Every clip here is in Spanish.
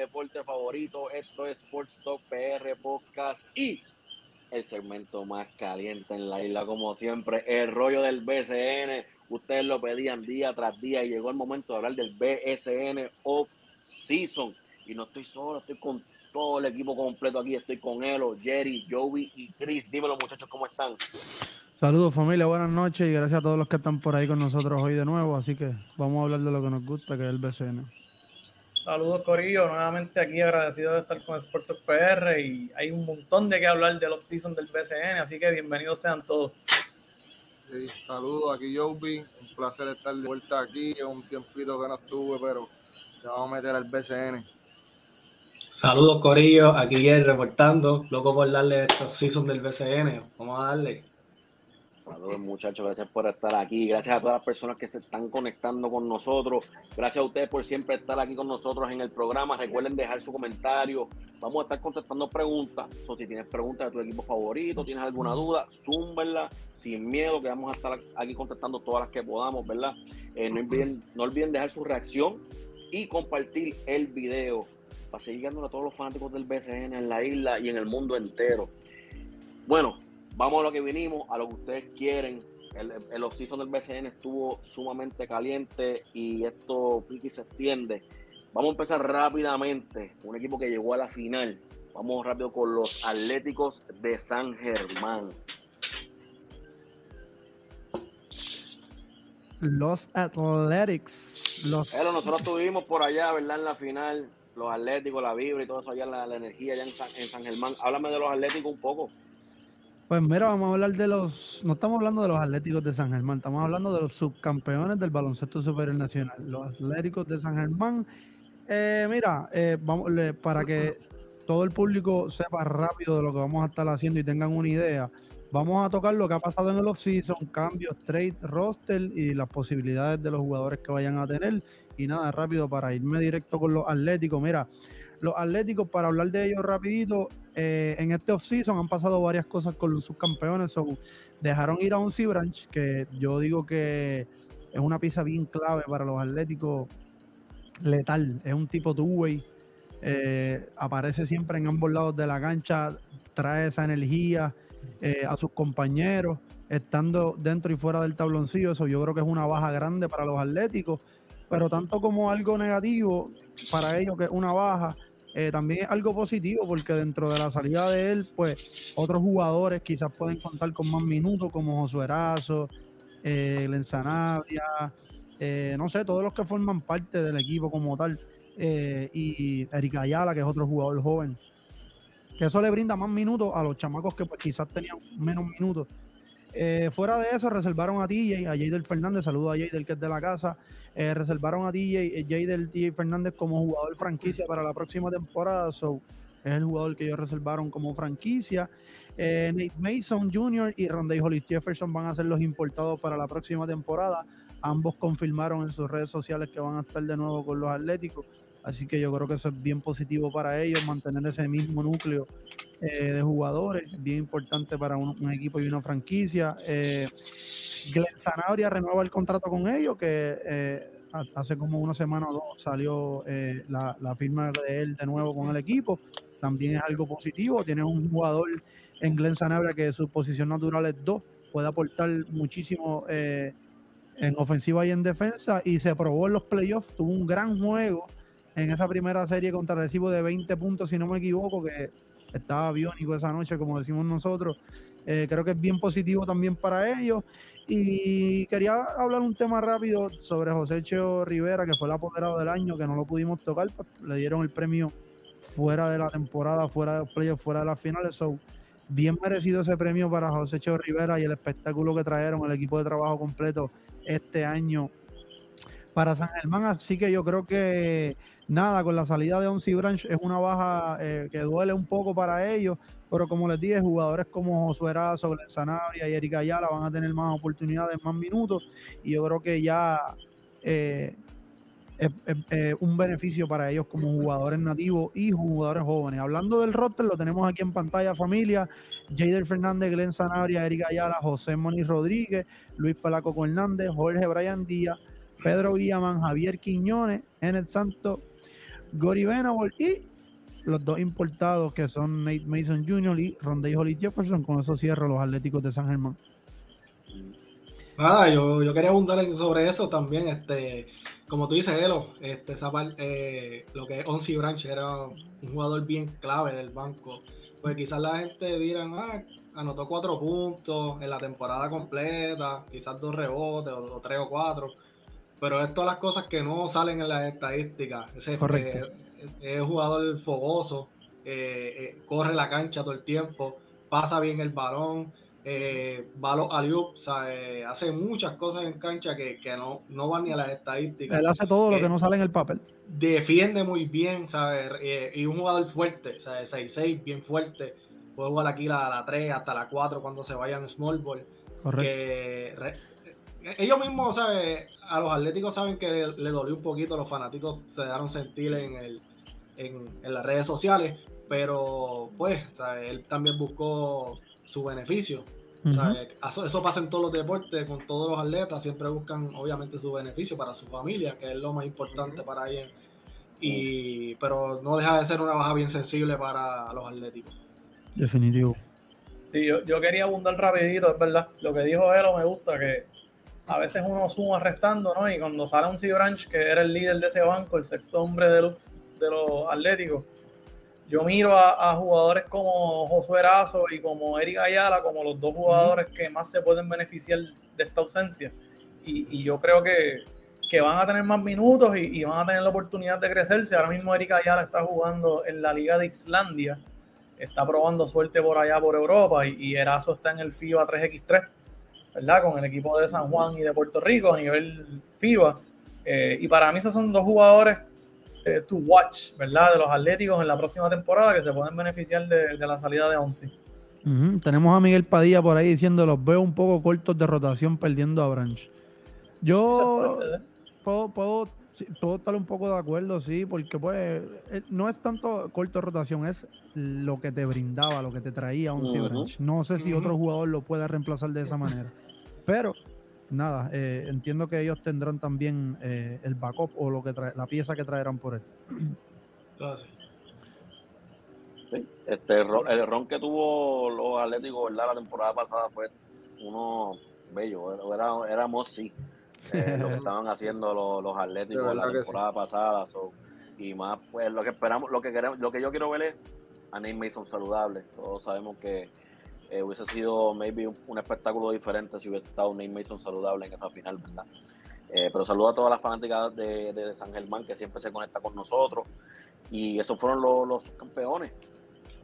deporte favorito. Esto es Sports Talk PR Podcast y el segmento más caliente en la isla, como siempre, el rollo del BCN. Ustedes lo pedían día tras día y llegó el momento de hablar del BSN Off Season. Y no estoy solo, estoy con todo el equipo completo aquí. Estoy con Elo, Jerry, Joey y Chris. Dímelo, muchachos, ¿cómo están? Saludos familia, buenas noches y gracias a todos los que están por ahí con nosotros hoy de nuevo. Así que vamos a hablar de lo que nos gusta, que es el BCN. Saludos Corillo, nuevamente aquí agradecido de estar con Sportos PR y hay un montón de que hablar del off-season del BCN, así que bienvenidos sean todos. saludos, aquí Joby, un placer estar de vuelta aquí, es un tiempito que no estuve, pero ya vamos a meter al BCN. Saludos Corillo, aquí Guillermo reportando, loco por darle este off-season del BCN, vamos a darle. Saludos muchachos, gracias por estar aquí, gracias a todas las personas que se están conectando con nosotros, gracias a ustedes por siempre estar aquí con nosotros en el programa, recuerden dejar su comentario, vamos a estar contestando preguntas, si tienes preguntas de tu equipo favorito, tienes alguna duda, zúmbenla sin miedo, que vamos a estar aquí contestando todas las que podamos, ¿verdad? Eh, no, olviden, no olviden dejar su reacción y compartir el video para seguir llegando a todos los fanáticos del BCN en la isla y en el mundo entero. Bueno, vamos a lo que vinimos, a lo que ustedes quieren. El, el off del BCN estuvo sumamente caliente y esto se extiende. Vamos a empezar rápidamente. Un equipo que llegó a la final. Vamos rápido con los Atléticos de San Germán. Los Athletics. Los... Pero nosotros estuvimos por allá, ¿verdad? En la final. Los Atléticos, la vibra y todo eso allá, la, la energía allá en San, en San Germán. Háblame de los Atléticos un poco. Pues mira, vamos a hablar de los, no estamos hablando de los Atléticos de San Germán, estamos hablando de los subcampeones del baloncesto superior nacional, los Atléticos de San Germán. Eh, mira, eh, vamos, para que todo el público sepa rápido de lo que vamos a estar haciendo y tengan una idea, vamos a tocar lo que ha pasado en el offseason, cambios, trade, roster y las posibilidades de los jugadores que vayan a tener. Y nada, rápido para irme directo con los Atléticos. Mira, los Atléticos, para hablar de ellos rapidito, eh, en este offseason han pasado varias cosas con los subcampeones. dejaron ir a un Branch, que yo digo que es una pieza bien clave para los Atléticos, letal. Es un tipo two-way. Eh, aparece siempre en ambos lados de la cancha, trae esa energía eh, a sus compañeros, estando dentro y fuera del tabloncillo. Eso yo creo que es una baja grande para los Atléticos, pero tanto como algo negativo para ellos, que es una baja, eh, también es algo positivo porque dentro de la salida de él, pues otros jugadores quizás pueden contar con más minutos como Josué Erazo, eh, eh, no sé, todos los que forman parte del equipo como tal, eh, y Erika Ayala, que es otro jugador joven. Que eso le brinda más minutos a los chamacos que pues, quizás tenían menos minutos. fuera de eso, reservaron a TJ, a Jadel Fernández, saludo a Jadel que es de la casa, eh, reservaron a DJ, eh, del DJ Fernández como jugador franquicia para la próxima temporada. So, es el jugador que ellos reservaron como franquicia. Eh, Nate Mason Jr. y Rondé Hollis Jefferson van a ser los importados para la próxima temporada. Ambos confirmaron en sus redes sociales que van a estar de nuevo con los Atléticos. Así que yo creo que eso es bien positivo para ellos, mantener ese mismo núcleo de jugadores, bien importante para un, equipo y una franquicia. Glenn Zanabria renueva el contrato con ellos, que eh, hace como una semana o dos salió eh, la, firma de él de nuevo con el equipo. También es algo positivo. Tiene un jugador en Glenn Sanabria que su posición natural es dos, puede aportar muchísimo eh, en ofensiva y en defensa. Y se probó en los playoffs, tuvo un gran juego en esa primera serie contra Recibo de 20 puntos, si no me equivoco, que estaba biónico esa noche, como decimos nosotros. creo que es bien positivo también para ellos. Y quería hablar un tema rápido sobre José Cheo Rivera, que fue el apoderado del año, que no lo pudimos tocar, pues, le dieron el premio fuera de la temporada, fuera de los playoffs, fuera de las finales. So, bien merecido ese premio para José Cheo Rivera y el espectáculo que trajeron el equipo de trabajo completo este año para San Germán. Así que yo creo que nada, con la salida de Onsi Branch es una baja eh, que duele un poco para ellos, pero como les dije, jugadores como Josué sobre Sanabria y Erika Ayala van a tener más oportunidades, más minutos, y yo creo que ya eh, es, un beneficio para ellos como jugadores nativos y jugadores jóvenes. Hablando del roster, lo tenemos aquí en pantalla, familia. Jader Fernández, Glenn Sanabria, Erika Ayala, José Moni Rodríguez, Luis Palaco Hernández, Jorge Brian Díaz, Pedro Guillamán, Javier Quiñones, Enet Santos, Gori Venable y los dos importados que son Nate Mason Jr. y Rondé Holly Jefferson. Con eso cierro los Atléticos de San Germán. Nada, yo, yo quería abundar sobre eso también. Este, como tú dices, Elo, este, eh, lo que es Onsi Branch era un jugador bien clave del banco. Pues quizás la gente dirán, ah, anotó cuatro puntos en la temporada completa, quizás dos rebotes o, tres o cuatro. Pero es todas las cosas que no salen en las estadísticas. Es, Correcto. Es, jugador fogoso, eh, eh, corre la cancha todo el tiempo, pasa bien el balón, eh, va a hace muchas cosas en cancha que, no, no van ni a las estadísticas. Él hace todo lo que no sale en el papel. Defiende muy bien, ¿sabes? y un jugador fuerte, ¿sabes? 6-6, bien fuerte puede jugar aquí la, la 3 hasta la 4 cuando se vayan small ball. Ellos mismos, ¿sabes? A los atléticos saben que le, dolió un poquito, los fanáticos se dejaron sentir en, el, en, las redes sociales, pero pues, él también buscó su beneficio. eso, pasa en todos los deportes, con todos los atletas, siempre buscan obviamente su beneficio para su familia, que es lo más importante para ellos. Y, pero no deja de ser una baja bien sensible para los atléticos. Definitivo. Sí, yo, yo quería abundar rapidito, es verdad. Lo que dijo Elo me gusta, que a veces uno suma restando, ¿no? Y cuando sale un C. Branch, que era el líder de ese banco, el sexto hombre de los, de los Atléticos, yo miro a, jugadores como Josué Erazo y como Eric Ayala como los dos jugadores que más se pueden beneficiar de esta ausencia. Y, y yo creo que, que, van a tener más minutos y, y, van a tener la oportunidad de crecerse. Ahora mismo Eric Ayala está jugando en la Liga de Islandia está probando suerte por allá por Europa y, y Erazo está en el FIBA 3x3, ¿verdad? Con el equipo de San Juan y de Puerto Rico a nivel FIBA. Eh, y para mí esos son dos jugadores eh, to watch, ¿verdad? De los Atléticos en la próxima temporada que se pueden beneficiar de, la salida de Once. Tenemos a Miguel Padilla por ahí diciendo los veo un poco cortos de rotación perdiendo a Branch. Yo ¿eh? puedo, puedo estar un poco de acuerdo, sí, porque pues eh, no es tanto corto rotación, es lo que te brindaba, lo que te traía un uh No sé si otro jugador lo puede reemplazar de esa manera. Pero nada, eh, entiendo que ellos tendrán también eh, el backup o lo que la pieza que traerán por él. este, el ron que tuvo los Atléticos la temporada pasada fue uno bello, era, era sí eh, lo que estaban haciendo los, los Atléticos la temporada pasada. y más, pues lo que esperamos, lo que queremos, lo que yo quiero ver es a Nate Mason saludable. Todos sabemos que eh, hubiese sido maybe un, espectáculo diferente si hubiese estado Nate Mason saludable en esa final, ¿verdad? Eh, pero saludo a todas las fanáticas de, de, San Germán que siempre se conecta con nosotros. Y esos fueron los, los campeones.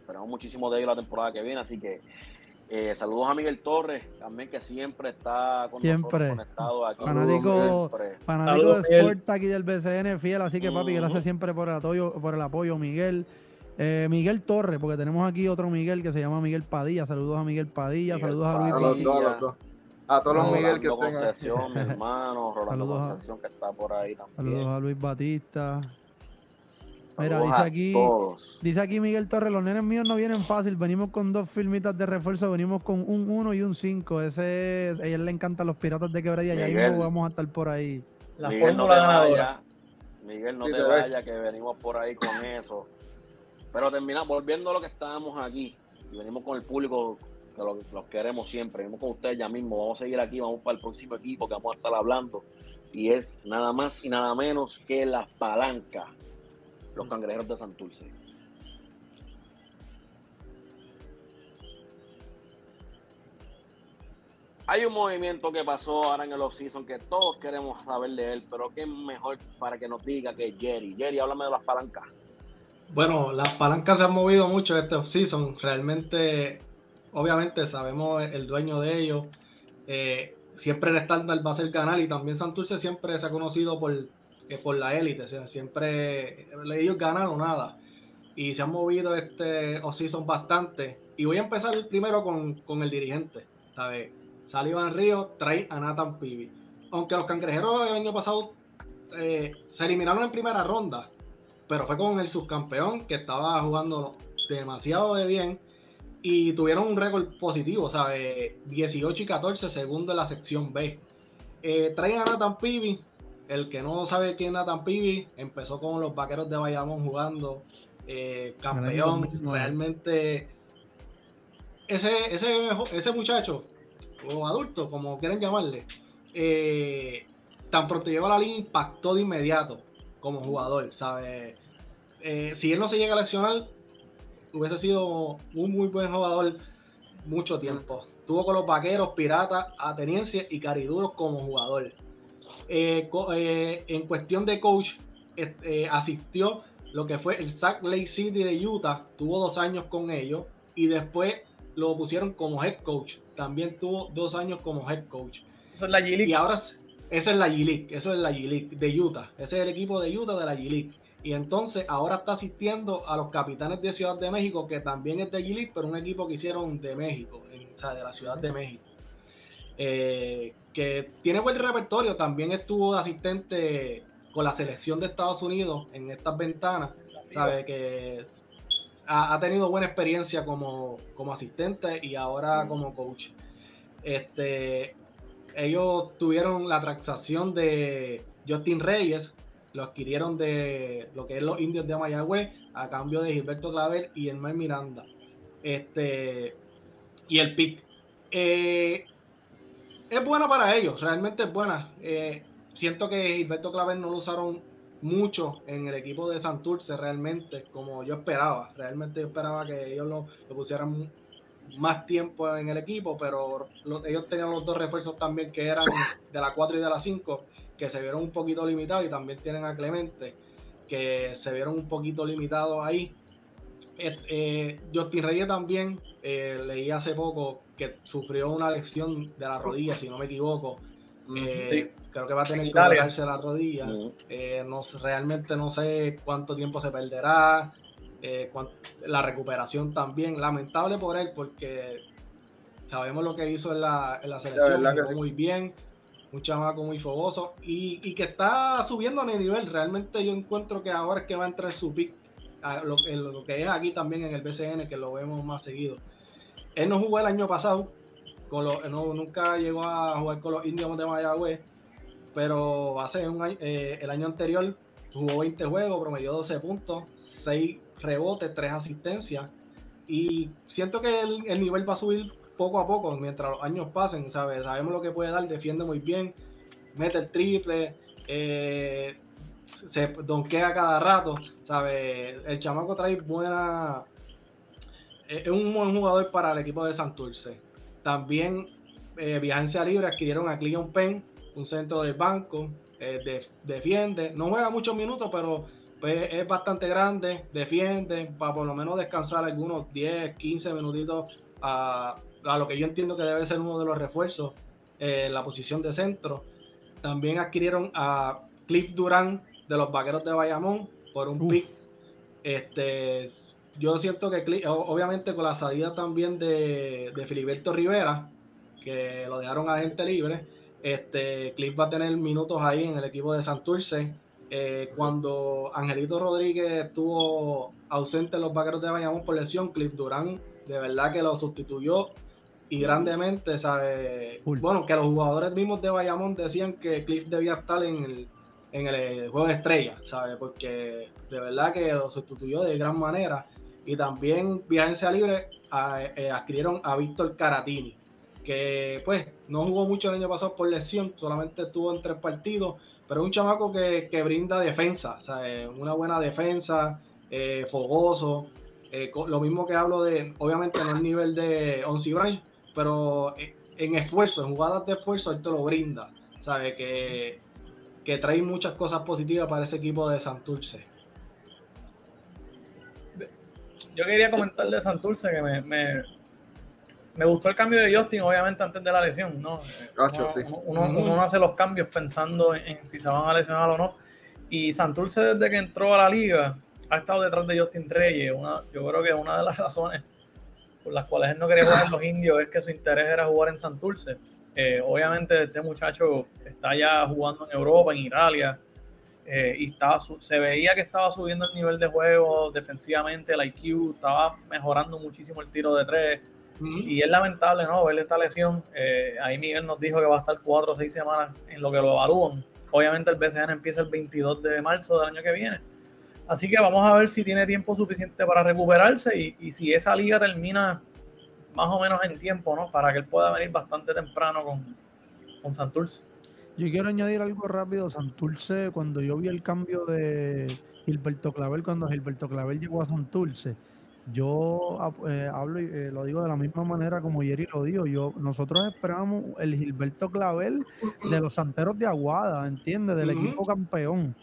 Esperamos muchísimo de ellos la temporada que viene, así que eh, saludos a Miguel Torres, también que siempre está con siempre. conectado aquí. Fanático, fanático de Sport aquí del BCN, fiel. Así que, papi, gracias siempre por el apoyo, por el apoyo Miguel. Eh, Miguel Torres, porque tenemos aquí otro Miguel que se llama Miguel Padilla. Saludos a Miguel Padilla, saludos a Luis Padilla. A todos los Miguel que tengan. mi hermano, Rolando saludos Concepción, que está por ahí también. Saludos a Luis Batista. Mira, dice aquí, dice aquí Miguel Torres, los nenes míos no vienen fácil, venimos con dos filmitas de refuerzo, venimos con un 1 y un 5. Ese, a él le encantan los piratas de quebradilla y ahí mismo vamos a estar por ahí. La Miguel, no te vaya, Miguel, no te vaya, que venimos por ahí con eso. Pero terminamos, volviendo a lo que estábamos aquí, y venimos con el público que los queremos siempre, venimos con ustedes ya mismo, vamos a seguir aquí, vamos para el próximo equipo que vamos a estar hablando, y es nada más y nada menos que las palancas los cangrejeros de Santurce. Hay un movimiento que pasó ahora en el off-season que todos queremos saber de él, pero qué mejor para que nos diga que Jerry. Jerry, háblame de las palancas. Bueno, las palancas se han movido mucho este off-season. Realmente, obviamente, sabemos el dueño de ellos. Eh, siempre el estándar va a ser canal y también Santurce siempre se ha conocido por por la élite. O siempre ellos ganaron nada. Y se han movido este off-season bastante. Y voy a empezar primero con, el dirigente. Sale Iván Río, trae a Nathan Pibi. Aunque los cangrejeros el año pasado eh, se eliminaron en primera ronda, pero fue con el subcampeón que estaba jugando demasiado de bien y tuvieron un récord positivo, ¿sabes? 18 y 14, segundo en la sección B. Eh, a Nathan Pibi, el que no sabe quién es Nathan Pibi, empezó con los vaqueros de Bayamón jugando, eh, campeón, realmente ese, ese, ese muchacho, o adulto, como quieren llamarle, eh, tan pronto llegó a la línea, impactó de inmediato como jugador, ¿sabes? Eh, si él no se llega a lesionar, hubiese sido un muy buen jugador mucho tiempo. Tuvo con los vaqueros, piratas, atenienses y cariduros como jugador. Eh, en cuestión de coach, asistió lo que fue el Sac Lake City de Utah, tuvo dos años con ellos y después lo pusieron como head coach. También tuvo dos años como head coach. Eso es la G-League. Y ahora, esa es la G-League, eso es la G-League de Utah. Ese es el equipo de Utah de la G-League. Y entonces ahora está asistiendo a los capitanes de Ciudad de México, que también es de G-League, pero un equipo que hicieron de México, o sea, de la Ciudad de México. Eh, que tiene buen repertorio, también estuvo de asistente con la selección de Estados Unidos en estas ventanas. Sabe que ha, tenido buena experiencia como, como asistente y ahora como coach. Este, ellos tuvieron la transacción de Justin Reyes, lo adquirieron de lo que es los indios de Mayagüez a cambio de Gilberto Clavel y Elmer Miranda. Este, y el pick. Eh, es buena para ellos, realmente es buena. Eh, siento que Gilberto Clavel no lo usaron mucho en el equipo de Santurce realmente, como yo esperaba. Realmente yo esperaba que ellos lo, pusieran más tiempo en el equipo, pero ellos tenían los dos refuerzos también que eran de la 4 y de la 5, que se vieron un poquito limitados y también tienen a Clemente, que se vieron un poquito limitados ahí. Eh, eh, Justin Reyes también, leí hace poco que sufrió una lesión de la rodilla, si no me equivoco. Eh, creo que va a tener que operarse la rodilla. Eh, no, realmente no sé cuánto tiempo se perderá. Eh, la recuperación también. Lamentable por él porque sabemos lo que hizo en la, en la selección. muy bien. Un chamaco muy fogoso y, y, que está subiendo en el nivel. Realmente yo encuentro que ahora es que va a entrar su pick. lo, lo que es aquí también en el BCN, que lo vemos más seguido. Él no jugó el año pasado, no, nunca llegó a jugar con los indios de Mayagüez, pero hace un año, eh, el año anterior jugó 20 juegos, promedió 12 puntos, 6 rebotes, 3 asistencias. Y siento que el, nivel va a subir poco a poco mientras los años pasen, ¿sabes? Sabemos lo que puede dar, defiende muy bien, mete el triple, eh, se donkea cada rato, ¿sabes? El chamaco trae buena. Es un buen jugador para el equipo de Santurce. También eh, Libre adquirieron a Cleon Penn, un centro del banco, eh, defiende, no juega muchos minutos, pero pues, es bastante grande, defiende, para por lo menos descansar algunos 10, 15 minutitos a, lo que yo entiendo que debe ser uno de los refuerzos en eh, la posición de centro. También adquirieron a Cliff Durán de los Vaqueros de Bayamón por un pick. Este, yo siento que obviamente con la salida también de, Filiberto Rivera, que lo dejaron a gente libre, este, Cliff va a tener minutos ahí en el equipo de Santurce. Eh, cuando Angelito Rodríguez estuvo ausente en los vaqueros de Bayamón por lesión, Cliff Durán de verdad que lo sustituyó y grandemente, ¿sabe? Bueno, que los jugadores mismos de Bayamón decían que Cliff debía estar en el, en el juego de estrella, ¿sabe? Porque de verdad que lo sustituyó de gran manera y también Viajencia Libre eh, adquirieron a Víctor Caratini, que pues no jugó mucho el año pasado por lesión, solamente estuvo en tres partidos, pero es un chamaco que, brinda defensa, eh, una buena defensa, eh, fogoso. lo mismo que hablo de, obviamente no el nivel de Onsi Branch, pero en esfuerzo, en jugadas de esfuerzo, él te lo brinda. Sabe que, que trae muchas cosas positivas para ese equipo de Santurce yo quería comentar de Santurce que me, me, me, gustó el cambio de Justin, obviamente, antes de la lesión, ¿no? uno, no hace los cambios pensando en, si se van a lesionar o no. Y Santurce, desde que entró a la liga, ha estado detrás de Justin Reyes. Una, yo creo que una de las razones por las cuales él no quería jugar en los indios es que su interés era jugar en Santurce. Eh, obviamente, este muchacho está ya jugando en Europa, en Italia eh, y estaba, se veía que estaba subiendo el nivel de juego defensivamente, el IQ estaba mejorando muchísimo el tiro de tres. Y es lamentable, ¿no? Ver esta lesión. Eh, ahí Miguel nos dijo que va a estar cuatro o seis semanas en lo que lo evalúan. Obviamente el BCN empieza el 22 de marzo del año que viene. Así que vamos a ver si tiene tiempo suficiente para recuperarse y, y si esa liga termina más o menos en tiempo, ¿no? Para que él pueda venir bastante temprano con, con Santurce. Yo quiero añadir algo rápido. Santurce, cuando yo vi el cambio de Gilberto Clavel, cuando Gilberto Clavel llegó a Santurce, yo eh, hablo y eh, lo digo de la misma manera como Jerry lo dijo. Yo, nosotros esperábamos el Gilberto Clavel de los Santeros de Aguada, ¿entiendes? Del equipo campeón.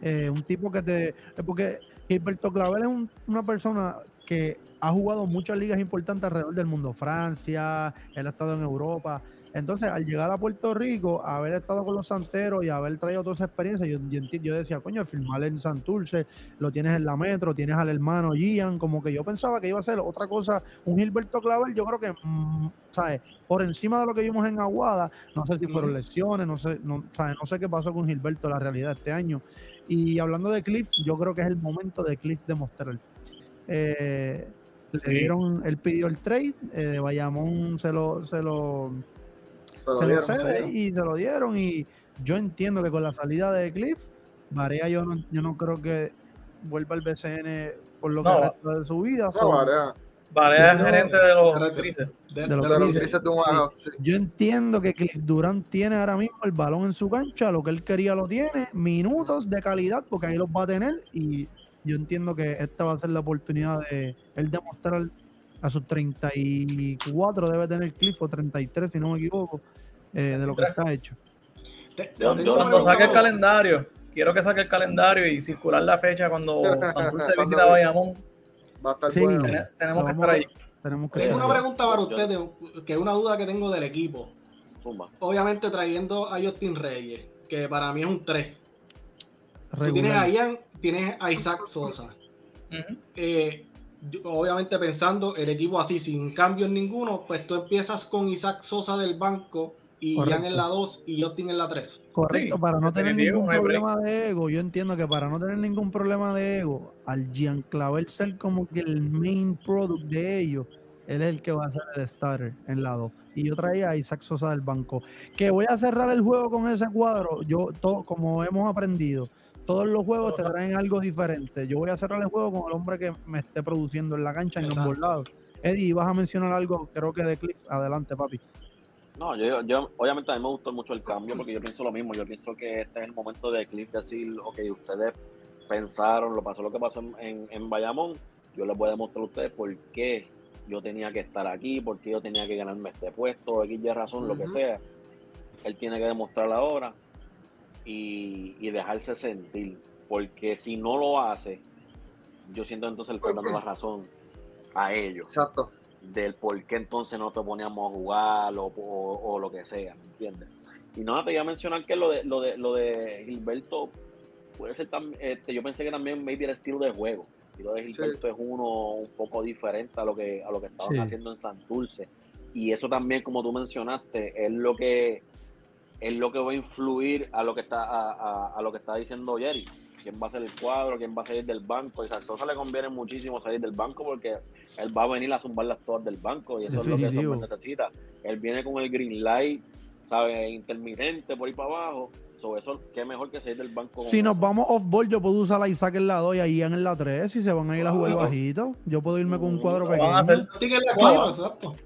Eh, un tipo que te. Porque Gilberto Clavel es una persona que ha jugado muchas ligas importantes alrededor del mundo. Francia, él ha estado en Europa. Entonces, al llegar a Puerto Rico, haber estado con los santeros y haber traído toda esa experiencia, yo, yo, decía, coño, firmar en Santurce, lo tienes en la metro, tienes al hermano Gian, como que yo pensaba que iba a ser otra cosa, un Gilberto Clavel, yo creo que, mm, ¿sabes? Por encima de lo que vimos en Aguada, no sé si fueron lesiones, no sé, no, ¿sabes? no sé qué pasó con Gilberto, la realidad este año. Y hablando de Cliff, yo creo que es el momento de Cliff demostrar. Eh, le dieron, él pidió el trade, eh, Bayamón se lo, se lo se y se lo dieron. Y yo entiendo que con la salida de Cliff, Varea yo no, yo no creo que vuelva al BCN por lo que resta de su vida. No, es gerente de los grises. De, los, Yo entiendo que Cliff Durant tiene ahora mismo el balón en su cancha, lo que él quería lo tiene, minutos de calidad, porque ahí los va a tener. Y yo entiendo que esta va a ser la oportunidad de él demostrar a sus 34 debe tener Cliff o 33 si no me equivoco eh, de lo que está hecho. Cuando saque el calendario, quiero que saque el calendario y circular la fecha cuando Santurce visita Bayamón. Va a estar sí, bueno. Tenemos que estar ahí. Tenemos que una pregunta para ustedes, que es una duda que tengo del equipo. Obviamente trayendo a Justin Reyes, que para mí es un 3. Tú tienes a Ian, tienes a Isaac Sosa. eh, obviamente pensando el equipo así, sin cambios ninguno, pues tú empiezas con Isaac Sosa del banco y Correcto. en la 2 y Justin en la 3. Correcto, para no tener ningún problema de ego, yo entiendo que para no tener ningún problema de ego, al Gian Clavel ser como que el main product de ellos, él es el que va a ser el starter en la 2. Y yo traía a Isaac Sosa del banco. Que voy a cerrar el juego con ese cuadro, yo, todo, como hemos aprendido, todos los juegos te traen algo diferente. Yo voy a cerrar el juego con el hombre que me esté produciendo en la cancha en los lados. Eddie, vas a mencionar algo, creo que de Cliff. Adelante, papi. No, yo, yo, obviamente a mí me gustó mucho el cambio porque yo pienso lo mismo. Yo pienso que este es el momento de Cliff decir, ok, ustedes pensaron, lo pasó lo que pasó en, en Bayamón. Yo les voy a demostrar a ustedes por qué yo tenía que estar aquí, por qué yo tenía que ganarme este puesto, X y razón, lo que sea. Él tiene que demostrar ahora y, dejarse sentir. Porque si no lo hace, yo siento entonces el dando la razón a ellos. Exacto. Del por qué entonces no te poníamos a jugar o, o, lo que sea, ¿me entiendes? Y no, te iba a mencionar que lo de, lo de, lo de Gilberto puede ser también, este, yo pensé que también maybe el estilo de juego. El estilo de Gilberto es uno un poco diferente a lo que, a lo que estaban haciendo en Santurce. Y eso también, como tú mencionaste, es lo que es lo que va a influir a lo que está a, a, lo que está diciendo Jerry. ¿Quién va a ser el cuadro? ¿Quién va a salir del banco? Y a Sosa le conviene muchísimo salir del banco porque él va a venir a zumbar las todas del banco y eso es lo que Sosa necesita. Él viene con el green light, ¿sabe? Intermitente por ahí para abajo. Sobre eso, qué mejor que salir del banco. Si nos vamos off-ball, yo puedo usar la Isaac en la 2 y ahí en la 3. Si se van a ir a jugar bajito, yo puedo irme con un cuadro pequeño.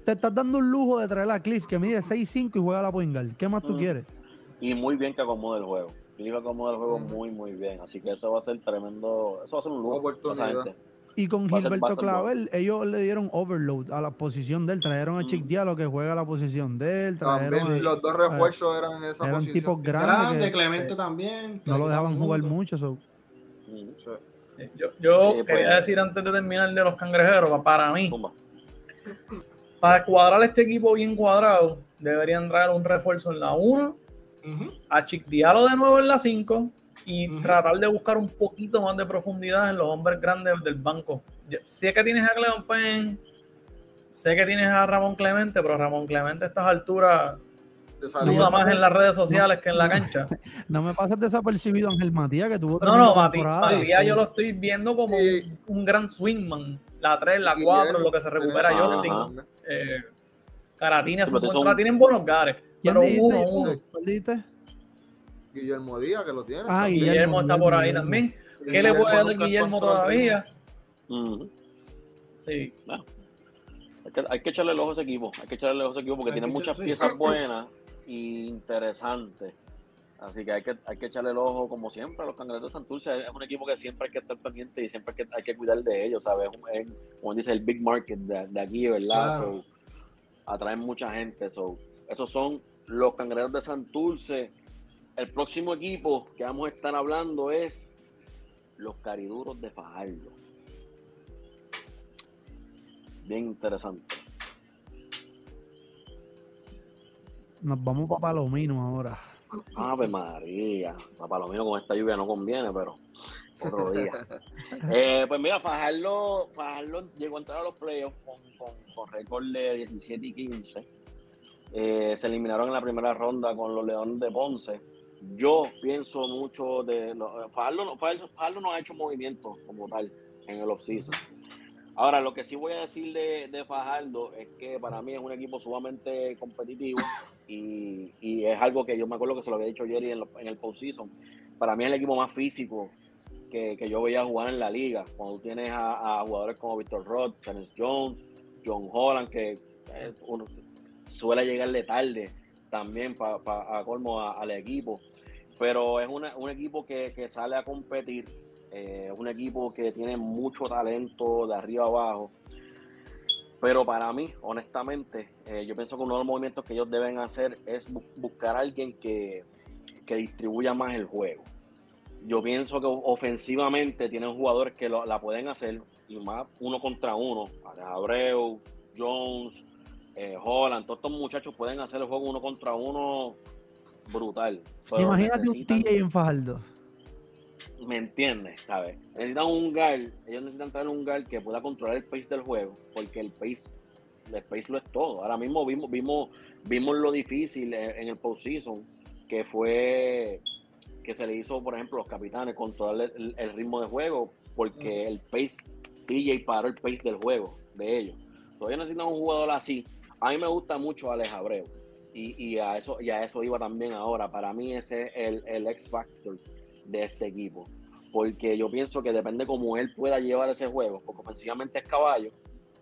Te estás dando un lujo de traer a Cliff que mide 6'5 y juega a la point ¿Qué más tú quieres? Y muy bien que acomode el juego. Cliff acomoda el juego muy, muy bien. Así que eso va a ser tremendo. Eso va a ser un lujo. Y con Gilberto Clavel, ellos le dieron overload a la posición de él. Trajeron a Chick Diallo que juega la posición de él. También los dos refuerzos eran en esa eran posición. tipos grandes. Grande, Clemente también. No lo dejaban jugar mucho. Yo, yo quería decir antes de terminar de los cangrejeros, para mí, para cuadrar este equipo bien cuadrado, deberían traer un refuerzo en la 1, a Chick Diallo de nuevo en la 5 y tratar de buscar un poquito más de profundidad en los hombres grandes del banco. sé que tienes a Cleon Penn, sé que tienes a Ramón Clemente, pero Ramón Clemente a estas alturas suda más en las redes sociales que en la cancha. No me pases desapercibido Ángel Matías, que tuvo No, no, Matías, yo lo estoy viendo como un, gran swingman. La 3, la 4, lo que se recupera Justin. Eh, Caratines, tienen buenos gares. Pero uno, uno. Guillermo Díaz, que lo tiene. Ah, Guillermo, Guillermo, está por ahí Guillermo. también. ¿Qué le puede dar Guillermo todavía? Sí. Hay que, hay que echarle el ojo a ese equipo, hay que echarle el ojo a ese equipo porque Hay tiene que muchas piezas buenas e interesantes. Así que hay que, hay que echarle el ojo, como siempre, a los cangrejos de Santurce. Es un equipo que siempre hay que estar pendiente y siempre hay que, hay que cuidar de ellos, ¿sabes? Es, un- es, como dice, el big market de, de aquí, ¿verdad? Claro. So, atraen mucha gente. So, esos son los cangrejos de Santurce. El próximo equipo que vamos a estar hablando es los cariduros de Fajardo. Bien interesante. Nos vamos para Palomino ahora. Ave María, a Palomino con esta lluvia no conviene, pero otro día. Eh, pues mira, Fajardo, Fajardo llegó a entrar a los playoffs con, con, con récord de 17 y 15. Eh, se eliminaron en la primera ronda con los Leones de Ponce. Yo pienso mucho de... lo- Fajardo, no- ha hecho movimientos como tal en el offseason. Ahora, lo que sí voy a decir de, de Fajardo es que para mí es un equipo sumamente competitivo y, y es algo que yo me acuerdo que se lo había dicho Jerry en, lo- en el postseason. Para mí es el equipo más físico que, que yo veía jugar en la liga. Cuando tienes a, jugadores como Victor Roth, Kenneth Jones, John Holland, que eh, uno suele llegarle tarde también pa- pa- a colmo al equipo. Pero es un equipo que, que sale a competir, eh, un equipo que tiene mucho talento de arriba abajo. Pero para mí, honestamente, eh, yo pienso que uno de los movimientos que ellos deben hacer es bu- buscar a alguien que, que distribuya más el juego. Yo pienso que ofensivamente tienen jugadores que lo- la pueden hacer, y más uno contra uno. Abreu, Jones, eh, Holland, todos estos muchachos pueden hacer el juego uno contra uno brutal. Imagínate un TJ en Fajardo. ¿Me entiendes? ¿Sabes? Necesitan un guard, ellos necesitan tener un guard que pueda controlar el pace del juego, porque el pace, el pace lo es todo. Ahora mismo vimos, vimos, vimos lo difícil en, en el postseason, que fue que se le hizo, por ejemplo, a los capitanes controlar el, el ritmo de juego, porque el pace, TJ paró el pace del juego de ellos. Todavía necesitan un jugador así. A mí me gusta mucho Alex Abreu. Y, y a eso, y a eso iba también ahora. Para mí ese es el, el X Factor de este equipo. Porque yo pienso que depende cómo él pueda llevar ese juego, porque ofensivamente es caballo,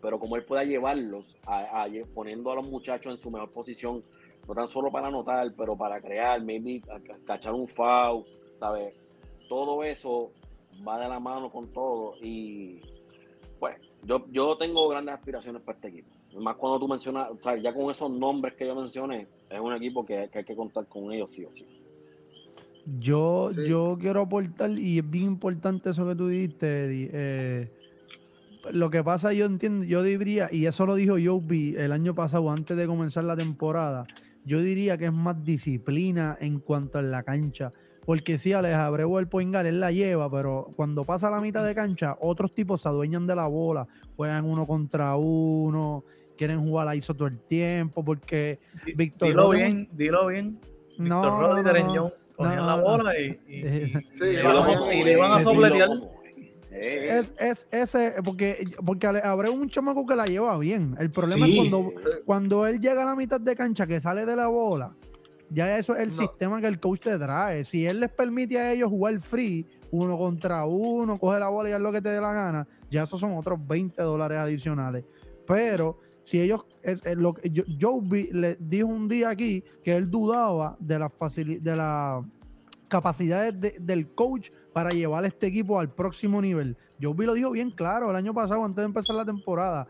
pero como él pueda llevarlos, a, a- poniendo a los muchachos en su mejor posición, no tan solo para anotar, pero para crear, maybe cachar un foul, ¿sabes? Todo eso va de la mano con todo y pues yo, yo tengo grandes aspiraciones para este equipo. Más cuando tú mencionas, o sea, ya con esos nombres que yo mencioné, es un equipo que, que hay que contar con ellos sí o sí. Yo, Sí. yo quiero aportar, y es bien importante eso que tú dijiste, Eddie. eh, lo que pasa, yo entiendo, yo diría, y eso lo dijo Joby el año pasado, antes de comenzar la temporada, yo diría que es más disciplina en cuanto a la cancha. Porque sí, Alex Abreu el Poingal, él la lleva, pero cuando pasa la mitad de cancha, otros tipos se adueñan de la bola, juegan uno contra uno, quieren jugar a ISO todo el tiempo, porque Víctor dilo Rodríguez- bien, dilo bien. no, Víctor Rodríguez y no. Jones cogían No, la bola y, y- y- Sí, y y le iban a- cogían y le iban a como- sopletear. Es, es ese, porque, porque es un chamaco que la lleva bien. El problema Sí. es cuando, cuando él llega a la mitad de cancha, que sale de la bola, ya eso es el No. sistema que el coach te trae. Si él les permite a ellos jugar free, uno contra uno, coge la bola y haz lo que te dé la gana, ya esos son otros 20 dólares adicionales. Pero si ellos, es, es lo que yo, Joby le dijo un día aquí que él dudaba de las facili- de las capacidades de- del coach para llevar este equipo al próximo nivel. Joby lo dijo bien claro el año pasado antes de empezar la temporada.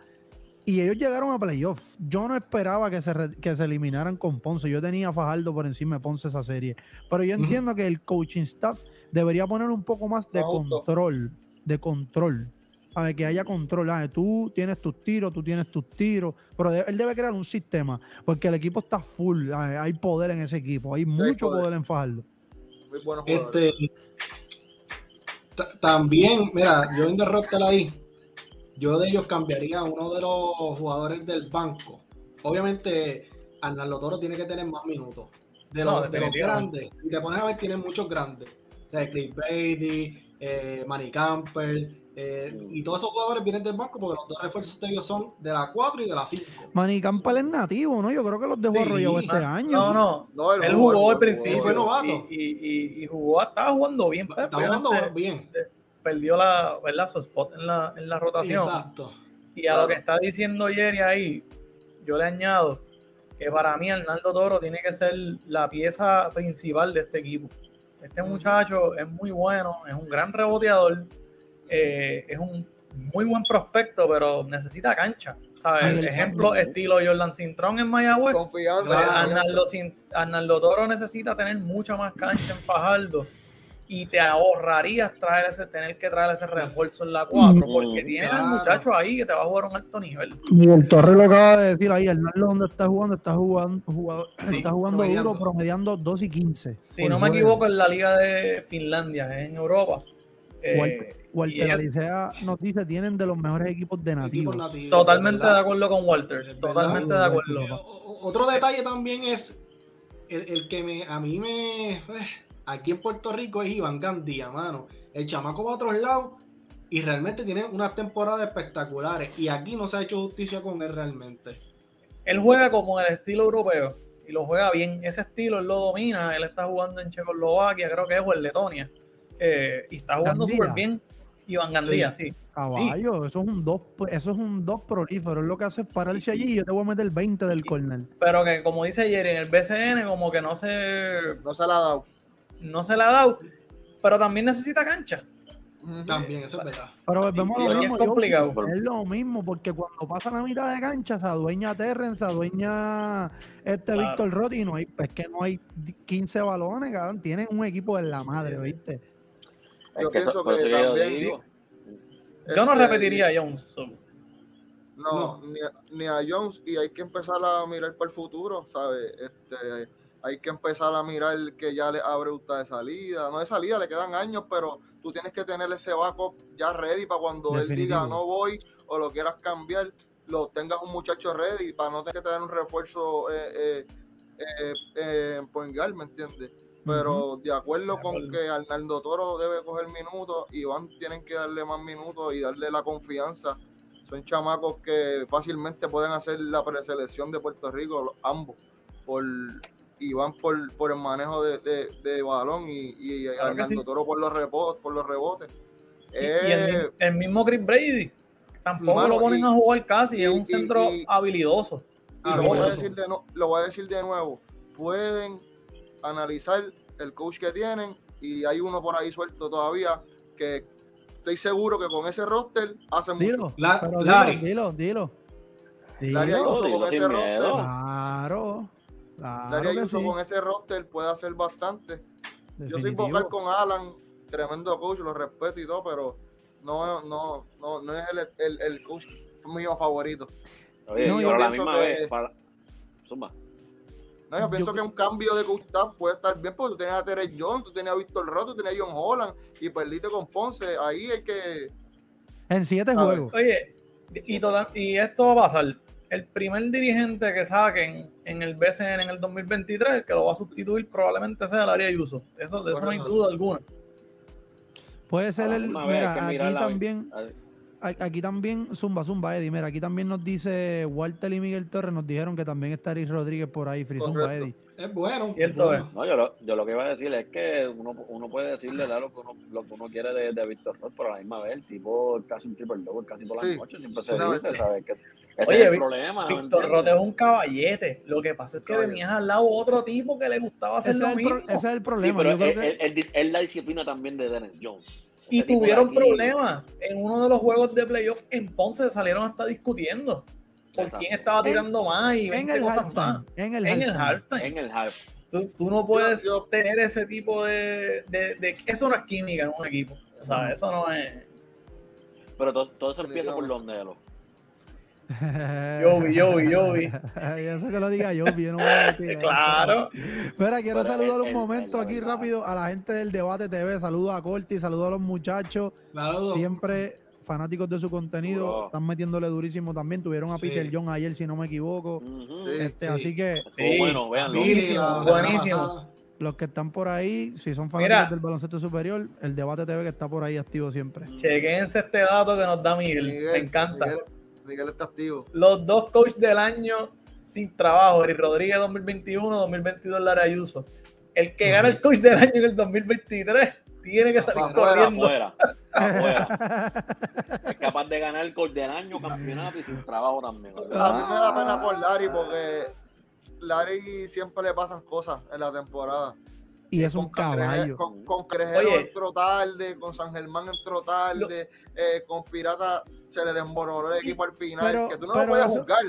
Y ellos llegaron a playoffs. Yo no esperaba que se, re- que se eliminaran con Ponce. Yo tenía a Fajardo por encima de Ponce esa serie. Pero yo entiendo que el coaching staff debería poner un poco más de Auto. control. De control. A ver, que haya control. Ah, tú tienes tus tiros, tú tienes tus tiros. Pero él debe crear un sistema. Porque el equipo está full. Ah, Hay poder en ese equipo. Hay mucho poder. poder en Fajardo. Muy buenos jugadores. Este, ta- también, mira, yo en derrotar ahí, yo de ellos cambiaría a uno de los jugadores del banco. Obviamente, Arnaldo Toro tiene que tener más minutos. De No, los, de los grandes. Si te pones a ver, tienen muchos grandes. O sea, Chris Brady, eh, Manny Camper, Eh, Mm. y todos esos jugadores vienen del banco porque los dos refuerzos de ellos son de la 4 y de la 5. Manny Campbell es nativo, ¿no? Yo creo que los dejó Sí, arrollado ah, este año. No, no. No, Él jugó al jugó, principio fue novato. y, y, y, y jugó, estaba jugando bien. pues, Está jugando bien. Perdió la, ¿verdad? su spot en la, en la rotación. Exacto. Y a lo que está diciendo Jerry ahí, yo le añado que para mí Arnaldo Toro tiene que ser la pieza principal de este equipo. Este muchacho es muy bueno, es un gran reboteador, eh, es un muy buen prospecto, pero necesita cancha. ¿sabes? Ay, Ejemplo, estilo Jordan Cintrón en Mayagüez. Confianza. Pues. Arnaldo, Toro necesita tener mucha más cancha en Fajardo y te ahorrarías traer ese, tener que traer ese refuerzo en la 4 Mm, porque tienes al claro. muchacho ahí que te va a jugar a un alto nivel. Y el Torre lo acaba de decir ahí, Arnaldo donde está jugando, está jugando, jugado- Sí, está jugando promediando. duro, promediando 2 y 15. Si no me juego. equivoco, en la liga de Finlandia, en Europa. Eh, Walter, Alicea nos dice, tienen de los mejores equipos de nativos. Equipos nativos, totalmente de acuerdo con Walter. Totalmente de acuerdo. Otro detalle también es el, el que me, a mí me. eh, aquí en Puerto Rico es Iván Gandía, mano. El chamaco va a otros lados y realmente tiene unas temporadas espectaculares. Y aquí no se ha hecho justicia con él realmente. Él juega como el estilo europeo y lo juega bien. Ese estilo él lo domina. Él está jugando en Checoslovaquia, creo que es, o en Letonia. Eh, y está jugando súper bien. Iván Gandía, sí. Caballo, eso es un 2 eso es un dos prolífero. Es lo que hace es pararse allí y yo te voy a meter 20 del corner. Pero que como dice Jerry, en el BCN como que no se, No se la ha dado. no se la ha dado. Pero también necesita cancha. También, eso es verdad. Pero volvemos a lo es mismo. yo- complicado. Es lo mismo, porque cuando pasa la mitad de cancha, se adueña Terren, se adueña este Claro. Víctor Roth y no hay, es que no hay 15 balones, cabrón. Tienen un equipo en la madre, ¿viste? Es Yo que pienso que también- digo, Yo no Este, repetiría a Jones. so. No, Ni, a, ni a Jones y hay que empezar a mirar para el futuro, ¿sabes? Este, hay que empezar a mirar que ya le abre usted de salida, no de salida, le quedan años, pero tú tienes que tener ese backup ya ready para cuando él diga no voy o lo quieras cambiar, lo tengas un muchacho ready para no tener que tener un refuerzo eh, eh, eh, eh, en point guard, ¿me entiendes? Pero de acuerdo De con acuerdo. que Arnaldo Toro debe coger minutos, Iván tienen que darle más minutos y darle la confianza. Son chamacos que fácilmente pueden hacer la preselección de Puerto Rico, ambos, por Iván por, por el manejo de, de- de balón y, y Claro Arnaldo sí. Toro por los rebotes, por los rebotes. Y, y el, Eh, el mismo Chris Brady. Tampoco Mano, lo ponen y- a jugar casi. y- es un centro y- habilidoso. Y Ah, lo, voy a decir de no- lo voy a decir de nuevo. Pueden analizar el coach que tienen y hay uno por ahí suelto todavía que estoy seguro que con ese roster hacen mucho. Dilo, La- pero Larry. dilo, dilo, dilo. Larry Dilo. Ayuso Dilo con ese miedo. roster, Claro, claro Larry Ayuso sí, con ese roster puede hacer bastante. Yo soy definitivo. vocal con Alan, tremendo coach, lo respeto y todo, pero no, no, no, no es el, el, el coach mío favorito. Oye, No, pero yo a la misma que- vez, para... Zumba. No, yo pienso que un cambio de coach staff puede estar bien, porque tú tenías a Terry Jones, tú tenías a Víctor Roth, tú tenías a John Holland y perdiste con Ponce. Ahí hay que. En siete A ver. juegos. Oye, y, total- y esto va a pasar. El primer dirigente que saquen en el BCN en el 2023, que lo va a sustituir, probablemente sea el área de uso. Eso, de eso no hay duda alguna. Puede ser A la el. Mira, aquí también. Aquí también, Zumba, Zumba, Eddie. Mira, aquí también nos dice Walter y Miguel Torres. Nos dijeron que también está Eric Rodríguez por ahí. Free Zumba. Eddie. Es bueno. Cierto bueno. es. No, yo lo, yo lo que iba a decir es que uno, uno puede decirle da, lo, que uno, lo que uno quiere de, de Víctor Roth, pero a la misma vez el tipo es casi un triple double casi por las Sí, noches, siempre se dice. ¿sabes? Que ese Oye, es el problema. ¿me Víctor? Roth es un caballete. Lo que pasa es que tenías al lado otro tipo que le gustaba hacer Ese es, lo el mismo. pro- ese es el Sí, problema. pero Yo creo que- es la disciplina también de Dennis Jones. Y de tuvieron aquí- problemas. En uno de los juegos de playoff en Ponce salieron hasta discutiendo por Exacto. quién estaba En- tirando más y en 20 el cosas más. En el En el halftime. En el half. Tú, tú no puedes yo- tener ese tipo de, de, de- Eso no es química en un equipo. O sea, eso no es. Pero todo, todo eso empieza por los nelos. Yobi, Yobi, Yobi. Eso que lo diga yo, yo no voy a decir. Claro. Espera, quiero Pero saludar un es- momento aquí verdad. rápido a la gente del Debate TV. Saludos a Corti, saludos a los muchachos. Saludos. Siempre fanáticos de su contenido. Duro. Están metiéndole durísimo también. Tuvieron a Sí. Peter John ayer, si no me equivoco. Sí. Este, sí. Así que bueno, véanlo. Buenísimo, buenísimo. los que están por ahí, si son Mira. fanáticos del baloncesto superior, el debate TV que está por ahí activo siempre. Chequense este dato que nos da Miguel. Miguel, Me encanta. Miguel, Miguel está activo. Los dos coaches del año sin trabajo, Eric Rodríguez 2021, 2022 Lara Ayuso. El que gana el coach del año en el 2023 tiene que salir Afuera, corriendo. Afuera, afuera. Es capaz de ganar el gol del año, campeonato y sin trabajo también. A mí me da pena por Larry porque Larry siempre le pasan cosas en la temporada. Y es un caballo. Con, con Crejero entró tarde, con San Germán entró tarde, eh, con Pirata se le desmoronó el equipo al final. Pero- que tú no pero lo puedes eso- juzgar.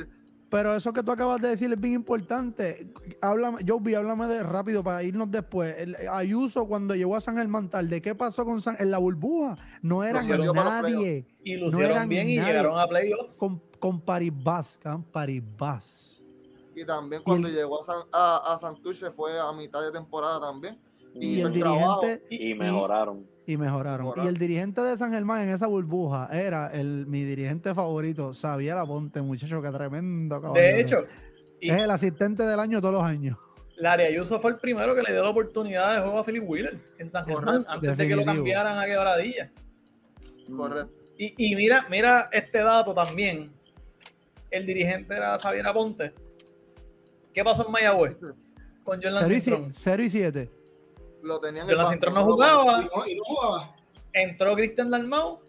Pero eso que tú acabas de decir es bien importante. Háblame, Joby, háblame de rápido para irnos después. El- Ayuso cuando llegó a San Germán tarde, ¿qué pasó con San en la burbuja? No eran nadie Y No lucieron eran bien y llegaron a playoffs. con, con Paribas, con Paribas. Y también cuando el- llegó a, San, a, a Santurce fue a mitad de temporada también. Y, el dirigente Y mejoraron. y mejoraron. Mejoraron. Y el dirigente de San Germán en esa burbuja era el mi dirigente favorito, Xavier Aponte, muchacho, que tremendo caballo. De hecho, y es el asistente del año todos los años. Larry Ayuso fue el primero que le dio la oportunidad de juego a Philip Wheeler en San Germán antes de que lo cambiaran a quebradilla. Correcto. Y, y mira, mira este dato también. El dirigente era Xavier Aponte. ¿Qué pasó en Mayagüez? Con Jordan 0 y, Cintrón. 0 y 7. Lo tenían Jordan Cintrón no jugaba. Y no, y no jugaba. Entró Cristian Dalmau.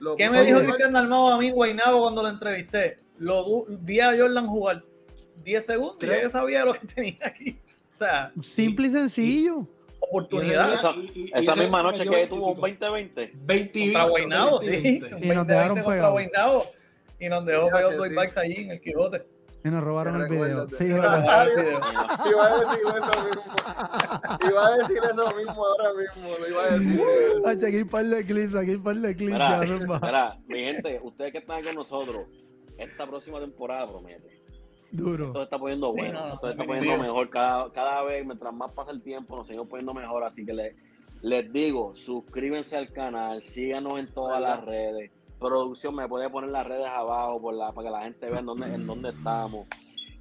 lo ¿Qué me dijo. Cristian Dalmau a mí en Guaynabo cuando lo entrevisté? Lo vi a Jordan jugar 10 segundos y ya yo sabía lo que tenía aquí. O sea, Simple y sencillo. oportunidad. Esa- Y- y- y Esa ese misma noche que tuvo un 20 20-20. 20 Contra Guaynabo, sí. 20. Y nos dejaron 20-20 contra pegados. Y nos dejó pegados dos backs allí en el Quijote. Y nos robaron el video. Sí. Iba a decir eso mismo. Iba a decir eso mismo ahora mismo. Lo iba a decir. Ay, aquí hay un par de clips, aquí hay un par de clips. Mira, mira, mi gente, ustedes que están aquí con nosotros, esta próxima temporada promete. Duro. Esto se está poniendo Sí, bueno, no, no, esto se está poniendo mejor cada, cada vez, mientras más pasa el tiempo, nos seguimos poniendo mejor. Así que le- les digo, suscríbanse al canal, síganos en todas las redes. Producción me puede poner las redes abajo por la, para que la gente vea en dónde, en dónde estamos.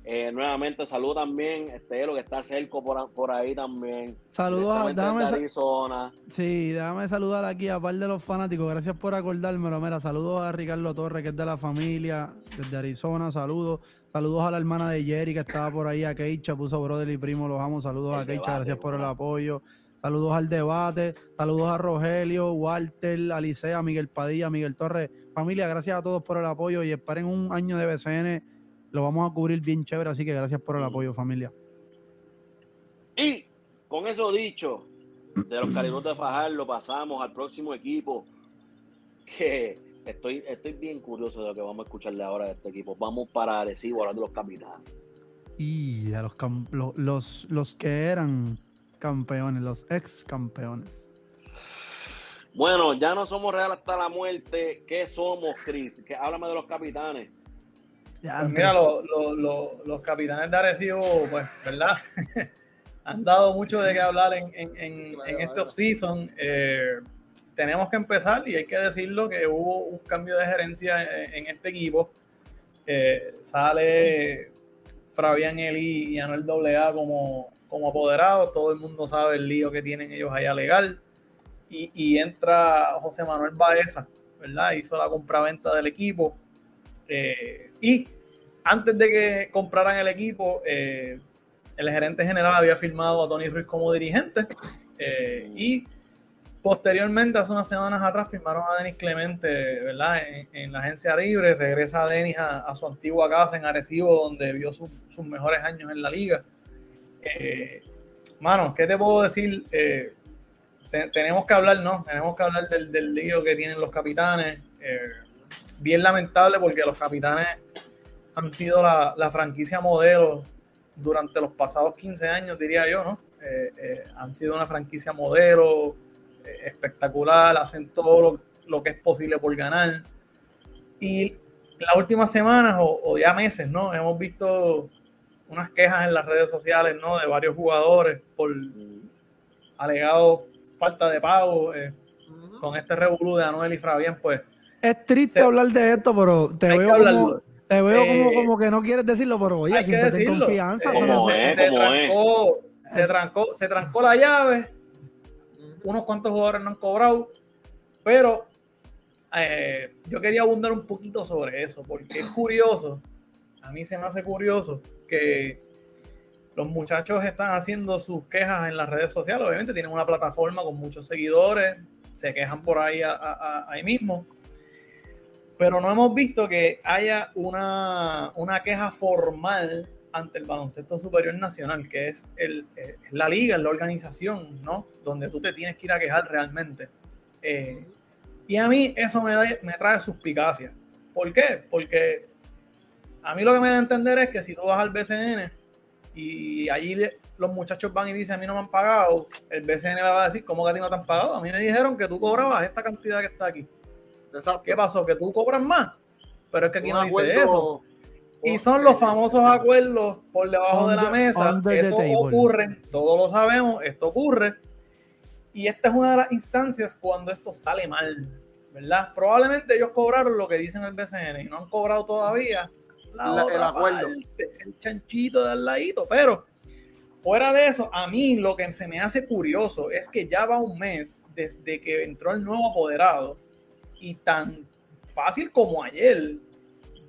Eh, nuevamente, saludo también este lo que está cerca por, por ahí también. Saludos déjame, Arizona. sí, déjame saludar aquí a par de los fanáticos. Gracias por acordármelo. Mira, saludos a Ricardo Torres, que es de la familia, desde Arizona. Saludos. Saludos a la hermana de Jerry, que estaba por ahí, a Keicha, puso brother y primo, los amo. Saludos El a Keicha, debate, gracias por el apoyo. Saludos al debate, saludos a Rogelio, Walter, Alicea, Miguel Padilla, Miguel Torres. Familia, gracias a todos por el apoyo y esperen un año de BCN. Lo vamos a cubrir bien chévere, así que gracias por el apoyo, familia. Y con eso dicho, de los carinos de Fajardo pasamos al próximo equipo. Que estoy, estoy bien curioso de lo que vamos a escucharle ahora de este equipo. Vamos para Arecibo, hablando de los capitanes. Y a los, lo- los, los que eran campeones, los ex campeones. Bueno, ya no somos real hasta la muerte. ¿Qué somos, Chris? Que háblame de los capitanes. Pues mira, lo- lo- lo- los capitanes de Arecibo, pues, ¿verdad? Han dado mucho de qué hablar en, en, en, en este offseason. Eh, tenemos que empezar y hay que decirlo que hubo un cambio de gerencia en, en este equipo. Eh, sale Fabián Eli y Anuel AA como, como apoderados. Todo el mundo sabe el lío que tienen ellos allá legal. Y, y entra José Manuel Baeza, ¿verdad? Hizo la compraventa del equipo. Eh, y antes de que compraran el equipo, eh, el gerente general había firmado a Tony Ruiz como dirigente. eh, y posteriormente, hace unas semanas atrás, firmaron a Denis Clemente, ¿verdad? En, en la agencia libre. Regresa Denis a, a su antigua casa en Arecibo, donde vio su- sus mejores años en la liga. Eh, mano, ¿qué te puedo decir? Eh, te- tenemos que hablar, ¿no? Tenemos que hablar del, del lío que tienen los capitanes. Eh, bien lamentable porque los capitanes han sido la, franquicia modelo durante los pasados 15 años, diría yo, ¿no? Eh, han sido una franquicia modelo espectacular, hacen todo lo, que es posible por ganar. Y las últimas semanas o, o ya meses, ¿no? Hemos visto unas quejas en las redes sociales, ¿no? De varios jugadores por alegado falta de pago. eh, con este revolú de Anuel y Fabián, pues Es triste Se- hablar de esto, pero te hay veo, como, te veo como, Eh, como que no quieres decirlo, pero oye, hay que decirlo. confianza. Eh, Como se- es, se, como trancó, se trancó, se trancó la llave, unos cuantos jugadores no han cobrado, pero eh, yo quería abundar un poquito sobre eso, porque es curioso, a mí se me hace curioso que los muchachos están haciendo sus quejas en las redes sociales, obviamente tienen una plataforma con muchos seguidores, se quejan por ahí, ahí mismo, pero no hemos visto que haya una, una queja formal ante el baloncesto superior nacional, que es el, eh, la liga, la organización, ¿no? Donde tú te tienes que ir a quejar realmente. Eh, y a mí eso me, da, me trae suspicacia. ¿Por qué? Porque a mí lo que me da a entender es que si tú vas al BCN y allí los muchachos van y dicen a mí no me han pagado, el BCN le va a decir, ¿cómo que a ti no te han pagado? A mí me dijeron que tú cobrabas esta cantidad que está aquí. ¿Qué pasó? ¿Que tú cobras más? Pero es que aquí no dice eso. Y son los famosos acuerdos por debajo de la mesa. Eso ocurre, todos lo sabemos, esto ocurre. Y esta es una de las instancias cuando esto sale mal, ¿verdad? Probablemente ellos cobraron lo que dicen el BCN y no han cobrado todavía la, el acuerdo. el chanchito del ladito. Pero fuera de eso, a mí lo que se me hace curioso es que ya va un mes desde que entró el nuevo apoderado y tan fácil como ayer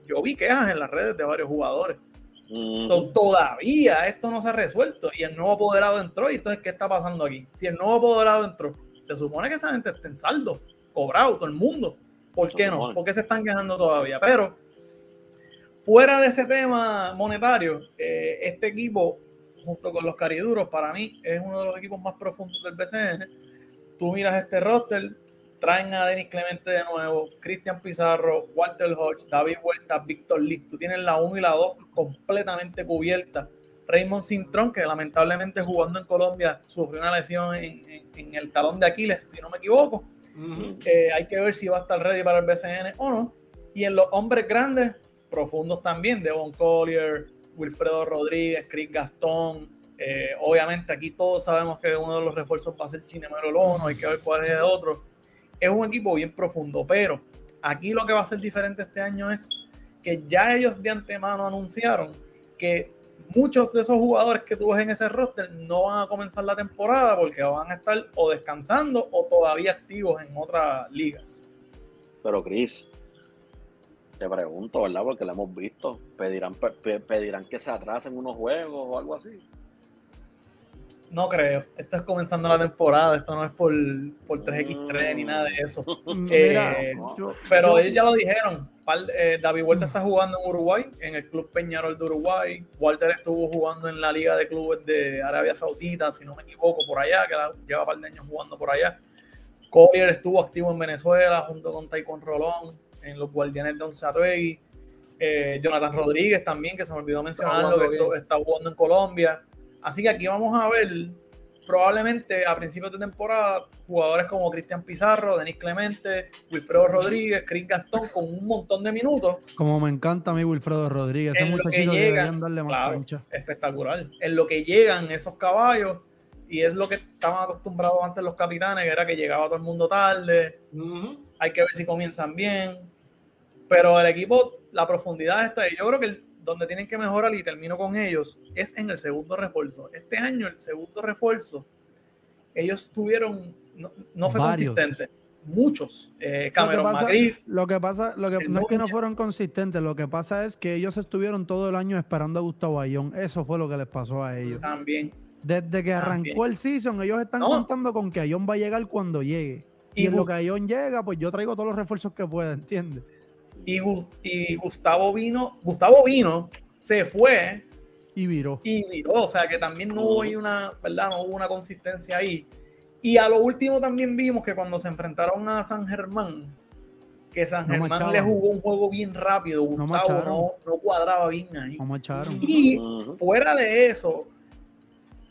yo vi quejas en las redes de varios jugadores. todavía esto no se ha resuelto y el nuevo apoderado entró. ¿Y entonces qué está pasando aquí? Si el nuevo apoderado entró, se supone que esa gente está en saldo, cobrado, todo el mundo. ¿Por qué no? ¿Por qué se están quejando todavía? Pero fuera de ese tema monetario, eh, este equipo, junto con los cariduros, para mí es uno de los equipos más profundos del BCN. Tú miras este roster, traen a Denis Clemente de nuevo, Cristian Pizarro, Walter Hodge, David Huerta, Víctor Liz. Tú tienes la 1 y la 2 completamente cubiertas. Raymond Cintrón, que lamentablemente jugando en Colombia sufrió una lesión en, el talón de Aquiles, si no me equivoco. Eh, hay que ver si va a estar ready para el BCN o no. Y en los hombres grandes, profundos también, Devon Collier, Wilfredo Rodríguez, Chris Gastón. Eh, obviamente aquí todos sabemos que uno de los refuerzos va a ser Chinemero Lono, hay que ver cuál es el otro es un equipo bien profundo, pero aquí lo que va a ser diferente este año es que ya ellos de antemano anunciaron que muchos de esos jugadores que tú ves en ese roster no van a comenzar la temporada porque van a estar o descansando o todavía activos en otras ligas. Pero Chris, te pregunto, ¿verdad? Porque lo hemos visto. ¿Pedirán, pedirán que se atrasen unos juegos o algo así? No creo. Esto es comenzando la temporada. Esto no es por, por 3x3 ni nada de eso. Eh, pero ellos ya lo dijeron. Eh, David Huerta está jugando en Uruguay, en el Club Peñarol de Uruguay. Walter estuvo jugando en la Liga de Clubes de Arabia Saudita, si no me equivoco, por allá, que lleva un par de años jugando por allá. Collier estuvo activo en Venezuela junto con Taekwondo Rolón en los Guardianes de Onzatuegui. Eh, Jonathan Rodríguez también, que se me olvidó mencionarlo, que está jugando en Colombia. Así que aquí vamos a ver probablemente a principios de temporada jugadores como Cristian Pizarro, Denis Clemente, Wilfredo Rodríguez, Chris Gastón con un montón de minutos. Como me encanta a mí Wilfredo Rodríguez, ese muchachito llegan, darle más cancha. Espectacular. En lo que llegan esos caballos y es lo que estaban acostumbrados antes los capitanes, que era que llegaba todo el mundo tarde. Hay que ver si comienzan bien. Pero el equipo, la profundidad está ahí. Yo creo que el, donde tienen que mejorar y termino con ellos es en el segundo refuerzo. Este año el segundo refuerzo, ellos tuvieron, no, fue consistente. Muchos. Eh, Cameron lo que pasa, lo que no es que no fueron consistentes, lo que pasa es que ellos estuvieron todo el año esperando a Gustavo Ayón. Eso fue lo que les pasó a ellos. También. Desde que arrancó el season, ellos están contando con que Ayón va a llegar cuando llegue. Y, en lo que Ayón llega, pues yo traigo todos los refuerzos que pueda, ¿entiendes? Y, Gustavo vino, Gustavo vino, se fue y viró. Y viró, o sea que también no hubo una, ¿verdad? No hubo una consistencia ahí. Y a lo último también vimos que cuando se enfrentaron a San Germán, que San Germán le jugó un juego bien rápido, Gustavo no, cuadraba bien ahí. Y fuera de eso,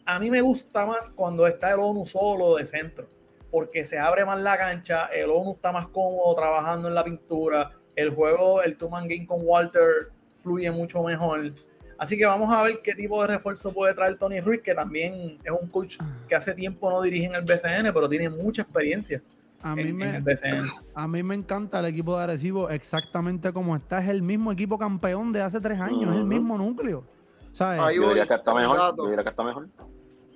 a mí me gusta más cuando está el ONU solo de centro, porque se abre más la cancha, el ONU está más cómodo trabajando en la pintura, el juego, el two-man game con Walter fluye mucho mejor. Así que vamos a ver qué tipo de refuerzo puede traer Tony Ruiz, que también es un coach que hace tiempo no dirige en el BCN, pero tiene mucha experiencia. A mí, me, a mí me encanta el equipo de Arecibo exactamente como está. Es el mismo equipo campeón de hace tres años, es el mismo núcleo. ¿sabes? Ahí yo diría que está mejor. Yo diría que está mejor.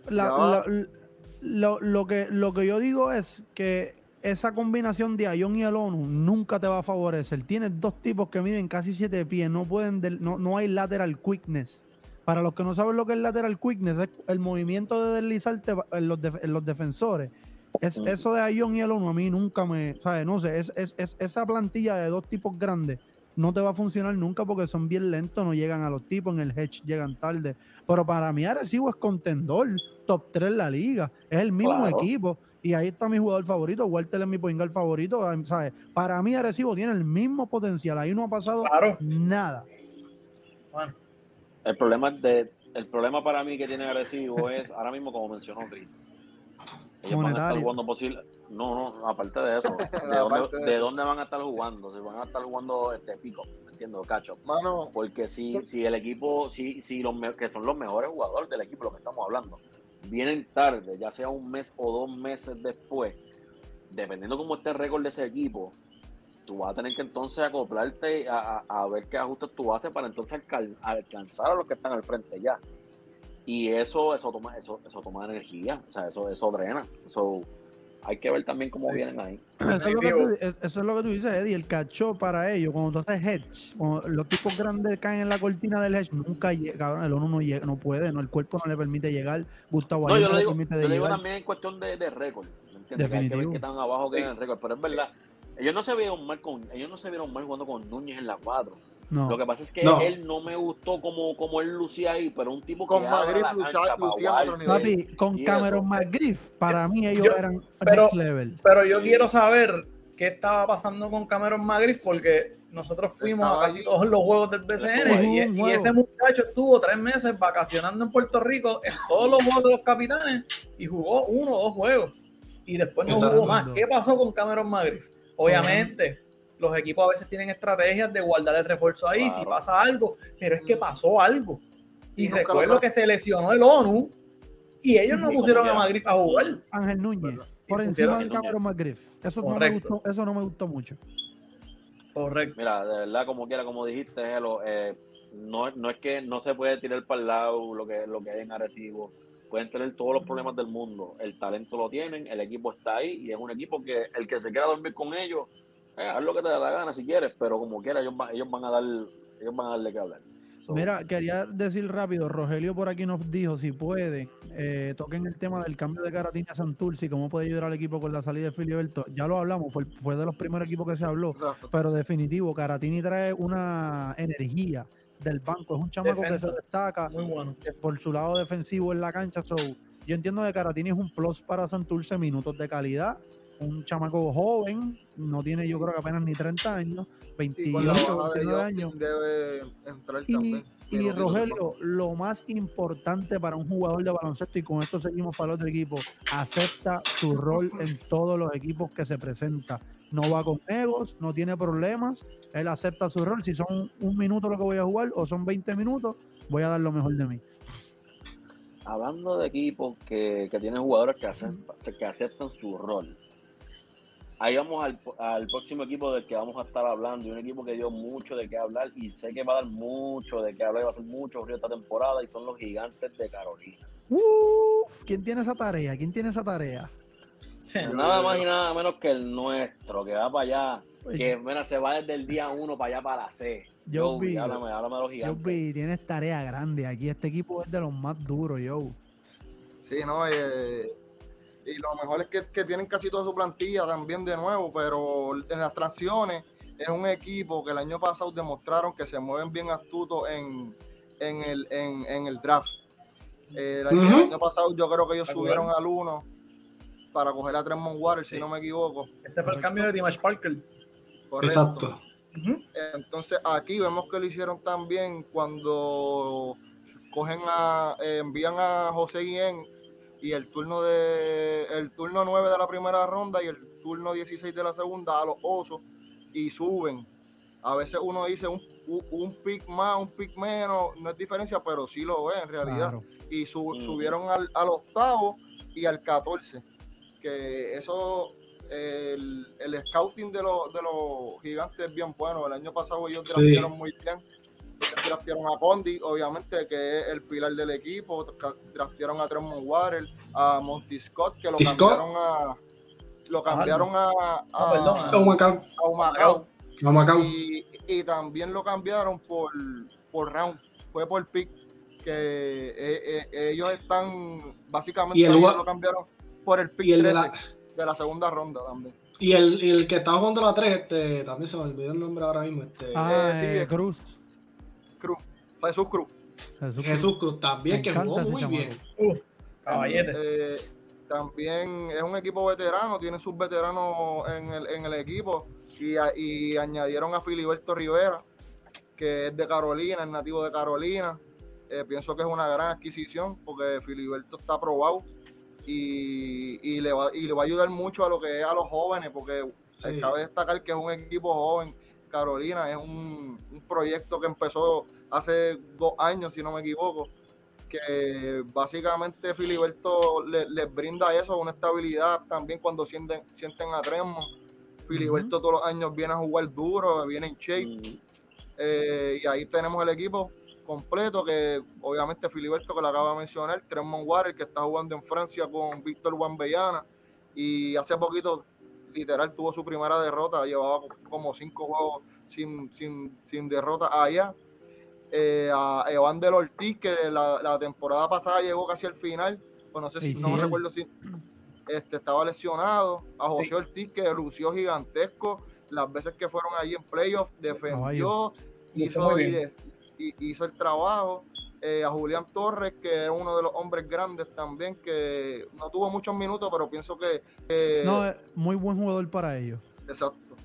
la- la- lo, lo que, lo que yo digo es que esa combinación de Ayón y el ONU nunca te va a favorecer. Tienes dos tipos que miden casi 7 pies, no pueden del- no, no hay lateral quickness. Para los que no saben lo que es lateral quickness, es el movimiento de deslizarte en los, en los defensores. Es, Ujú. Eso de Ayón y el ONU a mí nunca me, ¿sabes? No sé, es, es- es- esa plantilla de dos tipos grandes no te va a funcionar nunca porque son bien lentos, no llegan a los tipos, en el hedge llegan tarde. Pero para mí Arecibo es contendor, top 3 en la liga, es el mismo Claro. equipo. Y ahí está mi jugador favorito, Walter es mi point guard favorito, ¿sabes? Para mí Arecibo tiene el mismo potencial, ahí no ha pasado Claro. nada. Bueno, El problema de, el problema para mí que tiene Agresivo es ahora mismo como mencionó Chris. Ellos van a estar jugando posible. No, no, aparte de eso. ¿De dónde, de de dónde van a estar jugando? Si van a estar jugando este pico, entiendo, cacho. Mano, Porque si, si el equipo, si, si los me- que son los mejores jugadores del equipo, lo que estamos hablando, vienen tarde, ya sea un mes o dos meses después, dependiendo cómo esté el récord de ese equipo, tú vas a tener que entonces acoplarte a, a- ver qué ajustes tú haces para entonces alcanzar a los que están al frente ya. Y eso, eso toma, eso, eso toma energía, o sea, eso, eso drena. Hay que ver también cómo Sí. vienen ahí. Eso es, lo que Definitivo. tú, es- eso es lo que tú dices, Eddie. El cacho para ellos, cuando tú haces hedge, cuando los tipos grandes caen en la cortina del hedge, nunca llega, cabrón, el ONU no, llega, no puede, no, el cuerpo no le permite llegar. Gustavo No, yo no le digo, permite yo de digo llegar. también en cuestión de, de récord. ¿me entiendes? Que hay que ver Definitivo. tan abajo Sí. queda el récord. Pero es verdad, ellos no se vieron mal con, ellos no se vieron mal jugando con Núñez en la 4. No. Lo que pasa es que No. él no me gustó como, como él lucía ahí, pero un tipo Con que cancha para lucía a otro nivel. Papi, con Cameron eso. McGriff, para mí ellos Yo- eran pero- next level. pero yo Sí. quiero saber qué estaba pasando con Cameron Magriff porque nosotros fuimos Estaba a casi ahí. todos los juegos del BCN y, ese muchacho estuvo tres meses vacacionando en Puerto Rico en todos los juegos de los capitanes y jugó uno o dos juegos y después no Exacto. jugó más. ¿Qué pasó con Cameron Magriff? Obviamente, los equipos a veces tienen estrategias de guardar el refuerzo ahí si pasa algo, pero es que pasó algo. Y, recuerdo que se lesionó el ONU y ellos no pusieron a. Magriff a jugar. Ángel Núñez, por encima pusieron de a Cameron McGriff. Eso no, me gustó, eso no me gustó mucho. Correcto. Mira, de verdad, como quiera, como dijiste, Gelo, eh, no, no es que no se puede tirar para el lado lo que, lo que hay en Arecibo. Pueden tener todos los problemas del mundo. El talento lo tienen, el equipo está ahí y es un equipo que el que se quiera dormir con ellos, eh, haz lo que te dé la gana si quieres, pero como quiera, ellos, van- ellos van a dar, ellos van a darle que hablar. So, Mira, quería decir rápido, Rogelio por aquí nos dijo, si pueden, eh, toquen el tema del cambio de Caratini a Santurce, cómo puede ayudar al equipo con la salida de Filiberto. Ya lo hablamos, fue, fue de los primeros equipos que se habló, pero definitivo, Caratini trae una energía del banco, es un chamaco Defensa. que se destaca Muy bueno. eh, por su lado defensivo en la cancha, so, yo entiendo que Caratini es un plus para Santurce, minutos de calidad, un chamaco joven, no tiene yo creo que apenas ni 30 años, Y con la 28, bajada de 29 Justin años. debe entrar Y, también. y Rogelio, lo más importante para un jugador de baloncesto, y con esto seguimos para el otro equipo, acepta su rol en todos los equipos que se presenta. No va con egos, no tiene problemas, él acepta su rol. Si son un minuto lo que voy a jugar o son 20 minutos, voy a dar lo mejor de mí. hablando de equipos que, que tienen jugadores que, hacen, que aceptan su rol. Ahí vamos al, al próximo equipo del que vamos a estar hablando, y un equipo que dio mucho de qué hablar y sé que va a dar mucho de qué hablar y va a ser mucho frío esta temporada y son los gigantes de Carolina. Uf, ¿quién tiene esa tarea? ¿Quién tiene esa tarea? Sí. Nada más y nada menos que el nuestro, que va para allá, Oye. que mira, se va desde el día uno para allá para la C. Yo Yo, vi- háblame, háblame de los Yo gigantes. vi, tienes tarea grande aquí. Este equipo es de los más duros, yo. Sí, no, eh, y lo mejor es que, que tienen casi toda su plantilla también de nuevo, pero en las transiciones es un equipo que el año pasado demostraron que se mueven bien astutos en, en, el, en, en el draft. Eh, el, año, el Ujú. año pasado yo creo que ellos subieron al 1 para coger a Tremont Water, si no me equivoco. Ese fue el cambio de Dimash Parker. Correcto. Exacto. Entonces aquí vemos que lo hicieron también cuando cogen a eh, envían a José Guillén y el turno de el turno 9 de la primera ronda y el turno 16 de la segunda a los osos y suben. A veces uno dice un, un, un pick más, un pick menos, no es diferencia, pero sí lo es en realidad. Claro. Y su- Mm. subieron al, al octavo y al 14. Que eso, el, el scouting de los, de los gigantes es bien bueno. El año pasado ellos Sí. muy bien. Draftearon a Condi, obviamente, que es el pilar del equipo. Draftearon a Tremont Water, a Monty Scott, que lo cambiaron a. Lo cambiaron a, a, a, Y, y, también lo cambiaron por, por round, fue por pick. Que eh, eh, ellos están básicamente lo cambiaron por el pick 13 de la... de la segunda ronda también. Y el, el, que estaba jugando la 3, este, también se me olvidó el nombre ahora mismo. Este, ah, eh, sí, Cruz. Cruz. Jesús Cruz. Jesús, Cruz. también, que jugó muy bien. Uh, eh, también es un equipo veterano, tiene sus veteranos en el, en el equipo. Y, y añadieron a Filiberto Rivera, que es de Carolina, es nativo de Carolina. Eh, pienso que es una gran adquisición porque Filiberto está aprobado y, le va, y le va a ayudar mucho a lo que es a los jóvenes, porque cabe destacar que es un equipo joven. Carolina es un, proyecto que empezó hace dos años, si no me equivoco, que básicamente Filiberto les brinda eso, una estabilidad también cuando sienten, sienten a Tremont. Filiberto todos los años viene a jugar duro, viene en shape. Eh, y ahí tenemos el equipo completo, que obviamente Filiberto que lo acaba de mencionar, Tremont Water que está jugando en Francia con Víctor Wambellana y hace poquito literal tuvo su primera derrota, llevaba como cinco juegos sin, sin, sin derrota. Allá. Eh, a Evander Ortiz, que la, temporada pasada llegó casi al final, pues no sé si, no recuerdo si este, estaba lesionado, a José Ortiz, que lució gigantesco las veces que fueron allí en playoffs, defendió, hizo, hizo el trabajo. Eh, a Julián Torres, que es uno de los hombres grandes también, que no tuvo muchos minutos, pero pienso que... no, es muy buen jugador para ellos. Exacto.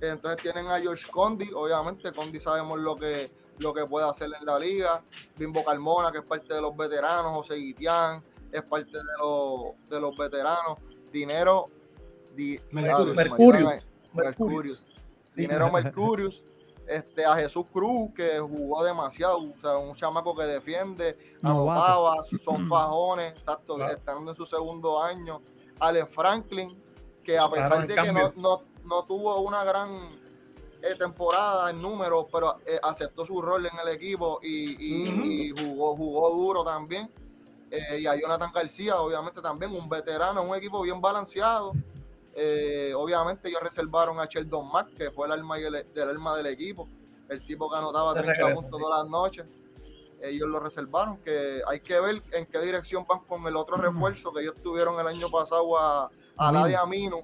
Entonces tienen a George Condi, obviamente Condi sabemos lo que, lo que puede hacer en la liga. Bimbo Carmona, que es parte de los veteranos, José Guitián, es parte de los, de los veteranos. Dinero... Mercurius. Mercurius. Dinero Mercurius este, a Jesús Cruz, que jugó demasiado, o sea, un chamaco que defiende, anotaba, son fajones, exacto, estando en su segundo año. Alex Franklin, que a pesar de que no, no, tuvo una gran eh, temporada en números, pero eh, aceptó su rol en el equipo y, jugó, jugó duro también. Eh, y a Jonathan García, obviamente también un veterano, un equipo bien balanceado. Eh, obviamente ellos reservaron a Sheldon Mack, que fue el alma del, alma del equipo, el tipo que anotaba 30 puntos todas las noches. Ellos lo reservaron, que hay que ver en qué dirección van con el otro refuerzo que ellos tuvieron el año pasado a, a Ladia Amino,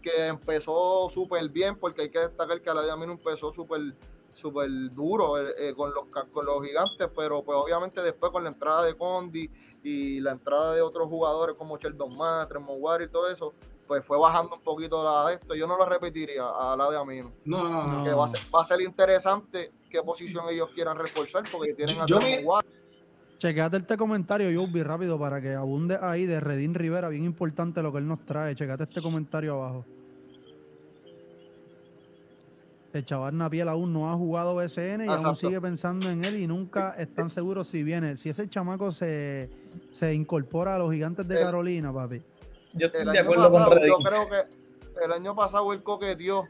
que empezó súper bien, porque hay que destacar que Ladia Amino empezó súper súper duro eh, eh, con, los, con los gigantes, pero pues obviamente después con la entrada de Condi y la entrada de otros jugadores como Sheldon Mack, Tremont y todo eso, pues fue bajando un poquito la de esto. Yo no lo repetiría a la de Amino. No, no, no. Que va a, ser, va a ser interesante qué posición ellos quieran reforzar, porque tienen a yo me... Checate este comentario, yo vi rápido para que abunde ahí de Redín Rivera, bien importante lo que él nos trae. Checate este comentario abajo. El chaval Napiel aún no ha jugado BCN y aún sigue pensando en él y nunca están seguros si viene. Si ese chamaco se, se incorpora a los gigantes de Carolina, papi, yo estoy de acuerdo con Yo creo que el año pasado él coqueteó.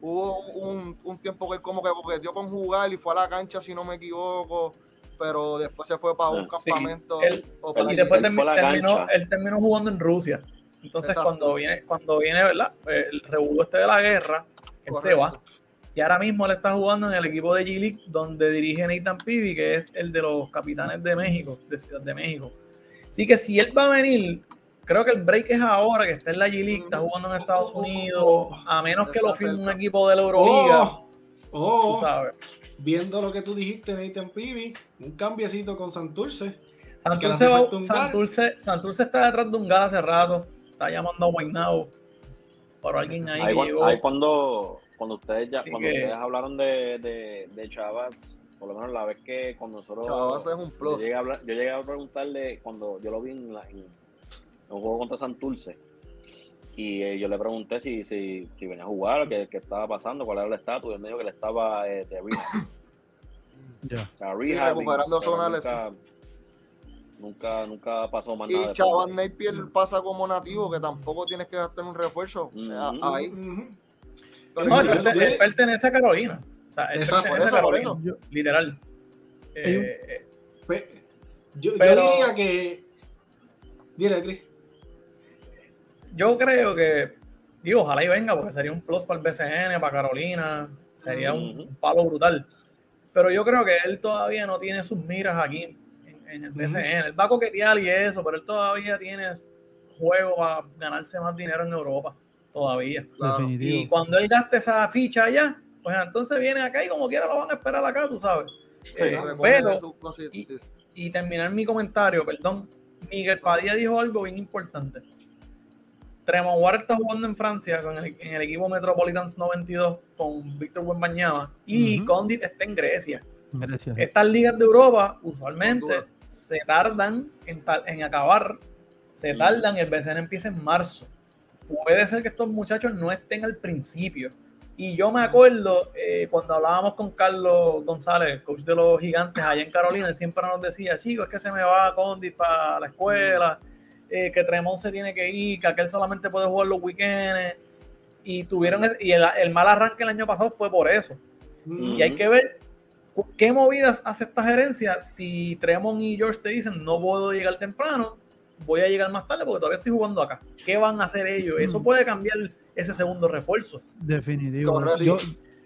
Hubo un, un, tiempo que él como que coqueteó con jugar y fue a la cancha, si no me equivoco. Pero después se fue para un campamento. y después terminó, él terminó jugando en Rusia. Entonces, cuando viene, cuando viene, ¿verdad? El revuelo este de la guerra, él se va. Y ahora mismo él está jugando en el equipo de G-League, donde dirige Nathan Pivi, que es el de los capitanes de México, de Ciudad de México. Así que si él va a venir, creo que el break es ahora que está en la G-League, está jugando en Estados Unidos, a menos que lo firme un equipo de la Euroliga. Oh, sabes. Viendo lo que tú dijiste, Nathan Pibi, un cambiecito con Santurce. Santurce, Santurce, está detrás de un gal hace rato. Está llamando a Guaynabo. Pero alguien ahí, ahí, ahí cuando, cuando ustedes ya cuando ustedes hablaron de, de, de, Chavas, por lo menos la vez que cuando nosotros. Chavas es un plus. Yo llegué a, hablar, yo llegué a preguntarle cuando yo lo vi en, la, en un juego contra Santurce. Y eh, yo le pregunté si, si, si, venía a jugar, qué, qué estaba pasando, cuál era el estatus. Y él me dijo que le estaba eh, de rehab. Ya. Nunca, nunca pasó más y nada. Y Chaval Napier pasa como nativo, que tampoco tienes que gastar un refuerzo eh, ahí. no, él, pertenece a Carolina. O sea, él pertenece a Carolina, literal. Eh, Pues, yo, yo Pero- diría que. Dile, Chris. Yo creo que, digo, ojalá y venga, porque sería un plus para el BCN, para Carolina, sería un, palo brutal. Pero yo creo que él todavía no tiene sus miras aquí en, en el BCN. Él va a coquetear y eso, pero él todavía tiene juego para ganarse más dinero en Europa, todavía. Claro. Definitivo. Y cuando él gaste esa ficha allá, pues entonces viene acá y como quiera lo van a esperar acá, tú sabes. Eh, Recoge pero, cositas. y terminar mi comentario, perdón, Miguel Padilla dijo algo bien importante. Tremont está jugando en Francia con el, en el equipo Metropolitans 92 con Víctor Buenbañama y Ujú. Condit está en Grecia. Estas ligas de Europa usualmente se tardan en, tal- en acabar, se Mm. tardan, el BCN empieza en marzo. Puede ser que estos muchachos no estén al principio. Y yo me acuerdo eh, cuando hablábamos con Carlos González, el coach de los gigantes allá en Carolina, él siempre nos decía, chicos, es que se me va Condit para la escuela, eh, que Tremont se tiene que ir, que aquel solamente puede jugar los weekends. Y tuvieron ese- y el, el mal arranque el año pasado fue por eso. Y hay que ver qué movidas hace esta gerencia si Tremont y George te dicen no puedo llegar temprano, voy a llegar más tarde porque todavía estoy jugando acá. ¿Qué van a hacer ellos? Eso puede cambiar ese segundo refuerzo. Definitivo. Correcto. Yo,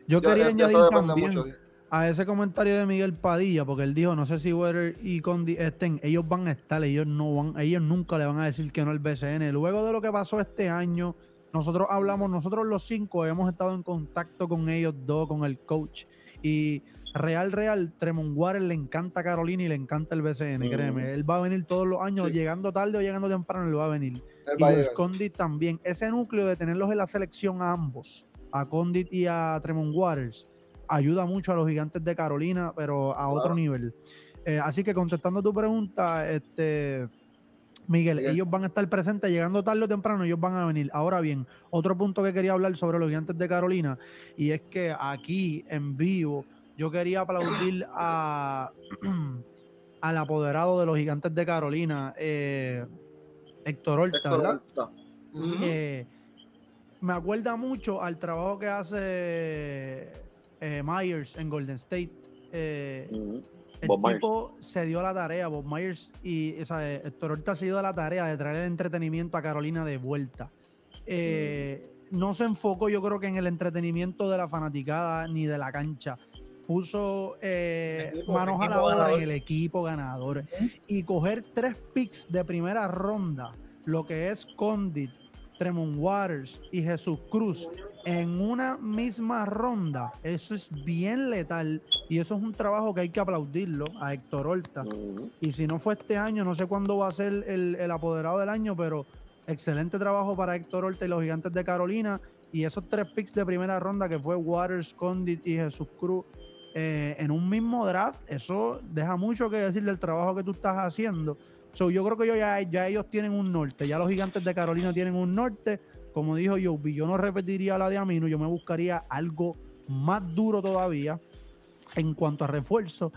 yo quería añadir también mucho. A ese comentario de Miguel Padilla, porque él dijo, no sé si Weather y Condi estén, ellos van a estar, ellos no van, ellos nunca le van a decir que no al BCN. Luego de lo que pasó este año, nosotros hablamos, nosotros los cinco hemos estado en contacto con ellos dos, con el coach. Y real, real, Tremont Waters le encanta a Carolina y le encanta el BCN, Ujú. créeme. Él va a venir todos los años, Sí. llegando tarde o llegando temprano, él va a venir. Él Y a los. Condit también. Ese núcleo de tenerlos en la selección a ambos, a Condit y a Tremont Waters, ayuda mucho a los gigantes de Carolina, pero a otro Claro. nivel. Eh, así que contestando tu pregunta, este Miguel, Miguel. ellos van a estar presentes llegando tarde o temprano, ellos van a venir. Ahora bien, otro punto que quería hablar sobre los gigantes de Carolina, y es que aquí en vivo yo quería aplaudir a al apoderado de los gigantes de Carolina, eh, Héctor Horta, Héctor ¿verdad? Horta. Eh, me acuerda mucho al trabajo que hace eh, Myers en Golden State. Eh, el Bob Myers. tipo se dio la tarea, Bob Myers y o sea, eh, Héctor Horta se dio la tarea de traer el entretenimiento a Carolina de vuelta. Eh, No se enfocó, yo creo que en el entretenimiento de la fanaticada ni de la cancha. Puso eh, Equipo- manos a la obra ganador. en el equipo ganador. Y coger tres picks de primera ronda, lo que es Condit, Tremont Waters y Jesús Cruz, en una misma ronda, eso es bien letal y eso es un trabajo que hay que aplaudirlo a Héctor Horta. Y si no fue este año, no sé cuándo va a ser el, el apoderado del año, pero excelente trabajo para Héctor Horta y los gigantes de Carolina. Y esos tres picks de primera ronda que fue Waters, Condit y Jesús Cruz eh, en un mismo draft, eso deja mucho que decir del trabajo que tú estás haciendo. So, yo creo que yo ya, ya ellos tienen un norte, ya los gigantes de Carolina tienen un norte. Como dijo Joby, yo no repetiría la de Amino, yo me buscaría algo más duro todavía en cuanto a refuerzo.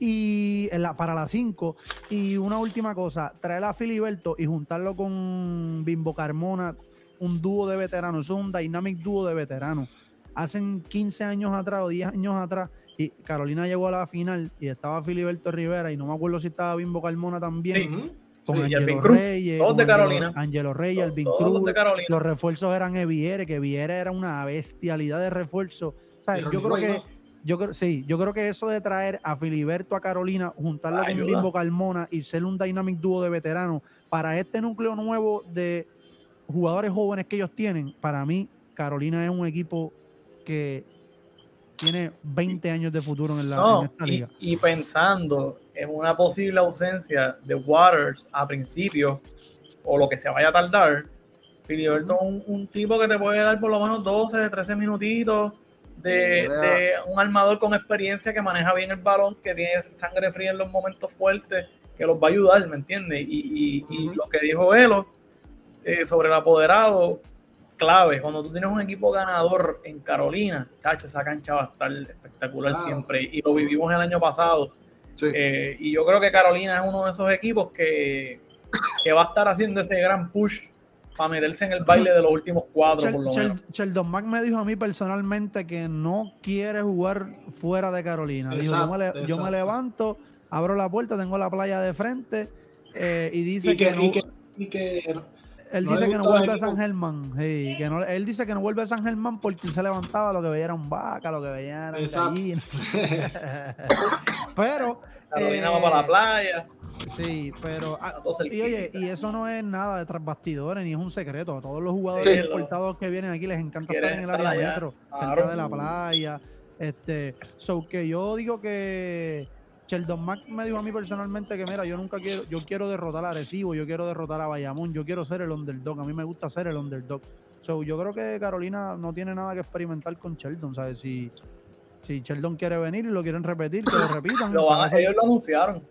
Y para las 5. Y una última cosa, traer a Filiberto y juntarlo con Bimbo Carmona, un dúo de veteranos. Es un dynamic dúo de veteranos. Hacen 15 años atrás o 10 años atrás, y Carolina llegó a la final y estaba Filiberto Rivera, y no me acuerdo si estaba Bimbo Carmona también. Sí. Con y Angelo Reyes. todos con de Carolina. Angelo Reyes, Alvin Cruz. de Carolina. Los refuerzos eran Eviere, que Eviere era una bestialidad de refuerzo. O sea, Y yo creo que, yo creo, sí, yo creo que eso de traer a Filiberto a Carolina, juntarlo con Ayuda. Bimbo Carmona y ser un dynamic dúo de veteranos para este núcleo nuevo de jugadores jóvenes que ellos tienen, para mí Carolina es un equipo que tiene 20 años de futuro en, la, en esta y, liga. y pensando en una posible ausencia de Waters a principio, o lo que se vaya a tardar, Filiberto es un, un tipo que te puede dar por lo menos 12, 13 minutitos de, un armador con experiencia que maneja bien el balón, que tiene sangre fría en los momentos fuertes, que los va a ayudar, ¿me entiendes? Y, y- y Ujú. lo que dijo Velo eh, sobre el apoderado, clave, cuando tú tienes un equipo ganador en Carolina, chacho, esa cancha va a estar espectacular Claro. siempre, y lo vivimos el año pasado. Sí. Eh, y yo creo que Carolina es uno de esos equipos que, que va a estar haciendo ese gran push para meterse en el baile de los últimos cuatro, Chel- por lo Chel- menos. Sheldon Mack me dijo a mí personalmente que no quiere jugar fuera de Carolina. Dijo, yo, me yo levanto, abro la puerta, tengo la playa de frente eh, y dice Y que, que, no, y que, y que él no dice que no vuelve a. San Germán. sí, que no, él dice que no vuelve a San Germán porque él se levantaba, lo que veía eran vacas, lo que veía eran Exacto. gallinas. pero, eh, para la playa. sí, pero ah, y oye, y eso no es nada de tras bastidores ni es un secreto. A todos los jugadores Sí, lo- importados que vienen aquí les encanta estar en el área metro, claro. cerca de la playa. Este, so que yo digo que Sheldon Mack me dijo a mí personalmente que mira, yo nunca quiero, yo quiero derrotar a Arecibo, yo quiero derrotar a Bayamón, yo quiero ser el underdog, a mí me gusta ser el underdog. So, yo creo que Carolina no tiene nada que experimentar con Sheldon, ¿sabes? Si, si Sheldon quiere venir y lo quieren repetir, que lo repitan. Lo van a- ellos lo anunciaron. ellos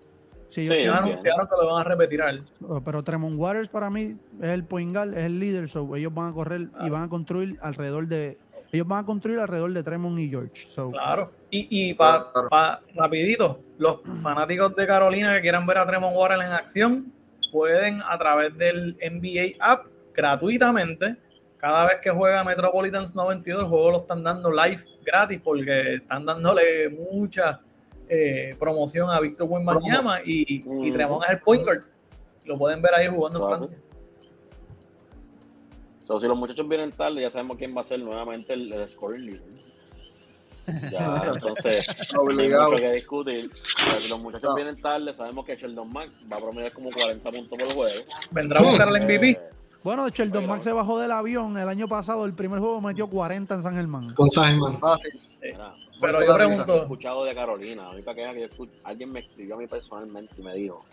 Sí, Ellos quieren- anunciaron que lo van a repetir a él. pero Tremont Waters para mí es el point guard, es el líder, so ellos van a correr y Claro. van a construir alrededor de ellos van a construir alrededor de Tremont y George. So, Claro. Y, y para Claro. rapidito, los fanáticos de Carolina que quieran ver a Tremont Waters en acción pueden a través del NBA app gratuitamente. Cada vez que juega Metropolitans 92, el juego lo están dando live gratis porque están dándole mucha eh, promoción a Víctor Wembanyama y, y. Tremont es el point guard. Lo pueden ver ahí jugando en. Francia. So, si los muchachos vienen tarde, ya sabemos quién va a ser nuevamente el, el scoring leader. Ya, entonces, no hay Obligado. mucho que discutir. Pero si los muchachos No. vienen tarde, sabemos que Sheldon Mack va a promediar como 40 puntos por juego. Vendrá a buscar el MVP. Eh, bueno, Sheldon Mack se bajó del avión el año pasado, el primer juego metió 40 en San Germán. con Simon. Fácil. mira, Pero yo la he pregunto, escuchado de Carolina. A mí para que vean que yo alguien me escribió a mí personalmente y me dijo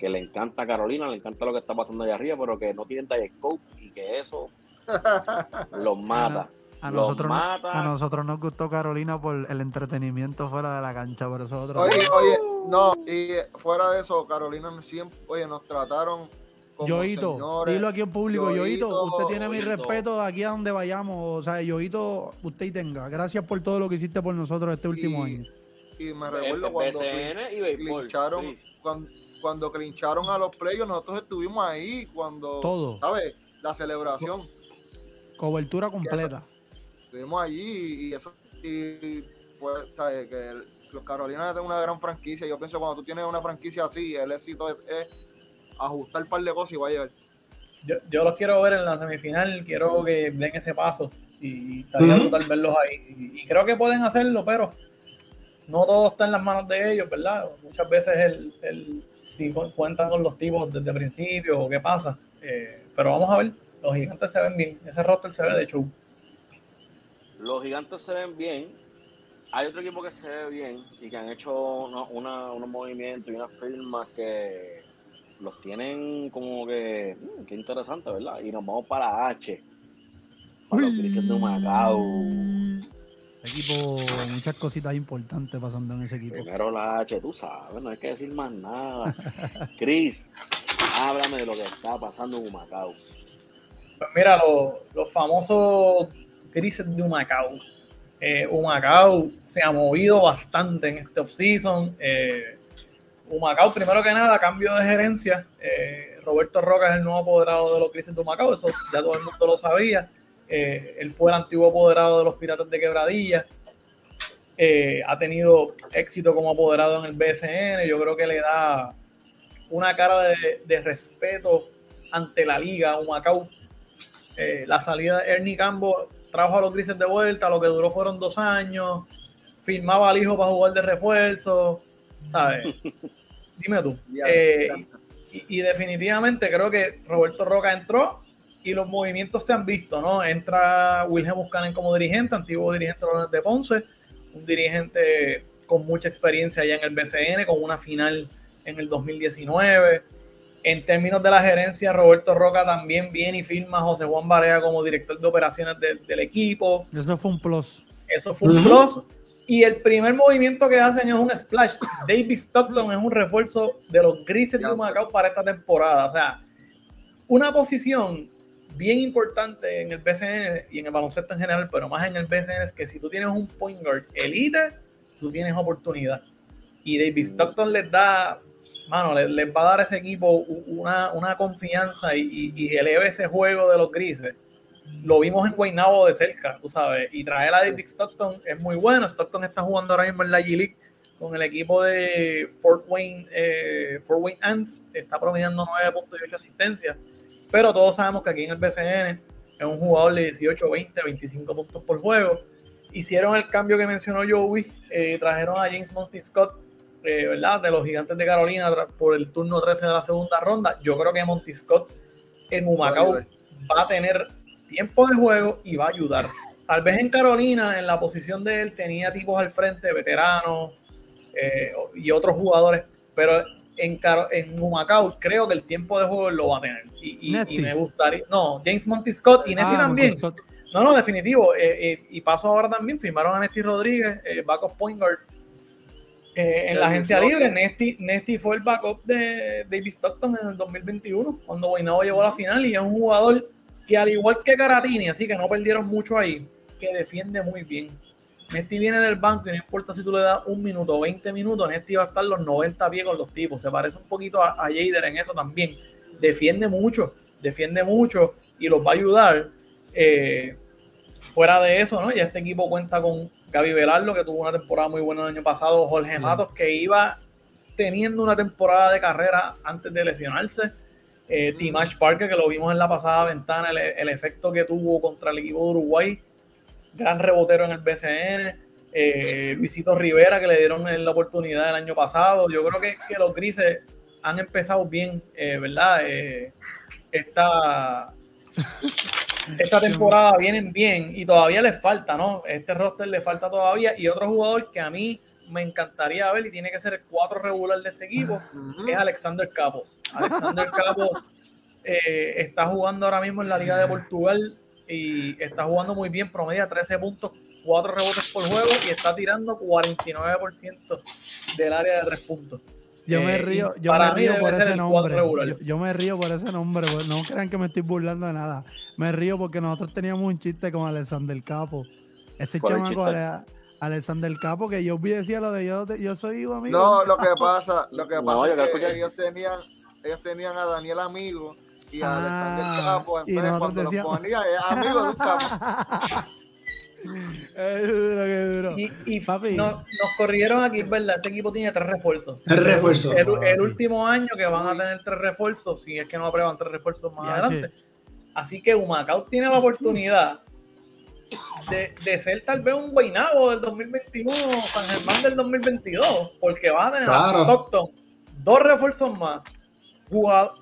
que le encanta a Carolina, le encanta lo que está pasando allá arriba, pero que no tienen scope y que eso los mata. A Los nosotros, no- mata. a nosotros nos gustó Carolina por el entretenimiento fuera de la cancha, por eso otro Oye, oye, no, y fuera de eso, Carolina nos siempre, oye, nos trataron como Yoito, señores. dilo aquí en público, Yoito, Yoito, usted tiene mi respeto aquí a donde vayamos, o sea, Yoito, usted y tenga. Gracias por todo lo que hiciste por nosotros este último Y- año. Y me El- recuerdo cuando BCN y béisbol. clincharon, sí. cuando, cuando clincharon a los playos, nosotros estuvimos ahí cuando, Todo, ¿sabes? La celebración. cobertura completa. Estuvimos allí y, y eso, y pues, ¿sabes? Que el- los Carolinas es una gran franquicia. Yo pienso que cuando tú tienes una franquicia así, el éxito es, es ajustar un par de cosas y va a llegar. yo, yo los quiero ver en la semifinal, quiero que den ese paso y estaría brutal verlos ahí. Y, y creo que pueden hacerlo, pero no todo está en las manos de ellos, ¿verdad? Muchas veces el, el- si cu- cuentan con los tipos desde el principio o qué pasa. Eh, pero vamos a ver, los gigantes se ven bien, ese roster se ve de show. Los gigantes se ven bien. Hay otro equipo que se ve bien y que han hecho una- unos movimientos y unas firmas que los tienen como que. mm, qué interesante, ¿verdad? Y nos vamos para H. Para los Grises de Macao. Ese equipo, muchas cositas importantes pasando en ese equipo. Primero la H, tú sabes, no hay que decir más nada. Chris, háblame de lo que está pasando en Humacao. Pues mira, los, los famosos grises de Humacao. Eh, Humacao se ha movido bastante en este offseason. Eh, Humacao, primero que nada, cambio de gerencia. Eh, Roberto Roca es el nuevo apoderado de los grises de Humacao, eso ya todo el mundo lo sabía. Eh, él fue el antiguo apoderado de los Piratas de Quebradilla. Eh, ha tenido éxito como apoderado en el BSN. Yo creo que le da una cara de, de respeto ante la liga a Humacao. Eh, la salida de Ernie Cambo trajo a los grises de vuelta, lo que duró fueron dos años, firmaba al hijo para jugar de refuerzo, ¿sabes? Dime tú. Y definitivamente creo que Roberto Roca entró y los movimientos se han visto, ¿no? Entra Wilhelm Buscanen como dirigente, antiguo dirigente de los de Ponce, un dirigente con mucha experiencia allá en el BCN, con una final en el 2019. En términos de la gerencia, Roberto Roca también viene y firma a José Juan Barea como director de operaciones de- del equipo. Eso fue un plus. Eso fue un plus. Y el primer movimiento que hacen es un splash. David Stockton es un refuerzo de los grises de. Humacao para esta temporada. O sea, una posición bien importante en el BCN y en el baloncesto en general, pero más en el BCN es que si tú tienes un point guard elite, tú tienes oportunidad. Y David Mm. Stockton les da mano, les, va a dar a ese equipo una, una confianza y, y, eleve ese juego de los grises. Lo vimos en Guaynabo de cerca, tú sabes, y traer a David Stockton es muy bueno. Stockton está jugando ahora mismo en la G-League con el equipo de Fort Wayne, eh, Fort Wayne Ants, está promediando 9.8 asistencias, pero todos sabemos que aquí en el BCN es un jugador de 18, 20, 25 puntos por juego. Hicieron el cambio que mencionó Joey, eh, trajeron a James Monty Scott, eh, ¿verdad? De los gigantes de Carolina por el turno 13 de la segunda ronda. Yo creo que Monty Scott en Humacao va a tener tiempo de juego y va a ayudar. Tal vez en Carolina, en la posición de él, tenía tipos al frente, veteranos, eh, y otros jugadores, pero en, en Humacao creo que el tiempo de juego lo va a tener. Y, me gustaría. No, James Monty Scott y Netty ah, también. No, no, definitivo. Eh, eh, y paso ahora también, firmaron a Nesty Rodríguez, backup point guard. en la agencia libre, Nesty, fue el backup de David Stockton en el 2021, cuando Guaynabo llegó a la final, y es un jugador que al igual que Caratini, así que no perdieron mucho ahí, que defiende muy bien Nesti viene del banco y no importa si tú le das un minuto o 20 minutos, Nesti va a estar los 90 pies con los tipos. Se parece un poquito a, Jader en eso también. Defiende mucho, defiende mucho y los va a ayudar. Eh, fuera de eso, ¿no? Ya este equipo cuenta con Gaby Velardo, que tuvo una temporada muy buena el año pasado, Jorge Matos, que iba teniendo una temporada de carrera antes de lesionarse. Eh, Timash Parker, que lo vimos en la pasada ventana, el efecto que tuvo contra el equipo de Uruguay gran rebotero en el BCN. Eh, Luisito Rivera, que le dieron la oportunidad el año pasado. Yo creo que, que los grises han empezado bien, eh, ¿verdad? Eh, esta, esta temporada vienen bien y todavía les falta, ¿no? Este roster le falta todavía. Y otro jugador que a mí me encantaría ver y tiene que ser el cuatro regular de este equipo es Alexander Capos. Alexander Capos está jugando ahora mismo en la Liga de Portugal y está jugando muy bien, promedia 13 puntos, 4 rebotes por juego y está tirando 49% del área de 3 puntos. Yo me eh, río, yo me río por ese nombre. Yo, me río por ese nombre. No crean que me estoy burlando de nada. Me río porque nosotros teníamos un chiste con Alexander Capo. Ese chamaco Alexander Capo que yo vi decía lo de yo, yo soy amigo. No, lo que pasa, lo que pasa es que ellos tenían, ellos tenían a Daniel Amigo y a Alexander ah, Capo. Entonces, cuando decíamos... los ponía, es amigo de un capo. Es duro, qué duro. Y, y Papi. No, nos corrieron aquí, ¿verdad? Este equipo tiene tres refuerzos. Tres refuerzos. El, el, último año que van a tener tres refuerzos, si es que no aprueban tres refuerzos más adelante. Así que Humacao tiene la oportunidad de, de, ser tal vez un Guaynabo del 2021, San Germán del 2022, porque van a tener a Stockton, dos refuerzos más,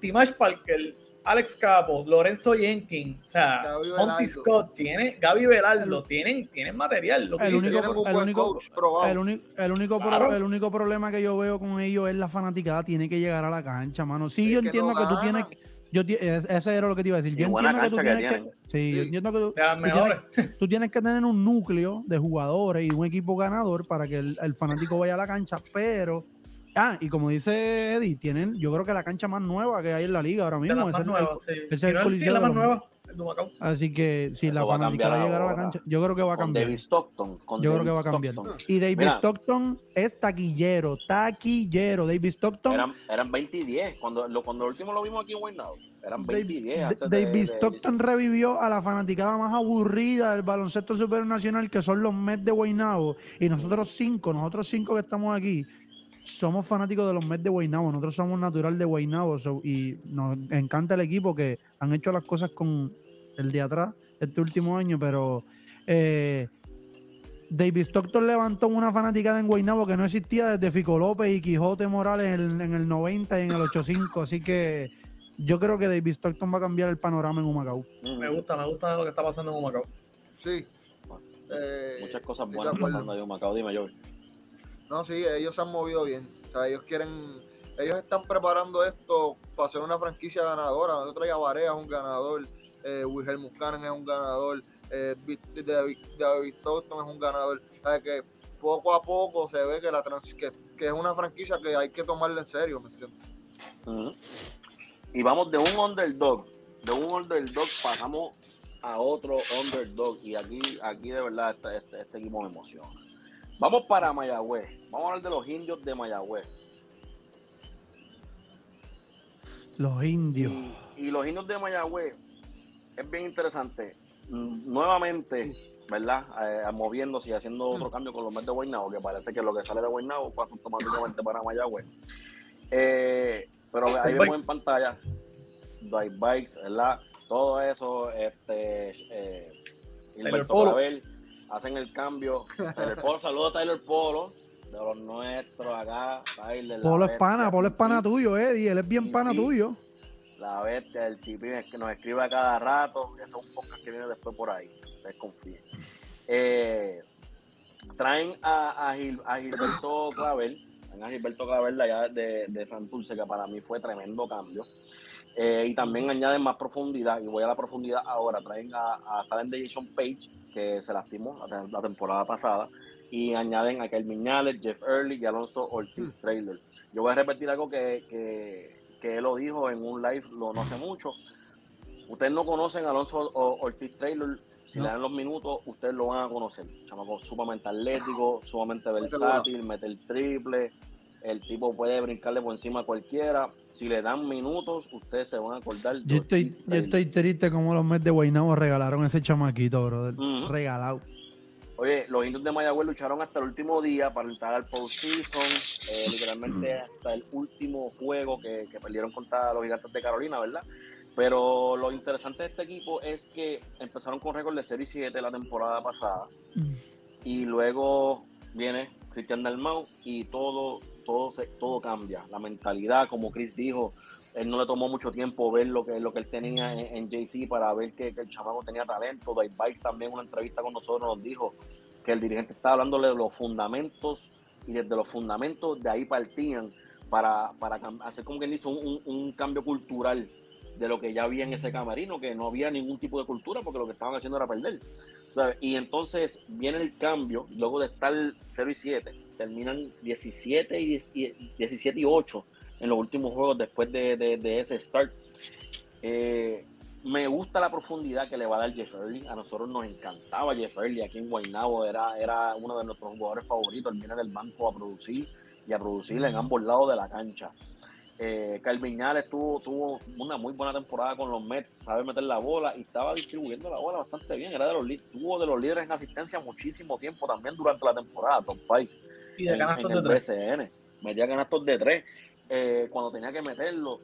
Timash Parker, Alex Capo, Lorenzo Jenkins, o sea, Monty Scott, tiene, Gaby Velardo, tienen, tienen material. el, único, el, único, el, único, el, único problema que yo veo con ellos es la fanaticada, tiene que llegar a la cancha, mano. Sí, yo entiendo que, tú tienes yo ese era lo que te iba a decir. Yo entiendo que tú tienes que, sí, yo entiendo que tú, tienes, tú, tienes, que tener un núcleo de jugadores y un equipo ganador para que el fanático vaya a la cancha, pero Ah, y como dice Eddie, tienen, yo creo que la cancha más nueva que hay en la liga ahora mismo. Es, nueva, es el, la más nueva. Así que si la fanática va a llegar a la cancha, yo creo que va a cambiar. David Stockton. yo creo que va a cambiar. Y David Stockton es taquillero, taquillero. David Stockton. Eran, eran 20 y 10. Cuando, lo, cuando último lo vimos aquí en Guaynabo, eran 20 y 10. David Stockton revivió a la fanaticada más aburrida del baloncesto supernacional, que son los Mets de Guaynabo. Y nosotros cinco, nosotros cinco que estamos aquí, somos fanáticos de los Mets de Guaynabo, nosotros somos natural de Guaynabo y nos encanta el equipo que han hecho las cosas con el de atrás este último año, pero eh, David Stockton levantó una fanaticada en Guaynabo que no existía desde Fico López y Quijote Morales en, el 90 y en el 85, así que yo creo que David Stockton va a cambiar el panorama en Humacao. Me gusta, me gusta lo que está pasando en Humacao. Sí. Muchas cosas buenas pasando en Humacao, dime yo. No, sí, ellos se han movido bien. O sea, ellos quieren, ellos están preparando esto para ser una franquicia ganadora. Nosotros ya Varea es un ganador, eh, Wilhelm Muscanen es un ganador, eh, David, David es un ganador. O sea, que poco a poco se ve que, la que, que, es una franquicia que hay que tomarla en serio, ¿me entiendes? Y vamos de un underdog, de un underdog pasamos a otro underdog y aquí, aquí de verdad este, este, este equipo me emociona. Vamos para Mayagüez. Vamos a hablar de los indios de Mayagüez. Los indios. Y, y los indios de Mayagüez es bien interesante. Mm, Nuevamente, ¿verdad? Eh, moviéndose y haciendo otro cambio con los Mets de Guaynabo, que parece que lo que sale de Guaynabo pasa automáticamente para Mayagüez. Eh, pero ahí vemos en pantalla Dwight Bikes, ¿verdad? Todo eso, este, eh, Hilberto Polo. Hacen el cambio. Tyler Polo, saludos a Tyler Polo, de los nuestros acá. Tyler, Polo es pana, Polo es pana tuyo, Eddie. Él es bien pana tuyo. La bestia, el tipín es que nos escribe a cada rato. Ese es un podcast que viene después por ahí. Ustedes confíen. Eh, traen a, a, Gil- a Gilberto Clavel, traen a Gilberto Clavel de allá de, de Santurce, que para mí fue tremendo cambio. Eh, y también añaden más profundidad, y voy a la profundidad ahora. Traen a, a salen de Jason Page, que se lastimó la, te- la temporada pasada, y añaden a Kelvin Miñales, Jeff Early y Alonso Ortiz Trailer. Yo voy a repetir algo que, que, que él lo dijo en un live lo no hace mucho. Ustedes no conocen a Alonso O- Ortiz Trailer, si No. le dan los minutos, ustedes lo van a conocer. Chamaco sumamente atlético, sumamente versátil, mete el triple. El tipo puede brincarle por encima a cualquiera. Si le dan minutos, ustedes se van a acordar. Yo estoy, yo estoy triste como los Mets de Guaynabo regalaron ese chamaquito, brother. Regalado. Oye, los indios de Mayagüez lucharon hasta el último día para entrar al postseason, eh, literalmente hasta el último juego que, que perdieron contra los gigantes de Carolina, ¿verdad? Pero lo interesante de este equipo es que empezaron con récord de 0 y 7 la temporada pasada y luego viene Cristian Dalmau y todo, todo, se- todo cambia. La mentalidad, como Chris dijo, él no le tomó mucho tiempo ver lo que, lo que él tenía en, en JC para ver que, que el chamaco tenía talento. Dave Bice también en una entrevista con nosotros nos dijo que el dirigente estaba hablándole de los fundamentos y desde los fundamentos de ahí partían para, para hacer como quien dice un, un- un cambio cultural de lo que ya había en ese camarino, que no había ningún tipo de cultura porque lo que estaban haciendo era perder. ¿sabes? Y entonces viene el cambio, luego de estar 0 y 7, terminan 17 y, 10 y- 17 y 8 en los últimos juegos después de, ese start. Eh, me gusta la profundidad que le va a dar Jeff Early. A nosotros nos encantaba Jeff Early aquí en Guaynabo. Era, era uno de nuestros jugadores favoritos. Él viene del banco a producir y a producir en ambos lados de la cancha. Eh, tuvo, tuvo una muy buena temporada con los Mets, sabe meter la bola y estaba distribuyendo la bola bastante bien. Era de los, tuvo de los líderes en asistencia muchísimo tiempo también durante la temporada, top 5 Y de canastos de tres. BCN. Metía canastos de tres eh, cuando tenía que meterlo.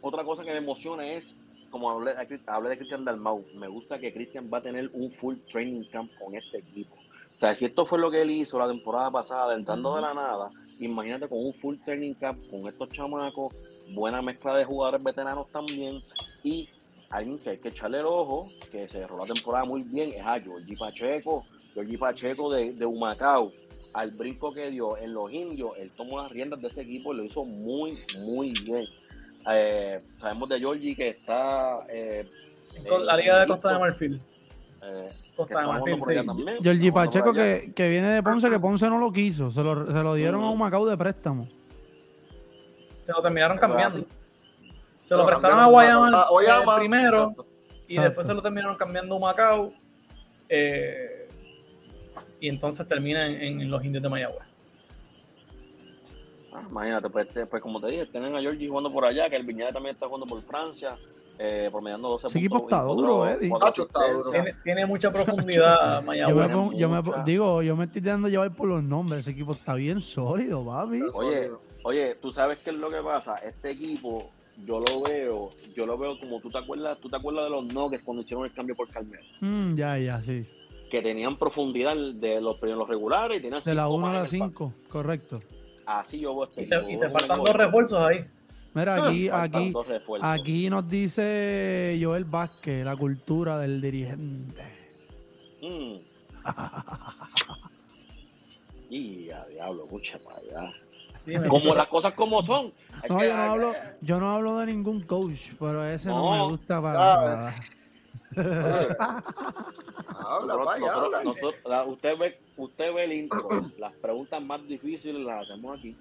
Otra cosa que me emociona es, como hablé, hablé de Cristian Dalmau, me gusta que Cristian va a tener un full training camp con este equipo. O sea, si esto fue lo que él hizo la temporada pasada, entrando de la nada, imagínate con un full training camp con estos chamacos, buena mezcla de jugadores veteranos también, y alguien que hay que echarle el ojo, que se cerró la temporada muy bien, es a Georgie Pacheco, Georgie Pacheco de, de Humacao, al brinco que dio en los indios, él tomó las riendas de ese equipo y lo hizo muy, muy bien. Eh, sabemos de Georgie que está... Eh, Con la Liga de Costa de Marfil. eh, Costa de Marfil, por allá sí. también, Georgie Pacheco que, que viene de Ponce, que Ponce no lo quiso. Se lo, se lo dieron a un Macao de préstamo. Se lo terminaron cambiando. Se lo Lo prestaron a Guayama, a Guayama. eh, primero Exacto. y Exacto. después se lo terminaron cambiando a Macao. eh, y entonces termina en, en los indios de Mayagüez. Ah, imagínate, pues, este, pues como te dije, tienen a Georgie jugando por allá, que el Viñales también está jugando por Francia, eh, promediando 12 Ese equipo puntos está duro, Eddie. Tiene, tiene mucha profundidad Yo me, Mayagüez. pongo- yo me digo, yo me estoy dando llevar por los nombres. Ese equipo está bien sólido, papi. Oye. Oye, tú sabes qué es lo que pasa. Este equipo, yo lo veo, yo lo veo como tú te acuerdas, tú te acuerdas de los Nuggets cuando hicieron el cambio por Carmelo, Mm, ya, ya, sí. Que tenían profundidad de los primeros regulares y tenían De la cinco 1 a la el banco. 5, correcto. Así yo Y te, y faltan dos refuerzos ahí. Mira, aquí, aquí, nos dice Joel Vázquez, la cultura del dirigente. Mm. y a diablo, mucha para allá. Dime. Como las cosas como son. No, que- yo no hablo, yo no hablo de ningún coach, pero ese no, No. me gusta para Ah, nada. Habla, Nosotros- vaya, nosotros- habla. nosotros- la- usted, ve, usted ve el intro. Las preguntas más difíciles las hacemos aquí.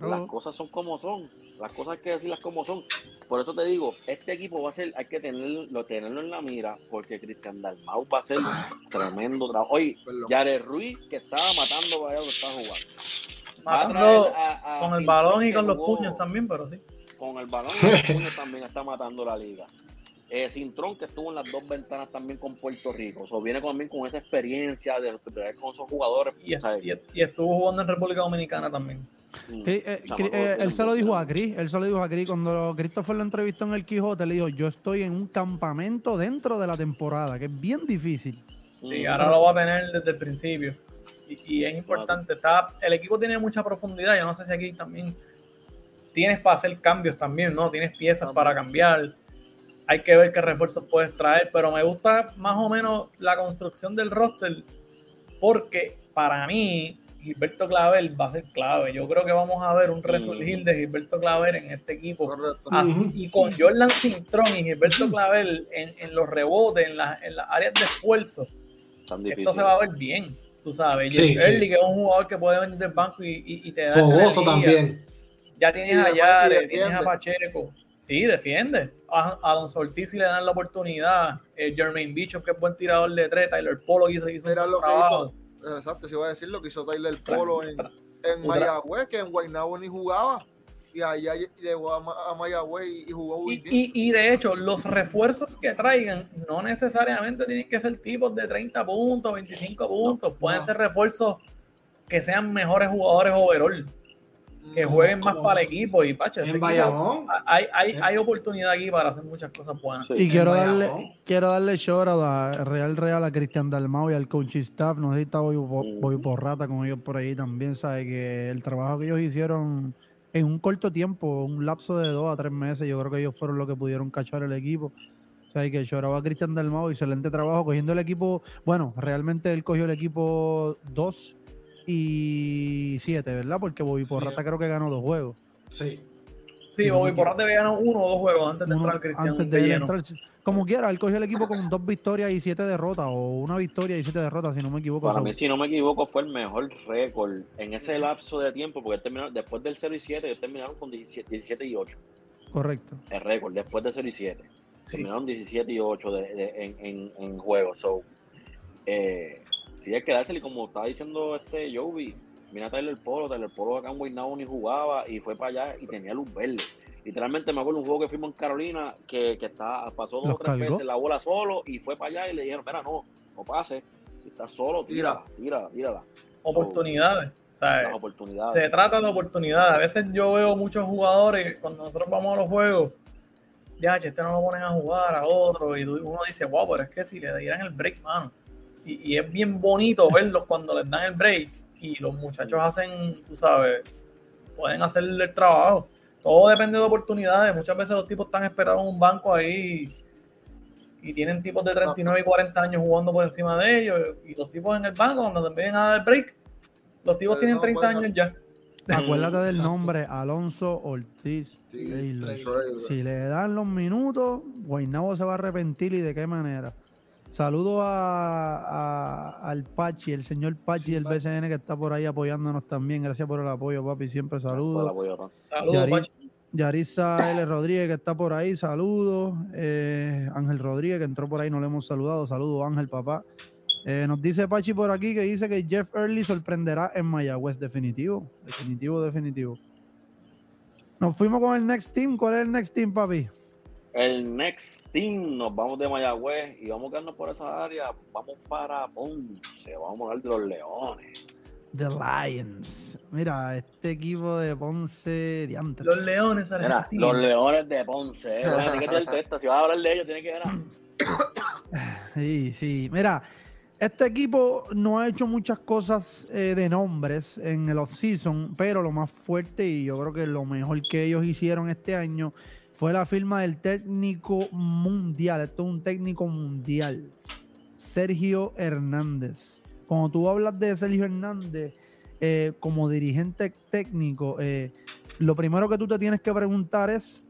Las cosas son como son. Las cosas hay que decirlas como son. Por eso te digo, este equipo va a ser, hay que tenerlo, tenerlo en la mira, porque Cristian Dalmau va a ser tremendo trabajo. Oye, Perdón. Yare Ruiz, que estaba matando allá donde está jugando. A Matando traer a- a con el balón y con los puños también, pero sí. con el balón en el puño también está matando la liga. Eh, Cintrón, que estuvo en las dos ventanas también con Puerto Rico. O viene también con esa experiencia de, de con esos jugadores. Y, y, estuvo jugando en República Dominicana también. Mm, eh, eh, él se lo dijo a Cris, él se lo dijo a Cris cuando Christopher lo entrevistó en el Quijote, le dijo, yo estoy en un campamento dentro de la temporada, que es bien difícil. Sí, mm. ahora lo va a tener desde el principio. Y, es importante, está, el equipo tiene mucha profundidad, yo no sé si aquí también tienes para hacer cambios también, ¿no? Tienes piezas para cambiar, hay que ver qué refuerzos puedes traer, pero me gusta más o menos la construcción del roster, porque para mí Gilberto Claver va a ser clave. Yo creo que vamos a ver un resurgir de Gilberto Claver en este equipo. y con Jordan Cintrón y Gilberto Claver en, los rebotes, en, las áreas de esfuerzo, esto se va a ver bien. Tú sabes, sí, que es un jugador que puede venir del banco y, te da ese también. Ya tienes a Yare, tienes a Pacheco. Sí, defiende. A, Don Ortiz si le dan la oportunidad. Eh, Jermaine Bishop, que es buen tirador de tres. Tyler Polo hizo, hizo Mira lo trabajo. que hizo. Exacto, si voy a decir lo que hizo Tyler Polo en, en Mayagüez, que en Guaynabo ni jugaba. Y allá llegó a, Mayagüez y, jugó muy bien. Y, y, de hecho, los refuerzos que traigan no necesariamente tienen que ser tipos de 30 puntos, 25 puntos. Pueden ser refuerzos que sean mejores jugadores overall que jueguen más para el equipo y Pache. En este hay, hay, hay, oportunidad aquí para hacer muchas cosas buenas. y quiero darle, quiero darle shout a Real Real, a Cristian Dalmau y al coaching staff. No sé si está voy, voy por rata con ellos por ahí también. Sabe que el trabajo que ellos hicieron en un corto tiempo, un lapso de dos a tres meses, yo creo que ellos fueron los que pudieron cachar el equipo. O sea, que lloraba a Cristian Dalmau, excelente trabajo cogiendo el equipo. Bueno, realmente él cogió el equipo 2 y 7, ¿verdad? Porque Bobby Porrata creo que ganó dos juegos. Sí. Sí, Bobby Porrata había ganado uno o dos juegos antes de entrar Cristian. Antes de, entrar, como quiera, él cogió el equipo con dos victorias y siete derrotas, o una victoria y siete derrotas, si no me equivoco. Para mí, si no me equivoco, fue el mejor récord en ese lapso de tiempo, porque terminó, después del 0 y 7, ellos terminaron con 17, y 8. Correcto. El récord, después del 0 y 7. Terminaron 17 y 8 de, en, en, en juegos. So, eh, sí hay que dárselo, y como estaba diciendo este Jovi, mira Tyler Polo, Tyler Polo acá en Guaynabo ni jugaba y fue para allá y tenía luz verde. Literalmente me acuerdo un juego que fuimos en Carolina que, que está, pasó dos o tres veces la bola solo y fue para allá y le dijeron, mira, no, no pase, si estás solo, tira, tira, tírala. Oportunidades. oportunidades. Se trata de oportunidades. A veces yo veo muchos jugadores cuando nosotros vamos a los juegos, ya, este no lo ponen a jugar a otro y uno dice, wow, pero es que si le dieran el break, mano y, es bien bonito verlos cuando les dan el break y los muchachos hacen, tú sabes, pueden hacer el trabajo. Todo depende de oportunidades. Muchas veces los tipos están esperados en un banco ahí y tienen tipos de 39 y 40 años jugando por encima de ellos. Y los tipos en el banco, cuando te empiezan a dar el break, los tipos tienen 30 años ya. Acuérdate del nombre, Alonso Ortiz. si le dan los minutos, Guaynabo se va a arrepentir y de qué manera. Saludo a, al Pachi, el señor Pachi del BCN que está por ahí apoyándonos también. Gracias por el apoyo, papi. Siempre saludos. Saludos, Yarisa L. Rodríguez que está por ahí, saludos. Eh, Ángel Rodríguez que entró por ahí, no le hemos saludado. Saludos, Ángel, papá. Eh, nos dice Pachi por aquí que dice que Jeff Early sorprenderá en Mayagüez. Definitivo, definitivo, definitivo. Nos fuimos con el next team. ¿Cuál es el next team, papi? El next team, nos vamos de Mayagüez y vamos a quedarnos por esa área. Vamos para Ponce, vamos a hablar de los Leones. The Lions. Mira, este equipo de Ponce, diantre. Los Leones Mira, Los Leones de Ponce. Eh. si vas a hablar de ellos, tiene que ganar. Sí, sí. Mira, este equipo no ha hecho muchas cosas eh, de nombres en el off-season, pero lo más fuerte y yo creo que lo mejor que ellos hicieron este año fue la firma del técnico mundial. Esto es un técnico mundial. Sergio Hernández. Cuando tú hablas de Sergio Hernández eh, como dirigente técnico, eh, lo primero que tú te tienes que preguntar es,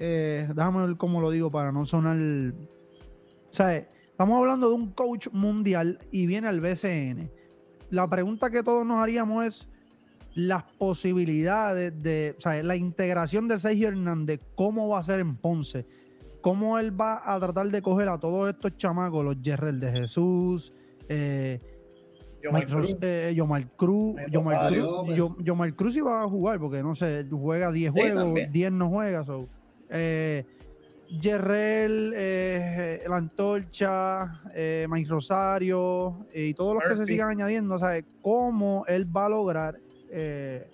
eh, déjame ver cómo lo digo para no sonar... O sea, estamos hablando de un coach mundial y viene al BCN. La pregunta que todos nos haríamos es, las posibilidades de, o sea, la integración de Sergio Hernández, cómo va a ser en Ponce, cómo él va a tratar de coger a todos estos chamacos, los Jerrel de Jesús, eh, eh, Yomar Cruz, Mike Yomar Cruz, Yomar Cruz iba a jugar porque no sé, juega 10 Sí, juegos, también. 10 no juega. So. Eh, Yerrel, eh, La Antorcha, eh, Mike Rosario eh, y todos los que se sigan añadiendo, ¿sabes? ¿Cómo él va a lograr eh,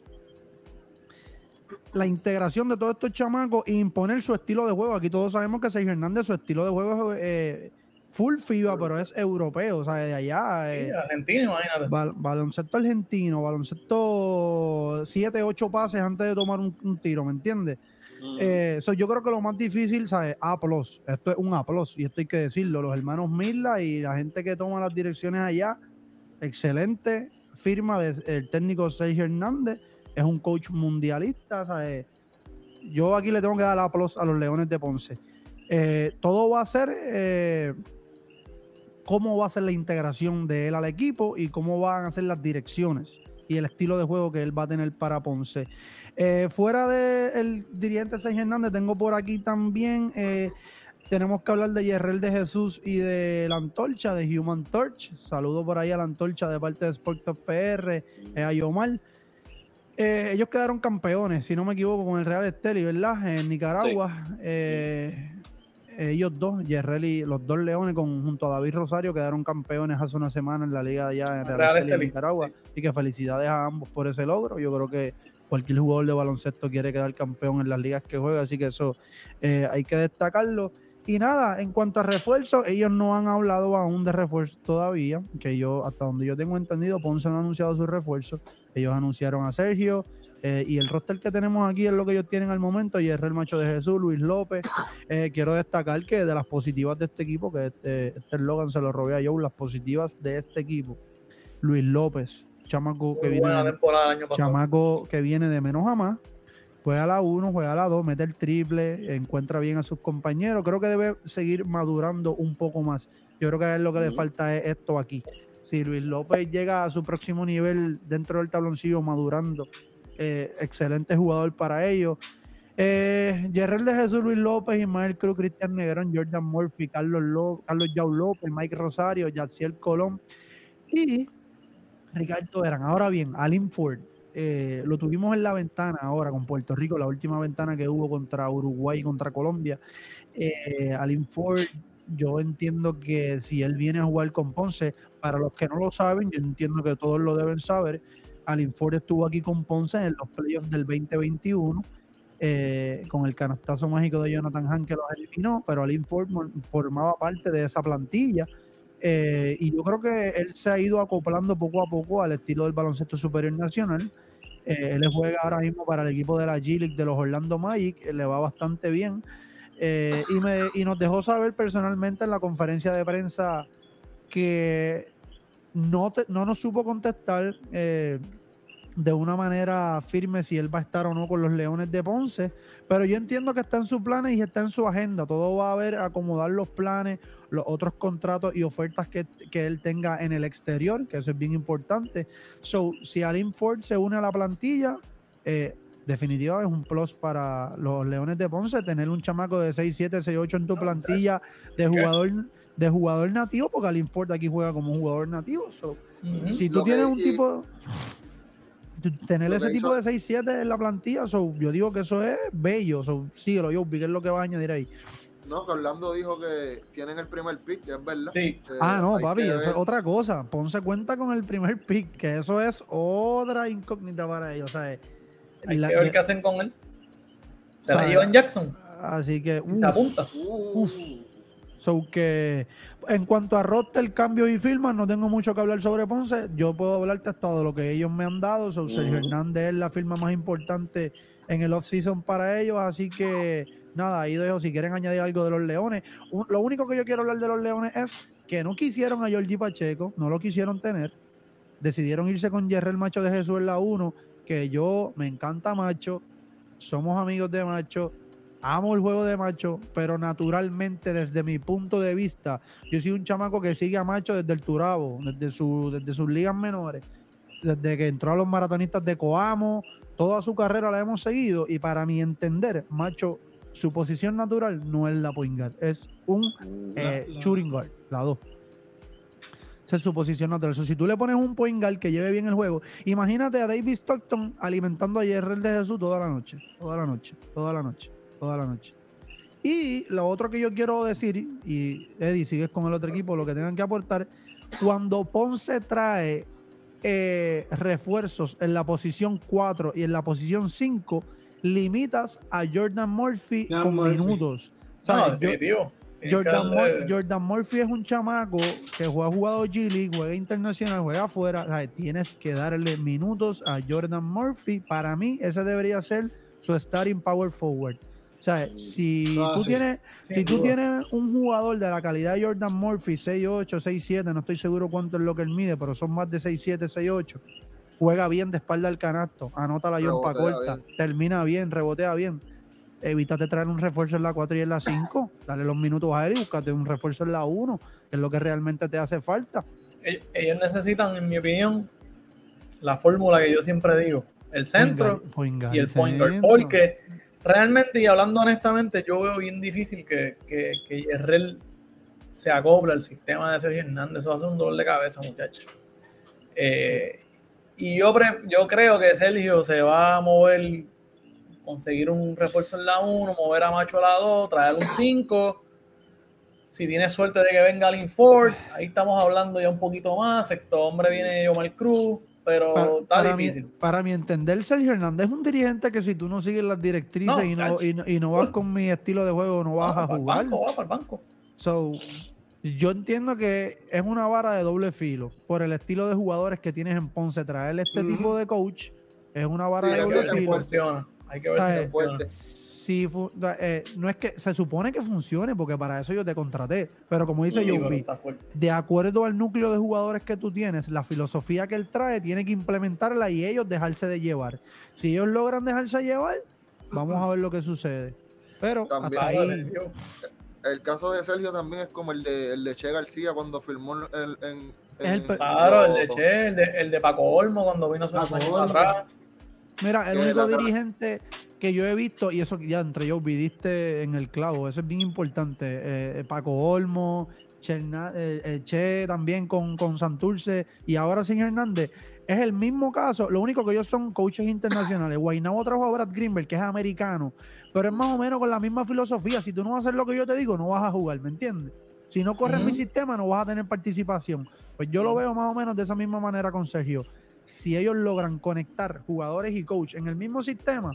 la integración de todos estos chamacos e imponer su estilo de juego? Aquí todos sabemos que Sergio Hernández, su estilo de juego es eh, full FIBA, pero es europeo, o sea, de allá. eh, Sí, argentino, imagínate. Bal- baloncesto argentino, baloncesto 7, 8 pases antes de tomar un, un tiro, ¿me entiendes? Mm. Eh, so, yo creo que lo más difícil, ¿sabes? A Esto es un A y esto hay que decirlo. Los hermanos Mila y la gente que toma las direcciones allá, excelente firma del técnico Sergio Hernández. Es un coach mundialista, ¿sabes? Yo aquí le tengo que dar A a los Leones de Ponce. Eh, todo va a ser eh, cómo va a ser la integración de él al equipo y cómo van a ser las direcciones y el estilo de juego que él va a tener para Ponce. Eh, fuera del dirigente Sergio Hernández, tengo por aquí también, eh, tenemos que hablar de Yerrel de Jesús y de la Antorcha, de Human Torch. Saludo por ahí a la Antorcha de parte de Sport Top PR, eh, a Yomar. Eh, ellos quedaron campeones, si no me equivoco, con el Real Esteli, ¿verdad? En Nicaragua. Eh, ellos dos, Yerrel y los dos leones, con, junto a David Rosario, quedaron campeones hace una semana en la liga allá en Real, Estelí, Nicaragua. Así que felicidades a ambos por ese logro. Yo creo que cualquier jugador de baloncesto quiere quedar campeón en las ligas que juega, así que eso eh, hay que destacarlo. Y nada, en cuanto a refuerzos, ellos no han hablado aún de refuerzos todavía, que yo, hasta donde yo tengo entendido, Ponce no ha anunciado sus refuerzos. Ellos anunciaron a Sergio, eh, y el roster que tenemos aquí es lo que ellos tienen al momento, y es el macho de Jesús, Luis López. Eh, quiero destacar que de las positivas de este equipo, que este, este eslogan se lo robé a Joe, las positivas de este equipo, Luis López, chamaco que viene de, chamaco que viene de menos a más. Juega a la 1, juega a la 2, mete el triple, encuentra bien a sus compañeros. Creo que debe seguir madurando un poco más. Yo creo que él lo que le falta es esto aquí. Si Luis López llega a su próximo nivel dentro del tabloncillo madurando, eh, excelente jugador para ellos. Eh, de Jesús, Luis López, Ismael Cruz, Cristian Negrón, Jordan Murphy, Carlos, Ló- Carlos Yao López, Mike Rosario, Yaciel Colón y Ricardo Eran. Ahora bien, Alin Ford, eh, lo tuvimos en la ventana ahora con Puerto Rico, la última ventana que hubo contra Uruguay y contra Colombia. Eh, Alin Ford, yo entiendo que si él viene a jugar con Ponce, para los que no lo saben, yo entiendo que todos lo deben saber, Alin Ford estuvo aquí con Ponce en los playoffs del 2021. eh, con el canastazo mágico de Jonathan Han que los eliminó, pero Alin Ford formaba parte de esa plantilla. Eh, y yo creo que él se ha ido acoplando poco a poco al estilo del baloncesto superior nacional. Eh, él juega ahora mismo para el equipo de la G-League de los Orlando Magic, eh, le va bastante bien. Y, me, y nos dejó saber personalmente en la conferencia de prensa que no, te- no nos supo contestar de una manera firme si él va a estar o no con los Leones de Ponce, pero yo entiendo que está en sus planes y está en su agenda. Todo va a ver acomodar los planes, los otros contratos y ofertas que, que él tenga en el exterior, que eso es bien importante. So, si Alin Ford se une a la plantilla, eh, definitivamente es un plus para los Leones de Ponce tener un chamaco de 6, 7, 6, 8 en tu plantilla de jugador de jugador nativo, porque Alin Ford aquí juega como un jugador nativo. So, si tú Lo que- tienes un tipo tener Lo ese tipo hizo- de 6-7 en la plantilla, so, yo digo que eso es bello. So, síguelo, yo, ¿qué es lo que vas a añadir ahí? No, que Orlando dijo que tienen el primer pick, es verdad. Sí, Eh, ah, no, papi, eso ver. es otra cosa. Ponce cuenta con el primer pick, que eso es otra incógnita para ellos. O sea, hay la- que ver de- qué hacen con él. Se O sea, la llevan Jackson así que, se apunta. Uh, Uf. So que en cuanto a roster, cambios y firmas, no tengo mucho que hablar sobre Ponce. Yo puedo hablarte hasta de lo que ellos me han dado. So, Sergio. Hernández es la firma más importante en el off-season para ellos. Así que nada, ahí dejo. Si quieren añadir algo de los Leones, Un- lo único que yo quiero hablar de los Leones es que no quisieron a Georgie Pacheco, no lo quisieron tener. Decidieron irse con Jerrel Macho de Jesús en la 1, que yo me encanta Macho, somos amigos de Macho, amo el juego de Macho, pero naturalmente desde mi punto de vista, yo soy un chamaco que sigue a Macho desde el Turabo, desde, su, desde sus ligas menores, desde que entró a los maratonistas de Coamo, toda su carrera la hemos seguido y para mi entender, Macho, su posición natural no es la point guard, es un eh, la- shooting guard, la dos. Esa es su posición natural. So, si tú le pones un point guard que lleve bien el juego, imagínate a David Stockton alimentando a Jerrel de Jesús toda la noche, toda la noche, toda la noche, toda la noche. Y lo otro que yo quiero decir, y Eddie, sigues con el otro equipo, lo que tengan que aportar, cuando Ponce trae eh, refuerzos en la posición 4 y en la posición 5, limitas a Jordan Murphy Jordan con Murphy. minutos. No, ¿Sabes? Yo- Jordan, Mur- Jordan Murphy es un chamaco que juega ha jugado G League, juega internacional, juega afuera. Sea, tienes que darle minutos a Jordan Murphy. Para mí, ese debería ser su starting power forward. O sea, si Ah, tú sí. tienes, sin si tú tienes un jugador de la calidad de Jordan Murphy, 6'8, 6'7, no estoy seguro cuánto es lo que él mide, pero son más de 6'7, 6'8. Juega bien de espalda al canasto, anota la yompa corta, bien. termina bien, rebotea bien. Evítate traer un refuerzo en la 4 y en la 5. Dale los minutos a él y búscate un refuerzo en la 1, que es lo que realmente te hace falta. Ell- Ellos necesitan, en mi opinión, la fórmula que yo siempre digo: el centro Point guard, y el point guard. centro. Porque realmente, y hablando honestamente, yo veo bien difícil que, que, que Yerrel se acople al sistema de Sergio Hernández. Eso va a ser un dolor de cabeza, muchachos. Eh, y yo, yo creo que Sergio se va a mover, conseguir un refuerzo en la 1, mover a Macho a la 2, traer un 5. Si tiene suerte de que venga Lin Ford, ahí estamos hablando ya un poquito más. Sexto hombre viene Omar Cruz, pero Para, está para difícil. Mi, para mi entender, Sergio Hernández es un dirigente que si tú no sigues las directrices No, y, no, y, no, y no vas con mi estilo de juego, no vas Va a jugar. banco, va para el banco. So, yo entiendo que es una vara de doble filo por el estilo de jugadores que tienes en Ponce. Traerle este Ujú. tipo de coach es una vara Sí, de Hay que doble ver si filo. funciona. Hay que ver si funciona. Si eh, no es que se supone que funcione, porque para eso yo te contraté. Pero como dice Sí, de acuerdo al núcleo de jugadores que tú tienes, la filosofía que él trae tiene que implementarla y ellos dejarse de llevar. Si ellos logran dejarse llevar, vamos a ver lo que sucede. Pero También- hasta ahí. El caso de Sergio también es como el de, el de Che García cuando firmó el, en, el Claro, el de Che, el de, el de Paco Olmo cuando vino Olmo. atrás. mira, el único dirigente que yo he visto, y eso ya entre yo diste en el clavo, eso es bien importante. eh, Paco Olmo, Che, Herná- eh, eh, Che también con, con Santurce y ahora sin Hernández. Es el mismo caso, lo único que ellos son coaches internacionales. Guaynabo trajo a Brad Greenberg, que es americano, pero es más o menos con la misma filosofía. Si tú no vas a hacer lo que yo te digo, no vas a jugar, ¿me entiendes? Si no corres mi Ujú. sistema, no vas a tener participación. Pues yo lo veo más o menos de esa misma manera con Sergio. Si ellos logran conectar jugadores y coach en el mismo sistema,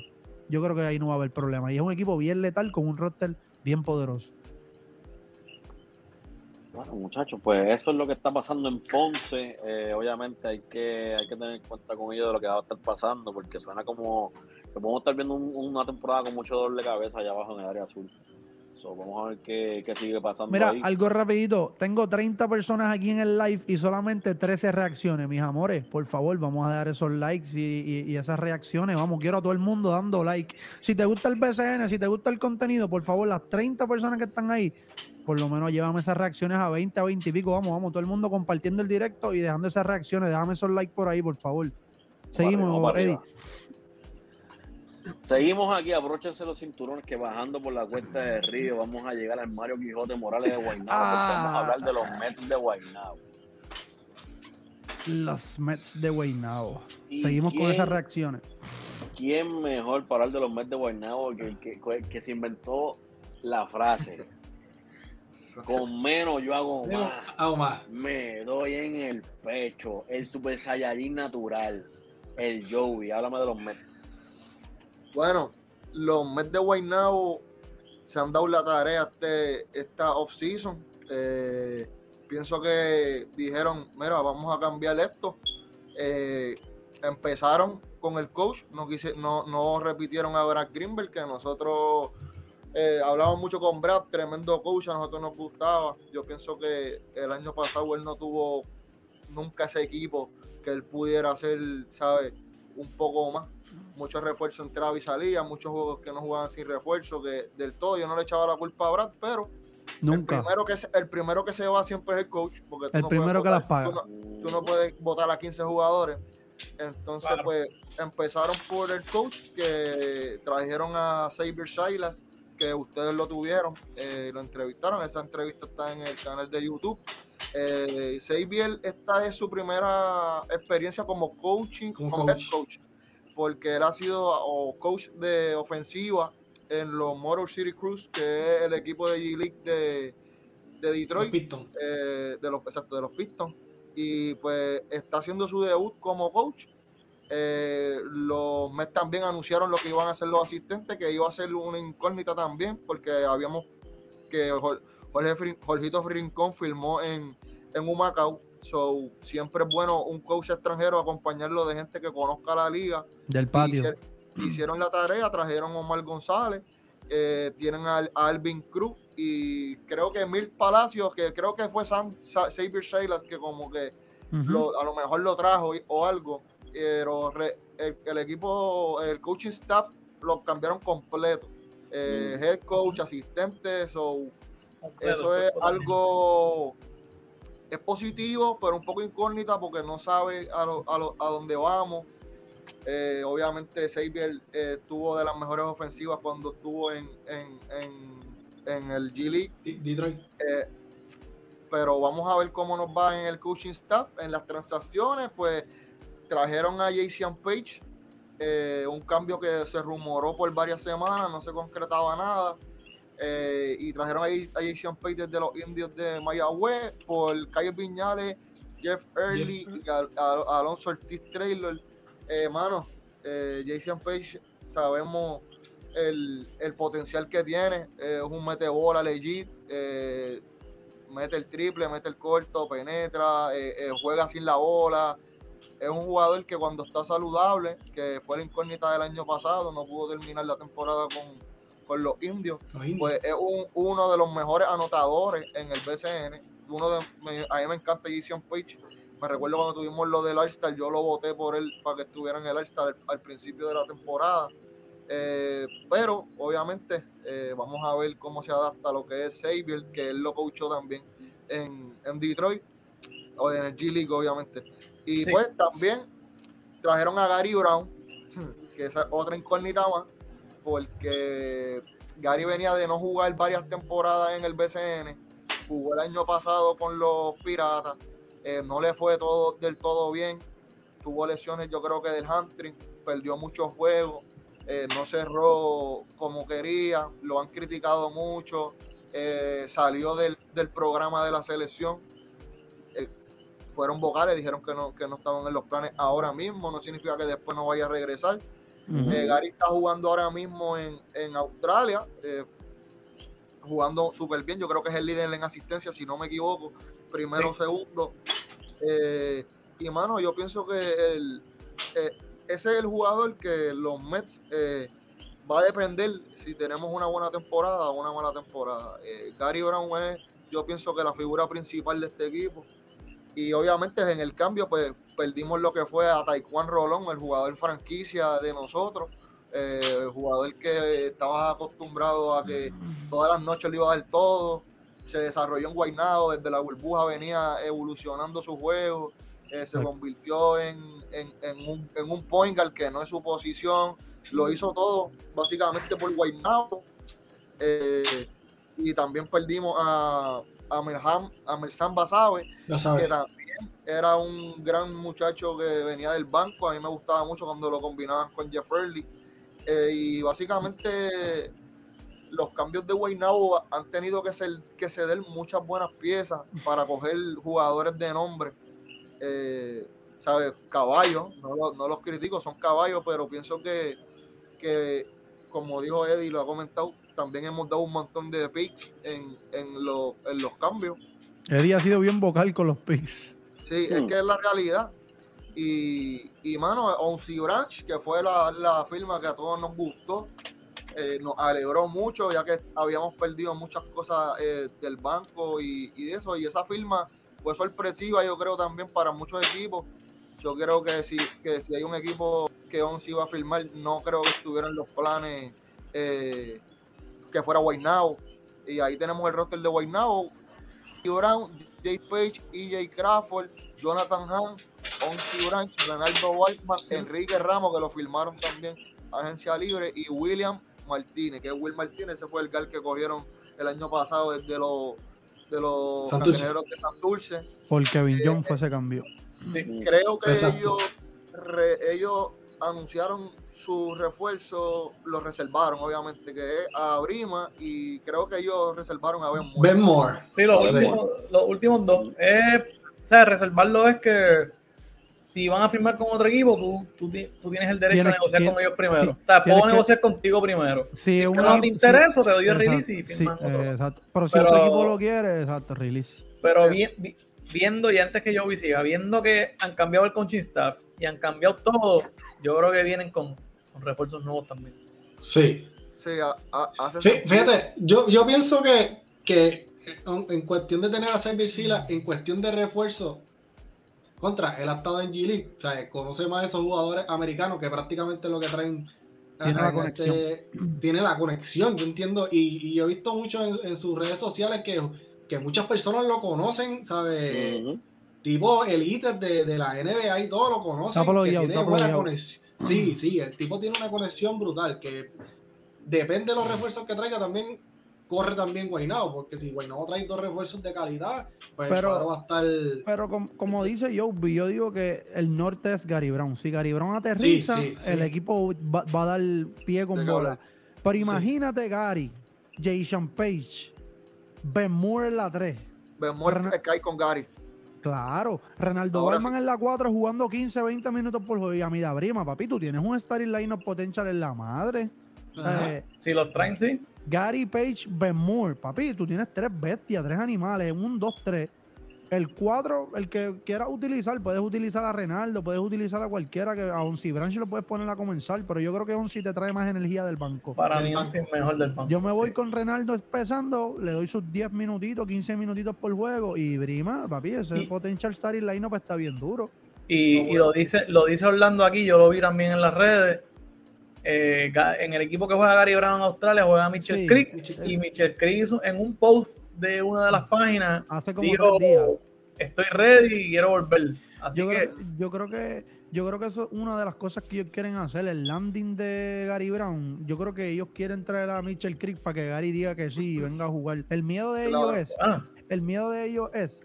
yo creo que ahí no va a haber problema. Y es un equipo bien letal con un roster bien poderoso. Bueno, muchachos, pues eso es lo que está pasando en Ponce. Eh, obviamente hay que, hay que tener en cuenta con ello de lo que va a estar pasando, porque suena como que podemos estar viendo un- una temporada con mucho dolor de cabeza allá abajo en el área azul. So, vamos a ver qué, qué sigue pasando Mira, ahí. algo rapidito. Tengo 30 personas aquí en el live y solamente 13 reacciones. Mis amores, por favor, vamos a dar esos likes y, y- y esas reacciones. Vamos, quiero a todo el mundo dando like. Si te gusta el BCN, si te gusta el contenido, por favor, las 30 personas que están ahí, por lo menos llévame esas reacciones a 20, a 20 y pico. Vamos, vamos, todo el mundo compartiendo el directo y dejando esas reacciones. Déjame esos likes por ahí, por favor. Seguimos, Eddie. Seguimos aquí, abróchense los cinturones que bajando por la cuesta de Río vamos a llegar al Mario Quijote Morales de Guaynabo porque vamos a hablar de los Mets de Guaynabo. Los Mets de Guaynabo. ¿Y Seguimos con esas reacciones. ¿Quién mejor para hablar de los Mets de Guaynabo que, que, que se inventó la frase con menos yo hago más? Hago más. Me doy en el pecho. El Super Saiyajin natural. El Joey. Háblame de los Mets. Bueno, los Mets de Guaynabo se han dado la tarea este, esta off-season. Eh, pienso que dijeron, mira, vamos a cambiar esto. Eh, empezaron con el coach, no, quise, no, repitieron a Brad Greenberg, que nosotros eh, hablábamos mucho con Brad, tremendo coach, a nosotros nos gustaba. Yo pienso que el año pasado él no tuvo nunca ese equipo que él pudiera hacer, ¿sabes? Un poco más muchos refuerzos entraba y salía, muchos juegos que no jugaban sin refuerzo, que del todo yo no le echaba la culpa a Brad, pero Nunca. El, primero que se, el primero que se va siempre es el coach, porque tú El no primero puedes que las paga. Tú no, tú no puedes votar a 15 jugadores. Entonces, Claro. pues empezaron por el coach que trajeron a Xavier Silas, que ustedes lo tuvieron, eh, lo entrevistaron. Esa entrevista está en el canal de YouTube. Eh, Xavier, esta es su primera experiencia como coaching, como, head coach, porque él ha sido coach de ofensiva en los Motor City Cruise, que es el equipo de G-League de, de, Detroit, eh, de los exacto, de los Pistons, y pues está haciendo su debut como coach. Eh, los Mets también anunciaron lo que iban a hacer los asistentes, que iba a ser una incógnita también, porque habíamos que Jorge, Jorgito Rincón filmó en, en Humacao. So, siempre es bueno un coach extranjero acompañarlo de gente que conozca la liga. Del patio. Hicieron, la tarea, trajeron a Omar González, eh, tienen a, Alvin Cruz y creo que Mil Palacios, que creo que fue Sam, Xavier Shaylas, que como que a lo mejor lo trajo o algo, pero el, equipo, el coaching staff lo cambiaron completo. Eh, mm. Head coach, asistente, eso es algo es positivo, pero un poco incógnita porque no sabe a, a, dónde vamos. Eh, obviamente Xavier eh, tuvo de las mejores ofensivas cuando estuvo en, en, el G League. Detroit. Eh, pero vamos a ver cómo nos va en el coaching staff. En las transacciones, pues trajeron a Jason Page, un cambio que se rumoró por varias semanas, no se concretaba nada. Eh, y trajeron a Jason Page desde los indios de Mayagüez por Calle Piñales, Jeff Early, y Alonso Ortiz Trailer. Eh, mano, eh, Jason Page, sabemos el, potencial que tiene. es un mete bola legit. mete el triple, mete el corto, penetra, juega sin la bola. Es un jugador que cuando está saludable, que fue la incógnita del año pasado, no pudo terminar la temporada con, con los indios, pues es uno de los mejores anotadores en el BCN. Uno de, a mí me encanta Jason Page. Me recuerdo cuando tuvimos lo del All-Star, yo lo voté por él para que estuviera en el All-Star al, principio de la temporada. Eh, pero obviamente eh, vamos a ver cómo se adapta a lo que es Xavier, que él lo coachó también en, en Detroit, o en el G-League, obviamente. Y pues también trajeron a Gary Brown, que es otra incógnita más, porque Gary venía de no jugar varias temporadas en el BCN, jugó el año pasado con los Piratas, eh, no le fue todo del todo bien, tuvo lesiones yo creo que del hamstring, perdió muchos juegos, eh, no cerró como quería, lo han criticado mucho, eh, salió del, programa de la selección, fueron vocales, dijeron que no, que no estaban en los planes ahora mismo, no significa que después no vaya a regresar eh, Gary está jugando ahora mismo en, Australia, eh, jugando súper bien. Yo creo que es el líder en asistencia, si no me equivoco, primero o segundo. Eh, y mano, yo pienso que el, ese es el jugador que los Mets va a depender si tenemos una buena temporada o una mala temporada. Gary Brown es, yo pienso que la figura principal de este equipo. Y obviamente en el cambio, pues perdimos lo que fue a Taekwondo Rolón, el jugador franquicia de nosotros, eh, el jugador que estaba acostumbrado a que todas las noches le iba a dar todo, se desarrolló en Guaynado, desde la burbuja venía evolucionando su juego, eh, se convirtió en, un, en un point guard que no es su posición, lo hizo todo básicamente por Guaynado. Eh, y también perdimos a, a Merham, a Mersan Basabe, que era un gran muchacho que venía del banco. A mí me gustaba mucho cuando lo combinaban con Jeff Early. Eh, y básicamente los cambios de Guaynabo han tenido que, ser, que ceder muchas buenas piezas para coger jugadores de nombre. Eh, ¿Sabes? Caballos, no, no, los critico, son caballos, pero pienso que, que, como dijo Eddie, lo ha comentado, también hemos dado un montón de picks en, en, los cambios. Eddie ha sido bien vocal con los picks. Sí, es que es la realidad. Y, y mano, Onsi Branch, que fue la, firma que a todos nos gustó, eh, nos alegró mucho, ya que habíamos perdido muchas cosas eh, del banco y, y, de eso. Y esa firma fue sorpresiva, yo creo, también para muchos equipos. Yo creo que si, que si hay un equipo que Onsi iba a firmar, no creo que estuvieran los planes eh, que fuera Guaynabo. Y ahí tenemos el roster de Guaynabo. Brown, Jay Page, EJ Crawford, Jonathan Hahn, Onsi Branch, Leonardo Whiteman, Enrique Ramos, que lo firmaron también agencia libre, y William Martínez, que es Will Martínez, ese fue el gal que cogieron el año pasado desde los de los cangrejeros de Santurce. Por Kevin Eh, John fue ese cambio. Sí. Creo que Exacto. ellos, re- ellos anunciaron su refuerzo, lo reservaron, obviamente, que es a Brima y creo que ellos reservaron a Ben Moore. Ben Moore. Sí, los, Sí. últimos, los últimos dos. Eh, o sea, reservarlo es que si van a firmar con otro equipo, tú, tú, tú tienes el derecho Tienes- a negociar tienes- con ellos primero. O sea, puedo que- negociar contigo primero. Si Si una- no te interesa, te doy el exacto, release y sí, firman otro. eh, exacto. Pero si Pero- otro equipo lo quiere, exacto, release. Pero vi- viendo, y antes que yo siga, viendo que han cambiado el coaching staff y han cambiado todo, yo creo que vienen con, con refuerzos nuevos también. Sí. Sí, a- a- hace Sí, sentido. fíjate, yo, yo pienso que, que en, en cuestión de tener a Xavier Sila, en cuestión de refuerzo, contra, él ha estado en G-League, o sea, conoce más de esos jugadores americanos que prácticamente lo que traen. Tiene la este- tiene la conexión, yo entiendo, y, y yo he visto mucho en, en sus redes sociales que, que muchas personas lo conocen, ¿sabes? Ujú. Tipo elites de, de la NBA y todo lo conexión. Sí, sí, el tipo tiene una conexión brutal que depende de los refuerzos que traiga también corre también Guaynao, porque si Guaynao trae dos refuerzos de calidad, pues Pero- el va a estar Pero com- como dice Joby, yo digo que el norte es Gary Brown. Si Gary Brown aterriza, Sí, sí, sí. el equipo va, va a dar pie con De bola. Pero imagínate Gary, Jason Page, Ben Moore en la 3. Ben Moore que cae con Gary. Claro, Renaldo Barman en la 4 jugando 15, 20 minutos por juego. Y a Mida Brima, papi, tú tienes un starting lineup potential en la madre. Eh, Si los traen, sí. Gary Page, Ben Moore, papi, tú tienes tres bestias, tres animales, un, dos, tres. El cuatro, el que quieras utilizar, puedes utilizar a Renaldo, puedes utilizar a cualquiera, que a Onsi Branch lo puedes poner a comenzar, pero yo creo que Onsi te trae más energía del banco. Para Del mí, banco. sí, mejor del banco. Yo me voy sí. con Renaldo empezando, le doy sus 10 minutitos, 15 minutitos por juego, y Brima, papi, ese Y- potential starting lineup está bien duro. Y, y lo dice lo dice Orlando aquí, yo lo vi también en las redes. Eh, en el equipo que juega Gary Brown en Australia juega Mitchell Sí. Creek y Mitchell Creek hizo en un post de una de las páginas Hace como dijo estoy ready y quiero volver. Así Yo que creo, yo creo que yo creo que eso es una de las cosas que ellos quieren hacer, el landing de Gary Brown. Yo creo que ellos quieren traer a Mitchell Creek para que Gary diga que sí y venga a jugar. El miedo de Claro. ellos es, el miedo de ellos es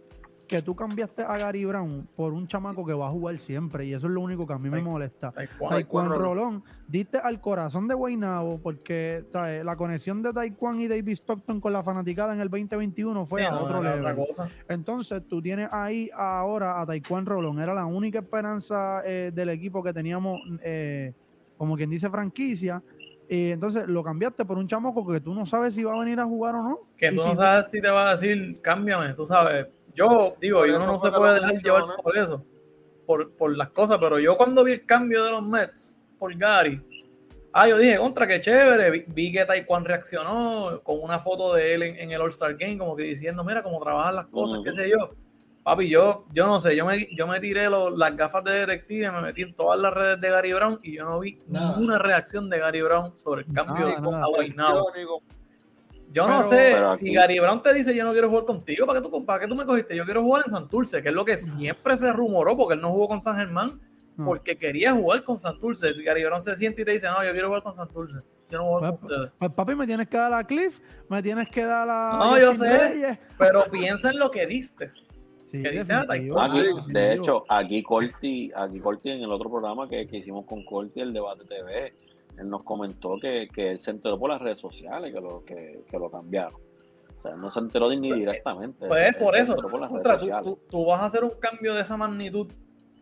que tú cambiaste a Gary Brown por un chamaco que va a jugar siempre y eso es lo único que a mí me molesta. Taekwondo. Rolón. Diste al corazón de Guaynabo porque la conexión de Taekwondo y David Stockton con la fanaticada en el 2021 fue Sí, a no, otro level. otra cosa. Entonces, tú tienes ahí ahora a Taekwondo Rolón. Era la única esperanza eh, del equipo que teníamos, eh, como quien dice, franquicia. Y entonces lo cambiaste por un chamaco que tú no sabes si va a venir a jugar o no. Que Y tú si no sabes si te va a decir, cámbiame, tú sabes. Yo digo, y uno no se puede dejar llevar por eso, por, por las cosas, pero yo cuando vi el cambio de los Mets por Gary, ah, yo dije, contra, qué chévere, vi, vi que Taekwondo reaccionó con una foto de él en, en el All-Star Game, como que diciendo, mira cómo trabajan las cosas, qué sé yo. Papi, yo, yo no sé, yo me, yo me tiré lo- las gafas de detective, me metí en todas las redes de Gary Brown y yo no vi Nada. ninguna reacción de Gary Brown sobre el cambio Nada, a nada. Yo no sé, si aquí- Gary Brown te dice yo no quiero jugar contigo, ¿para qué, tú, ¿para qué tú me cogiste? Yo quiero jugar en Santurce, que es lo que siempre se rumoró, porque él no jugó con San Germán, porque quería jugar con Santurce. Si Gary Brown se siente y te dice, no, yo quiero jugar con Santurce, yo no voy a jugar con Pues, ustedes. Pues, papi, me tienes que dar a Cliff, me tienes que dar a. No, yo sé. Pero piensa en lo que diste. Sí, que. Aquí, de hecho, aquí Corti, aquí Corti en el otro programa que, que hicimos con Corti, el debate TV, él nos comentó que, que él se enteró por las redes sociales que lo, que, que lo cambiaron. O sea, él no se enteró ni O sea, directamente. Pues él por eso, por contra, tú, sociales. tú- tú vas a hacer un cambio de esa magnitud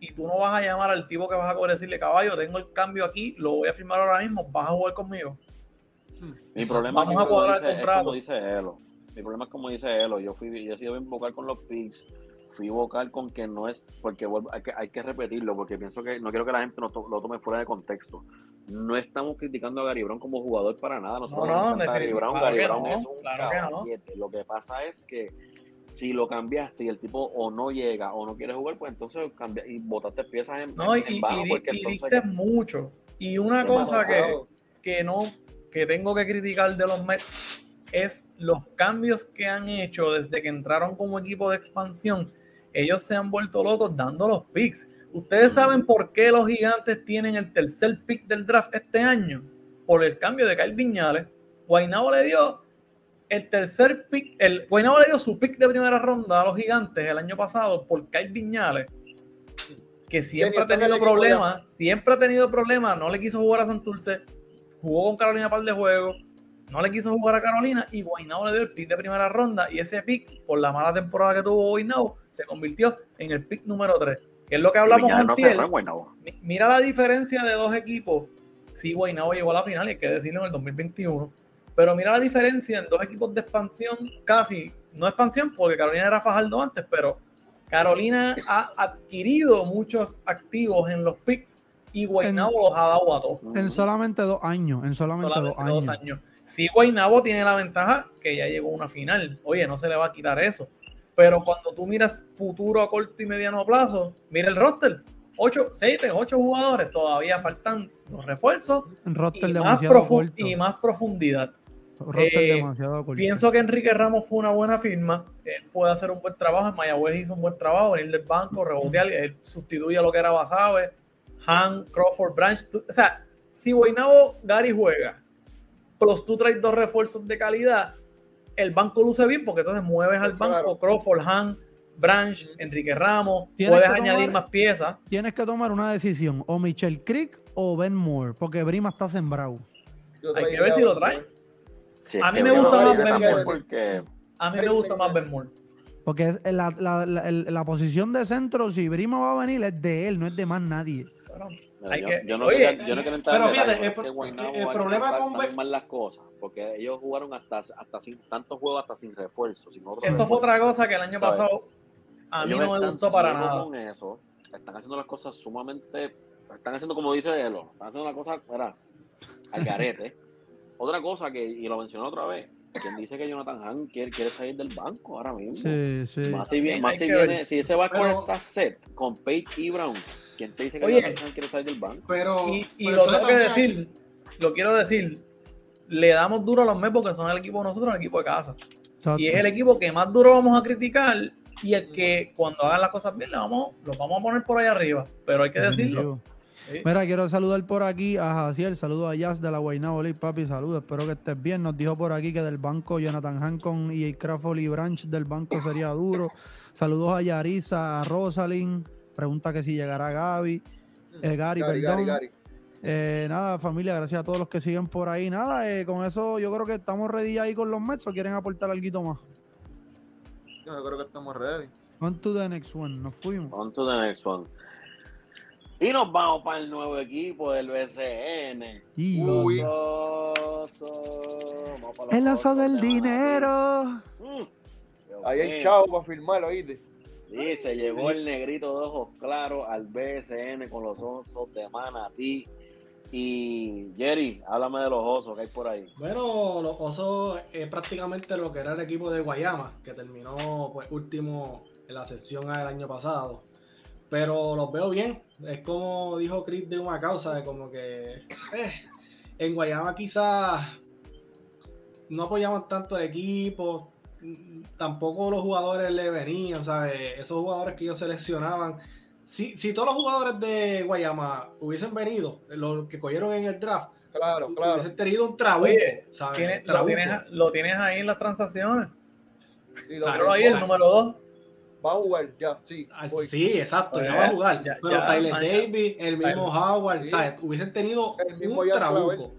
y tú no vas a llamar al tipo que vas a cobrar decirle, caballo, tengo el cambio aquí, lo voy a firmar ahora mismo, vas a jugar conmigo. Mi problema Vamos es a como el dice- es contrato. como dice Elo. Mi problema es como dice Elo. Yo fui, yo he sido bien vocal con los picks. Fui vocal con que no es, porque hay que, hay que repetirlo, porque pienso que no quiero que la gente no to- lo tome fuera de contexto. No estamos criticando a Gary Brown como jugador para nada. Nosotros No, no, encanta Gary Brown. claro Gary Brown no, es un claro no. caballete. Lo que pasa es que si lo cambiaste y el tipo o no llega o no quiere jugar, pues entonces cambia y botaste piezas en, No, y, en y- vano, y di- porque y entonces mucho. Y una cosa que, que no, que tengo que criticar de los Mets es los cambios que han hecho desde que entraron como equipo de expansión. Ellos se han vuelto locos dando los picks. ¿Ustedes saben por qué los gigantes tienen el tercer pick del draft este año? Por el cambio de Kyle Viñales. Guaynabo le dio el tercer pick, el Guaynabo le dio su pick de primera ronda a los gigantes el año pasado por Kyle Viñales, que siempre ha tenido problemas, siempre ha tenido problemas, no le quiso jugar a Santurce, jugó con Carolina par de juegos, no le quiso jugar a Carolina y Guaynabo le dio el pick de primera ronda y ese pick, por la mala temporada que tuvo Guaynabo, se convirtió en el pick número 3, que es lo que hablamos antes. Mira la diferencia de dos equipos. Sí, Guaynabo llegó a la final y hay que decirlo en el 2021 pero mira la diferencia en dos equipos de expansión, casi, no expansión porque Carolina era Fajardo antes, pero Carolina ha adquirido muchos activos en los picks y Guaynabo los ha dado a todos. En solamente dos años, en solamente, dos, años. años. Sí, Guaynabo tiene la ventaja que ya llegó a una final. Oye, no se le va a quitar eso. Pero cuando tú miras futuro a corto y mediano plazo, mira el roster. Ocho, siete, ocho jugadores, todavía faltan los refuerzos y, más y más profundidad. Eh, pienso que Enrique Ramos fue una buena firma. Él puede hacer un buen trabajo. En Mayagüez hizo un buen trabajo. Venir del banco, rebotear. Él sustituye a lo que era Basabe, Han, Crawford, Branch. O sea, si Guaynabo Gary juega, plus tú traes dos refuerzos de calidad, el banco luce bien porque entonces mueves al banco Crawford, Han, Branch, Enrique Ramos. Puedes añadir más piezas. Tienes que tomar una decisión: o Michelle Creek o Ben Moore, porque Brima está sembrado. Hay que ver si lo trae a mí me gusta más Ben Moore. Porque... A mí me gusta más Ben Moore. Porque la, la, la, la, posición de centro, si Brima va a venir, es de él, no es de más nadie. Yo, no quiero, entrar pero fíjate, el, el problema con Ben mal las cosas, porque ellos jugaron hasta, hasta sin tantos juegos hasta sin refuerzo. eso fue otra cosa que el año pasado a mí no me gustó para nada. Con eso, están haciendo las cosas sumamente, están haciendo como dice Elo, están haciendo una cosa, era al garete. Otra cosa que, y lo mencionó otra vez, quien dice que Jonathan Han quiere, quiere salir del banco ahora mismo. Sí, sí. Más si, bien, más si viene, si ese va con esta set, con Page y Brown, ¿quién te dice que Jonathan Han quiere salir del banco? Pero, y, lo tengo que decir, lo quiero decir, le damos duro a los Mets porque son el equipo de nosotros, el equipo de casa. Y es el equipo que más duro vamos a criticar y el que cuando hagan las cosas bien le vamos, los vamos a poner por ahí arriba. Pero hay que decirlo. Mira, quiero saludar por aquí a Jaciel, saludo a Jazz de la Guaynabo papi, saludos, espero que estés bien. Nos dijo por aquí que del banco Jonathan Hancon y Crawford y Branch del banco sería duro. Saludos a Yarisa, a Rosalind, pregunta que si llegará Gaby, eh, Gary, perdón. Eh, nada, familia, gracias a todos los que siguen por ahí. Nada, eh, con eso yo creo que estamos ready ahí con los Mets o quieren aportar algo más. Yo creo que estamos ready. On to the next one, nos fuimos. On to the next one. Y nos vamos para el nuevo equipo del BCN. Y Uy. el oso del dinero. Mm. Ahí hay chavo para firmar, oíste. Sí, se llevó el negrito de ojos claros al BSN con los osos de Manatí. Y Jerry, háblame de los osos que hay por ahí. Bueno, los osos es prácticamente lo que era el equipo de Guayama, que terminó pues último en la sesión del año pasado. Pero los veo bien. Es como dijo Chris de una causa, de como que eh, en Guayama quizás no apoyaban tanto el equipo, tampoco los jugadores le venían, ¿sabes? Esos jugadores que ellos seleccionaban. Si, si todos los jugadores de Guayama hubiesen venido, los que cogieron en el draft, claro, claro. hubiesen tenido un trabuco, ¿sabes? Lo, tienes, lo, tienes, ahí en las transacciones. claro, ahí el número 2 va a jugar, ya, sí. Sí, exacto, ya, va a jugar. Pero Tyler Davis, el mismo Howard, ¿sabes? Hubiesen tenido el mismo un trabuco.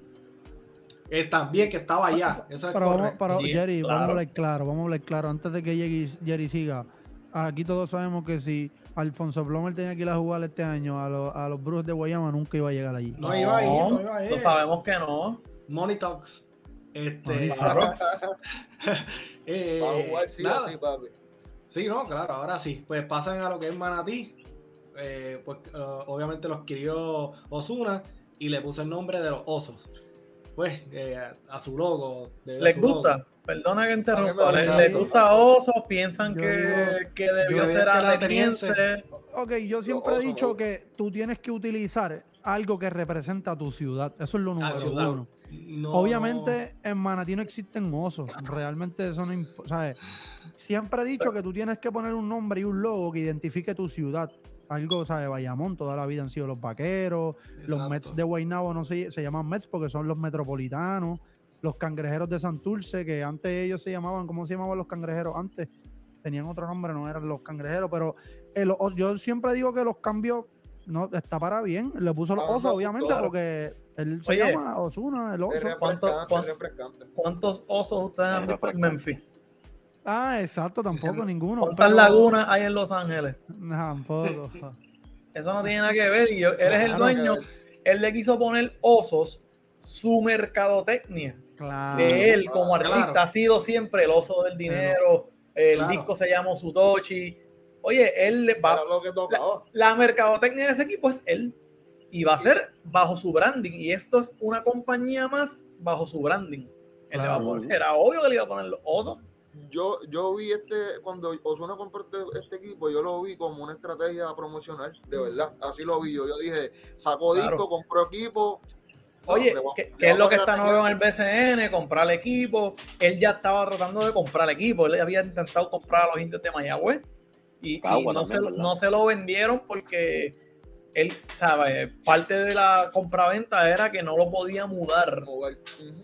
Eh, también que estaba allá. Eso es pero vamos, pero, Jerry, vamos a hablar claro, vamos a hablar claro. Antes de que llegue Jerry siga, aquí todos sabemos que si Alfonso Plomer tenía que ir a jugar este año a, los, a los Brujos de Guayama, nunca iba a llegar allí. No, iba a ir, no iba a ir. Lo sabemos que no. Money Talks. Este, eh, va a jugar sí, nada. papi. Sí, no, claro, ahora sí. Pues pasan a lo que es Manatí. Eh, pues eh, obviamente lo adquirió Osuna y le puso el nombre de los osos. Pues eh, a su logo. ¿Les gusta? Perdona que interrumpa. ¿Les, gusta osos? ¿Piensan que, que, debió ser ateniense? Ok, yo siempre he dicho que tú tienes que utilizar algo que representa a tu ciudad. Eso es lo número uno. Obviamente en Manatí no existen osos. Realmente eso no importa. Siempre he dicho que tú tienes que poner un nombre y un logo que identifique tu ciudad. Algo, ¿sabes? Bayamón, toda la vida han sido los vaqueros. Los Mets de Guaynabo no se, se llaman Mets porque son los metropolitanos. los cangrejeros de Santurce, que antes ellos se llamaban, ¿cómo se llamaban los cangrejeros antes? Tenían otro nombre, no eran los cangrejeros, pero el- yo siempre digo que los cambios no está para bien. Le puso los Ah, osos, no, obviamente, claro. porque él se Oye, llama Osuna, el oso. ¿Cuánto- refrescante, cuánto- es refrescante. ¿Cuántos osos ustedes han visto en Memphis? Ah, exacto, tampoco ninguno. ¿Cuántas pero- lagunas hay en Los Ángeles? Tampoco. Eso no tiene nada que ver. Y yo- él es el dueño. Él le quiso poner osos su mercadotecnia. Claro. de él como claro. artista ha sido siempre el oso del dinero. El Claro. disco se llama Sutochi. Oye, él le va. Era lo que tocaba. La mercadotecnia de ese equipo es él. Y va a ser bajo su branding. Y esto es una compañía más bajo su branding. Él le va a Claro. poner- era obvio que le iba a poner los osos. Yo, yo vi este, cuando Osuna compró este, este equipo, yo lo vi como una estrategia promocional, de verdad. Así lo vi yo. Yo dije, sacó Claro. disco, compró equipo. Oye, ¿qué, es lo que está nuevo en el BCN? Comprar el equipo. Él ya estaba tratando de comprar el equipo. Él había intentado comprar a los indios de Mayagüez. Y, y Cagua no, también, se, no se lo vendieron porque él, sabe, parte de la compraventa era que no lo podía mudar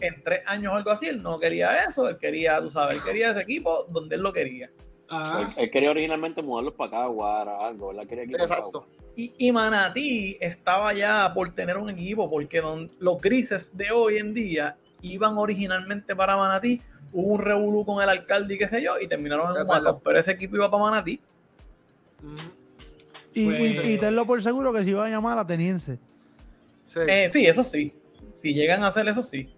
en tres años o algo así. Él no quería eso. Él quería, tú sabes, él quería ese equipo donde él lo quería. Ah, Él, él quería originalmente mudarlos para acá, Guara, algo, Exacto. Y, y Manatí estaba ya por tener un equipo, porque don- los grises de hoy en día iban originalmente para Manatí. Hubo un revolú con el alcalde y qué sé yo, y terminaron en verdad. pero ese equipo iba para Manatí. Y- Pues- y tenlo por seguro que si va a llamar a Ateniense. Sí. Eh, sí, eso sí. Si llegan a hacer eso, sí.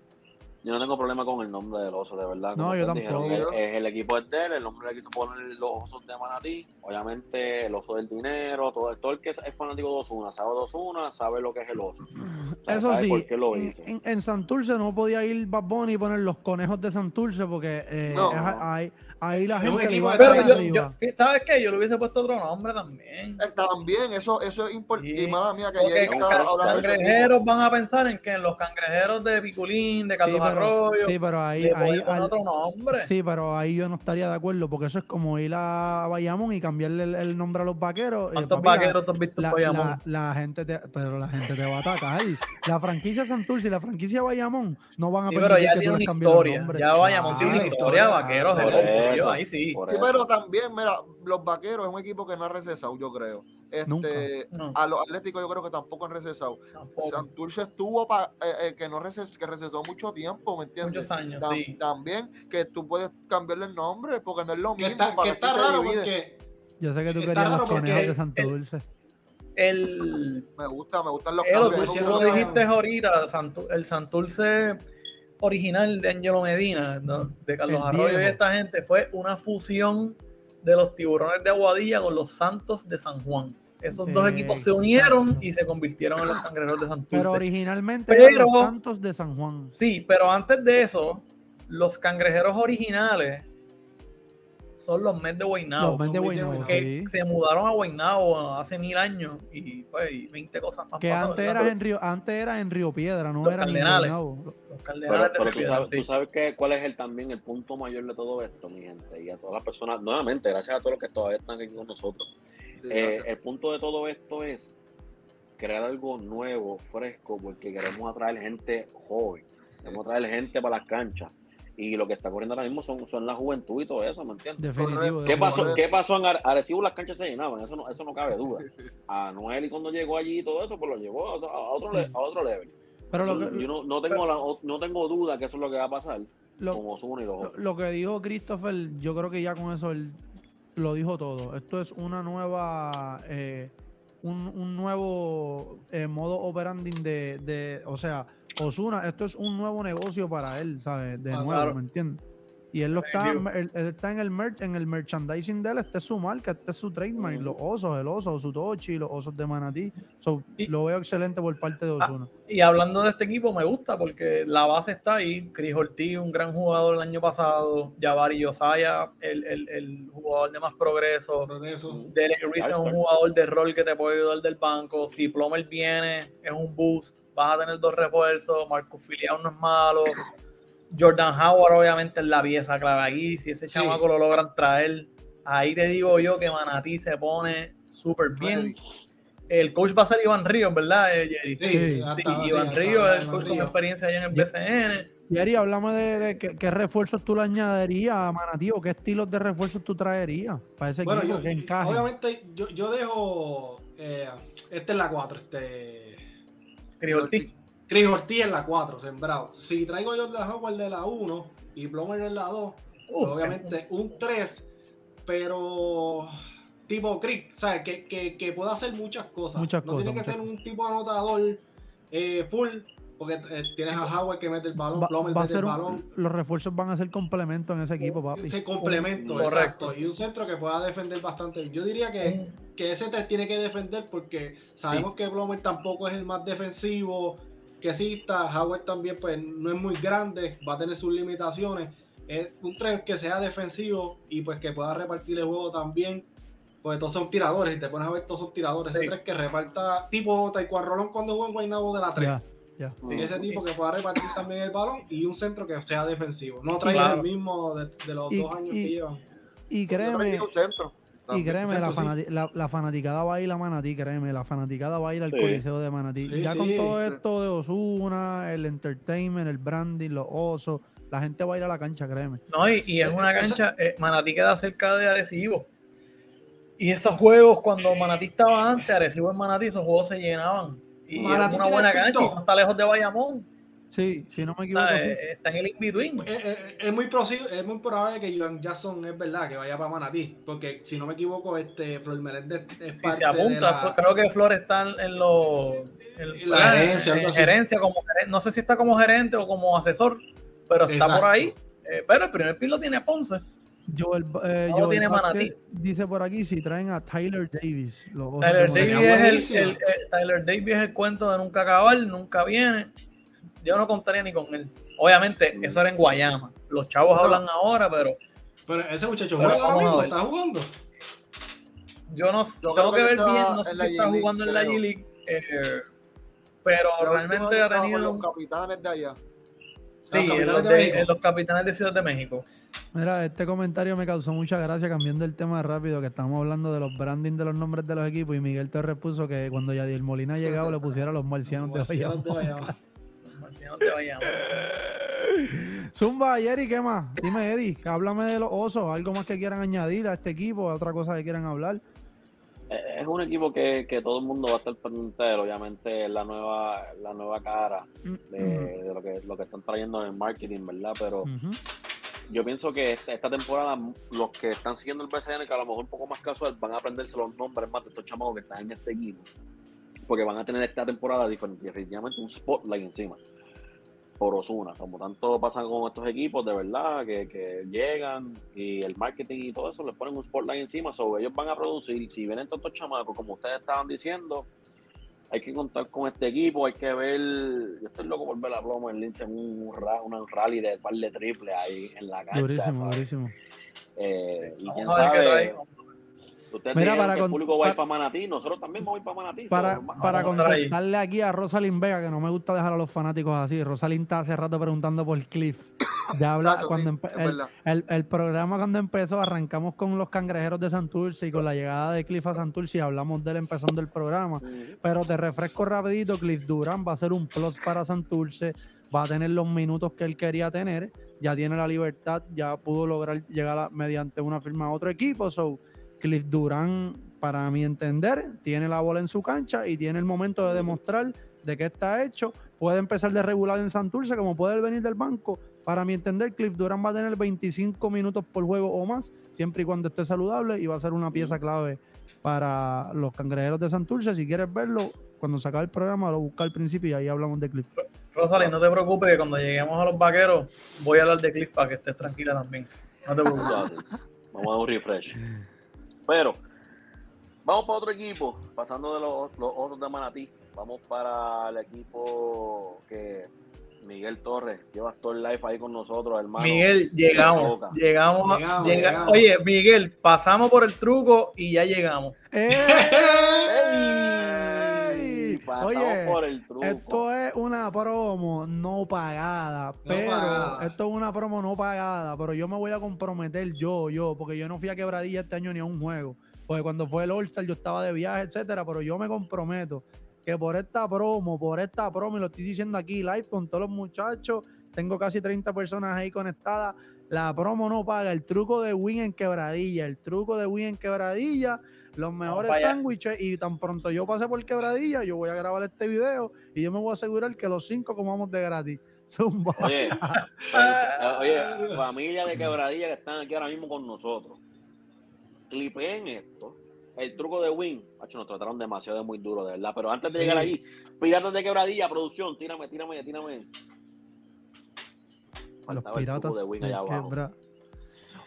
Yo no tengo problema con el nombre del oso, de verdad. No, yo tampoco. dijeron, es, es el equipo es de él, el nombre le quiso poner los osos de Manatí. Obviamente, el oso del dinero, todo, todo el que es fanático de Osuna, sabe de Osuna, sabe lo que es el oso. O sea, Eso sí, por qué lo en, hizo. en- en Santurce no podía ir Bad Bunny y poner los conejos de Santurce porque eh, No. es- ahí, ahí la gente le iba a de caer yo, arriba. yo- ¿sabes qué? Yo le hubiese puesto otro nombre también. Eh, También, eso, eso es importante. Sí. Y mala mía, que estaba los de cangrejeros van a pensar en que en los cangrejeros de Piculín, de Sí, Carlos pero, Arroyo, sí, pero ahí, le ahí al- otro nombre. sí, pero ahí yo no estaría de acuerdo porque eso es como ir a Bayamón y cambiarle el, el nombre a los vaqueros. Eh, ¿Cuántos papi, la- vaqueros tú has visto en La, Bayamón? la- la gente te, pero la gente te va a atacar. La franquicia Santurce y la franquicia Bayamón no van a Sí, pero ya que tiene una historia. Ya Bayamón tiene una Claro, historia, claro, vaqueros eso, ahí sí. por Sí, eso. pero también, mira, los vaqueros es un equipo que no ha recesado, yo creo. Nunca. Este, No, a los atléticos yo creo que tampoco han recesado. tampoco. Santurce estuvo pa- eh, eh, que no reces, que recesó mucho tiempo, ¿me entiendes? Muchos años, Tam- sí. También que tú puedes cambiarle el nombre porque no es lo que mismo. está, que para está ti te raro porque Yo sé que tú Está querías los conejos de el- Santurce. El, Me gusta, me gustan los Elo, cambios. tú, tú lo que- dijiste ahorita, el Santurce original de Angelo Medina, ¿no? de Carlos El Arroyo y esta gente, fue una fusión de los tiburones de Aguadilla con los Santos de San Juan. Esos dos equipos se unieron y se convirtieron en los cangrejeros de Pero Santurce. originalmente eran Pero- los Santos de San Juan. Sí, pero antes de eso, los cangrejeros originales son los Mets de Guaynabo. Los Mets de Guaynabo, que sí. se mudaron a Guaynabo hace mil años y pues y 20 cosas más. Que antes ¿verdad? era, en Río, antes era en Río Piedra, no Los era en. Guaynabo. Los Pero, Cardenales pero de tú Río sabes, sí. tú sabes que, cuál es el, también el punto mayor de todo esto, mi gente, y a todas las personas, nuevamente, gracias a todos los que todavía están aquí con nosotros. Sí, Eh, el punto de todo esto es crear algo nuevo, fresco, porque queremos atraer gente joven, queremos atraer gente para las canchas. Y lo que está corriendo ahora mismo son, son la juventud y todo eso, ¿me entiendes? Definitivo. ¿Qué pasó. ¿Qué pasó en Are- Arecibo? Las canchas se llenaban, eso no, eso no cabe duda. A Noel y cuando llegó allí y todo eso, pues lo llevó a otro, a otro, le- a otro level. Pero lo que, yo no, no tengo la- no tengo duda que eso es lo que va a pasar lo- con Ozuna y los Lo, otros. lo que dijo Christopher, yo creo que ya con eso él lo dijo todo. Esto es una nueva, eh, un, un nuevo eh, modo operandi de, de, o sea, Osuna, esto es un nuevo negocio para él, ¿sabes? De Ah, nuevo, claro. ¿me entiendes? Y él lo está, él, él está en el merch, en el merchandising de él, este es su marca, este es su trademark, Ujú. los osos, el oso, su tochi, los osos de manatí. So, Y- lo veo excelente por parte de Ah, Osuna. Y hablando de este equipo, me gusta porque la base está ahí. Chris Ortiz, un gran jugador el año pasado. Jabari Yosaya, el, el, el jugador de más progreso. progreso. Derek Reese es un jugador de rol que te puede ayudar del banco. Si Plomer viene, es un boost. Vas a tener dos refuerzos. Marcus Filiao no es malo. Jordan Howard, obviamente, es la pieza clave aquí. Si ese Sí. chamaco lo logran traer, ahí te digo yo que Manatí se pone súper bien. El coach va a ser Iván Ríos, ¿verdad, eh, Jerry? Sí, Sí, hasta- sí, Iván hasta Ríos es el coach con Ríos. experiencia allá en el BCN. Jerry, háblame de, de qué, qué refuerzos tú le añadirías a Manatí o qué estilos de refuerzos tú traerías para ese Bueno, equipo yo, que encaje. obviamente yo, yo dejo. Eh, este es la 4, este. Chris Ortiz. Chris Ortiz en la 4, sembrado. Si traigo yo de Howard de la 1 y Plomer en la 2, Uh, obviamente un 3, pero tipo Chris, ¿sabes? Que, que, que pueda hacer muchas cosas. Muchas no cosas, tiene que muchas ser un tipo anotador eh, full, porque eh, tienes a Howard que mete el balón, Va- va a mete ser el un- balón. los refuerzos van a ser complementos en ese equipo, papi. Ese complemento, Correcto. exacto. Y un centro que pueda defender bastante. bien. Yo diría que que ese te tiene que defender porque sabemos que Blomer tampoco es el más defensivo que exista. Howard también pues no es muy grande, va a tener sus limitaciones. Es un 3 que sea defensivo y pues que pueda repartir el juego también. Pues todos son tiradores, y te pones a ver, todos son tiradores. Ese Sí. 3 que reparta, tipo Taekwondo Rolón cuando jugó en Guaynabo de la 3. Ya, ya. Sí. Ese tipo que pueda repartir también el balón y un centro que sea defensivo. No traiga Claro. el mismo de, de los Y- dos años y- que llevan. Y créeme, un centro. Y créeme, la, sí. fanati- la, la fanaticada va a ir a Manatí, créeme, la fanaticada va a ir al Sí. Coliseo de Manatí. Sí, ya con todo esto de Osuna, el entertainment, el branding, los osos, la gente va a ir a la cancha, créeme. No, y, y es una Esa- cancha, eh, Manatí queda cerca de Arecibo. Y esos juegos, cuando Manatí estaba antes, Arecibo en Manatí, esos juegos se llenaban. Y Manatí una buena cancha, no está lejos de Bayamón. Sí, si no me equivoco, sí. eh, está en el in-between. Eh, eh, es, muy posible, es muy probable que Joan Jackson es verdad que vaya para Manatí, porque si no me equivoco, este Flor Meléndez es Si parte se apunta, de la- creo que Flores está en, En la gerencia, En como no sé si está como gerente o como asesor, pero está Exacto. por ahí. Eh, pero el primer pin lo tiene Ponce. Joel, eh, No lo Joel tiene Manatí. dice por aquí si traen a Tyler Davis. Tyler Davis, es el- el- Tyler Davis es el cuento de nunca acabar, nunca viene. Yo no contaría ni con él. Obviamente, eso era en Guayama. Los chavos No. hablan ahora, pero Pero ese muchacho Pero juega ahora mismo, está jugando. yo no Yo tengo creo que que ver bien, no sé si la está jugando en la creo. G-League. eh, pero La realmente ha tenido. los capitanes de allá. Sí, Los en los, de de- México. en los capitanes de Ciudad de México. Mira, este comentario me causó mucha gracia cambiando el tema rápido, que estamos hablando de los branding de los nombres de los equipos y Miguel Torres puso que cuando Yadier Molina ha llegado le pusiera los marcianos de Marcianos de Bayamón. Los marcianos de Bayamón. Zumba, Jerry, ¿qué más? Dime, Eddie, que háblame de los osos, algo más que quieran añadir a este equipo, otra cosa que quieran hablar. Es un equipo que, que todo el mundo va a estar pendiente de él. Obviamente es la nueva, la nueva cara de, de lo, que, lo que están trayendo en el marketing, ¿verdad? Pero yo pienso que esta, esta temporada los que están siguiendo el BCN, que a lo mejor un poco más casual, van a aprenderse los nombres más de estos chamacos que están en este equipo. Porque van a tener esta temporada diferente, definitivamente un spotlight encima. Por Osuna, como tanto pasa con estos equipos, de verdad, que, que llegan y el marketing y todo eso, les ponen un spotlight encima, sobre ellos van a producir. Si vienen todos estos chamacos, como ustedes estaban diciendo, hay que contar con este equipo, hay que ver. Yo estoy loco por ver a Plomo en Lince en un, rally de par de triple ahí en la cancha. Durísimo, ¿sabes? durísimo. Eh, y quién sabe. Ustedes Mira, para que el público va a ir para- Manatí, nosotros también vamos a ir para Manatí. Para, contestarle aquí a Rosalind Vega, que no me gusta dejar a los fanáticos así. Rosalind está hace rato preguntando por Cliff. Ya habla, cuando sí, el, el- el programa cuando empezó, arrancamos con los cangrejeros de Santurce y con la llegada de Cliff a Santurce y hablamos de él empezando el programa. Pero te refresco rapidito, Cliff Durán va a ser un plus para Santurce, va a tener los minutos que él quería tener, ya tiene la libertad, ya pudo lograr llegar a- mediante una firma a otro equipo. So, Cliff Durán, para mi entender, tiene la bola en su cancha y tiene el momento de demostrar de qué está hecho. Puede empezar de regular en Santurce, como puede venir del banco. Para mi entender, Cliff Durán va a tener 25 minutos por juego o más, siempre y cuando esté saludable, y va a ser una pieza clave para los cangrejeros de Santurce. Si quieres verlo, cuando se acabe el programa, lo busca al principio y ahí hablamos de Cliff. Rosalind, no te preocupes que cuando lleguemos a los vaqueros voy a hablar de Cliff para que estés tranquila también. No te preocupes. Vamos a dar un refresh. Pero, vamos para otro equipo, pasando de los, los otros de Manatí. Vamos para el equipo que Miguel Torres lleva todo el live ahí con nosotros, hermano. Miguel, llegamos. Llegamos. Llegamos, llega- llegamos. Oye, Miguel, pasamos por el truco y ya llegamos. ¡Ey! Pasamos Oye, por el truco. Esto es una promo no pagada, pero pagada. esto es una promo no pagada, pero yo me voy a comprometer yo, yo, porque yo no fui a quebradilla este año ni a un juego. porque cuando fue el All-Star yo estaba de viaje, etcétera, pero yo me comprometo que por esta promo, por esta promo, y lo estoy diciendo aquí live con todos los muchachos, tengo casi 30 personas ahí conectadas, la promo no paga, el truco de Win en quebradilla, el truco de Win en quebradilla, los mejores sándwiches, y tan pronto yo pase por quebradilla, yo voy a grabar este video y yo me voy a asegurar que los cinco comamos de gratis. Zumba. Oye, pues, oye, familia de quebradilla que están aquí ahora mismo con nosotros. Clipeen esto. El truco de Win. Macho, nos trataron demasiado de muy duro, de verdad. Pero antes de Sí. llegar ahí, piratas de quebradilla, producción, tírame, tírame, tírame. Los Faltaba el piratas truco de Win del allá abajo.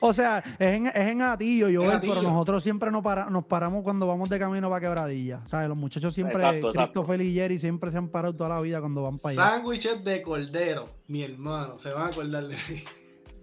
O sea, es en, es en Atillo, yo, En pero nosotros siempre nos, para- nos paramos cuando vamos de camino para Quebradilla. ¿Sabes? Los muchachos siempre, Exacto, exacto. Christopher y Jerry siempre se han parado toda la vida cuando van para allá. Sándwiches de cordero, mi hermano. Se van a acordar de ahí.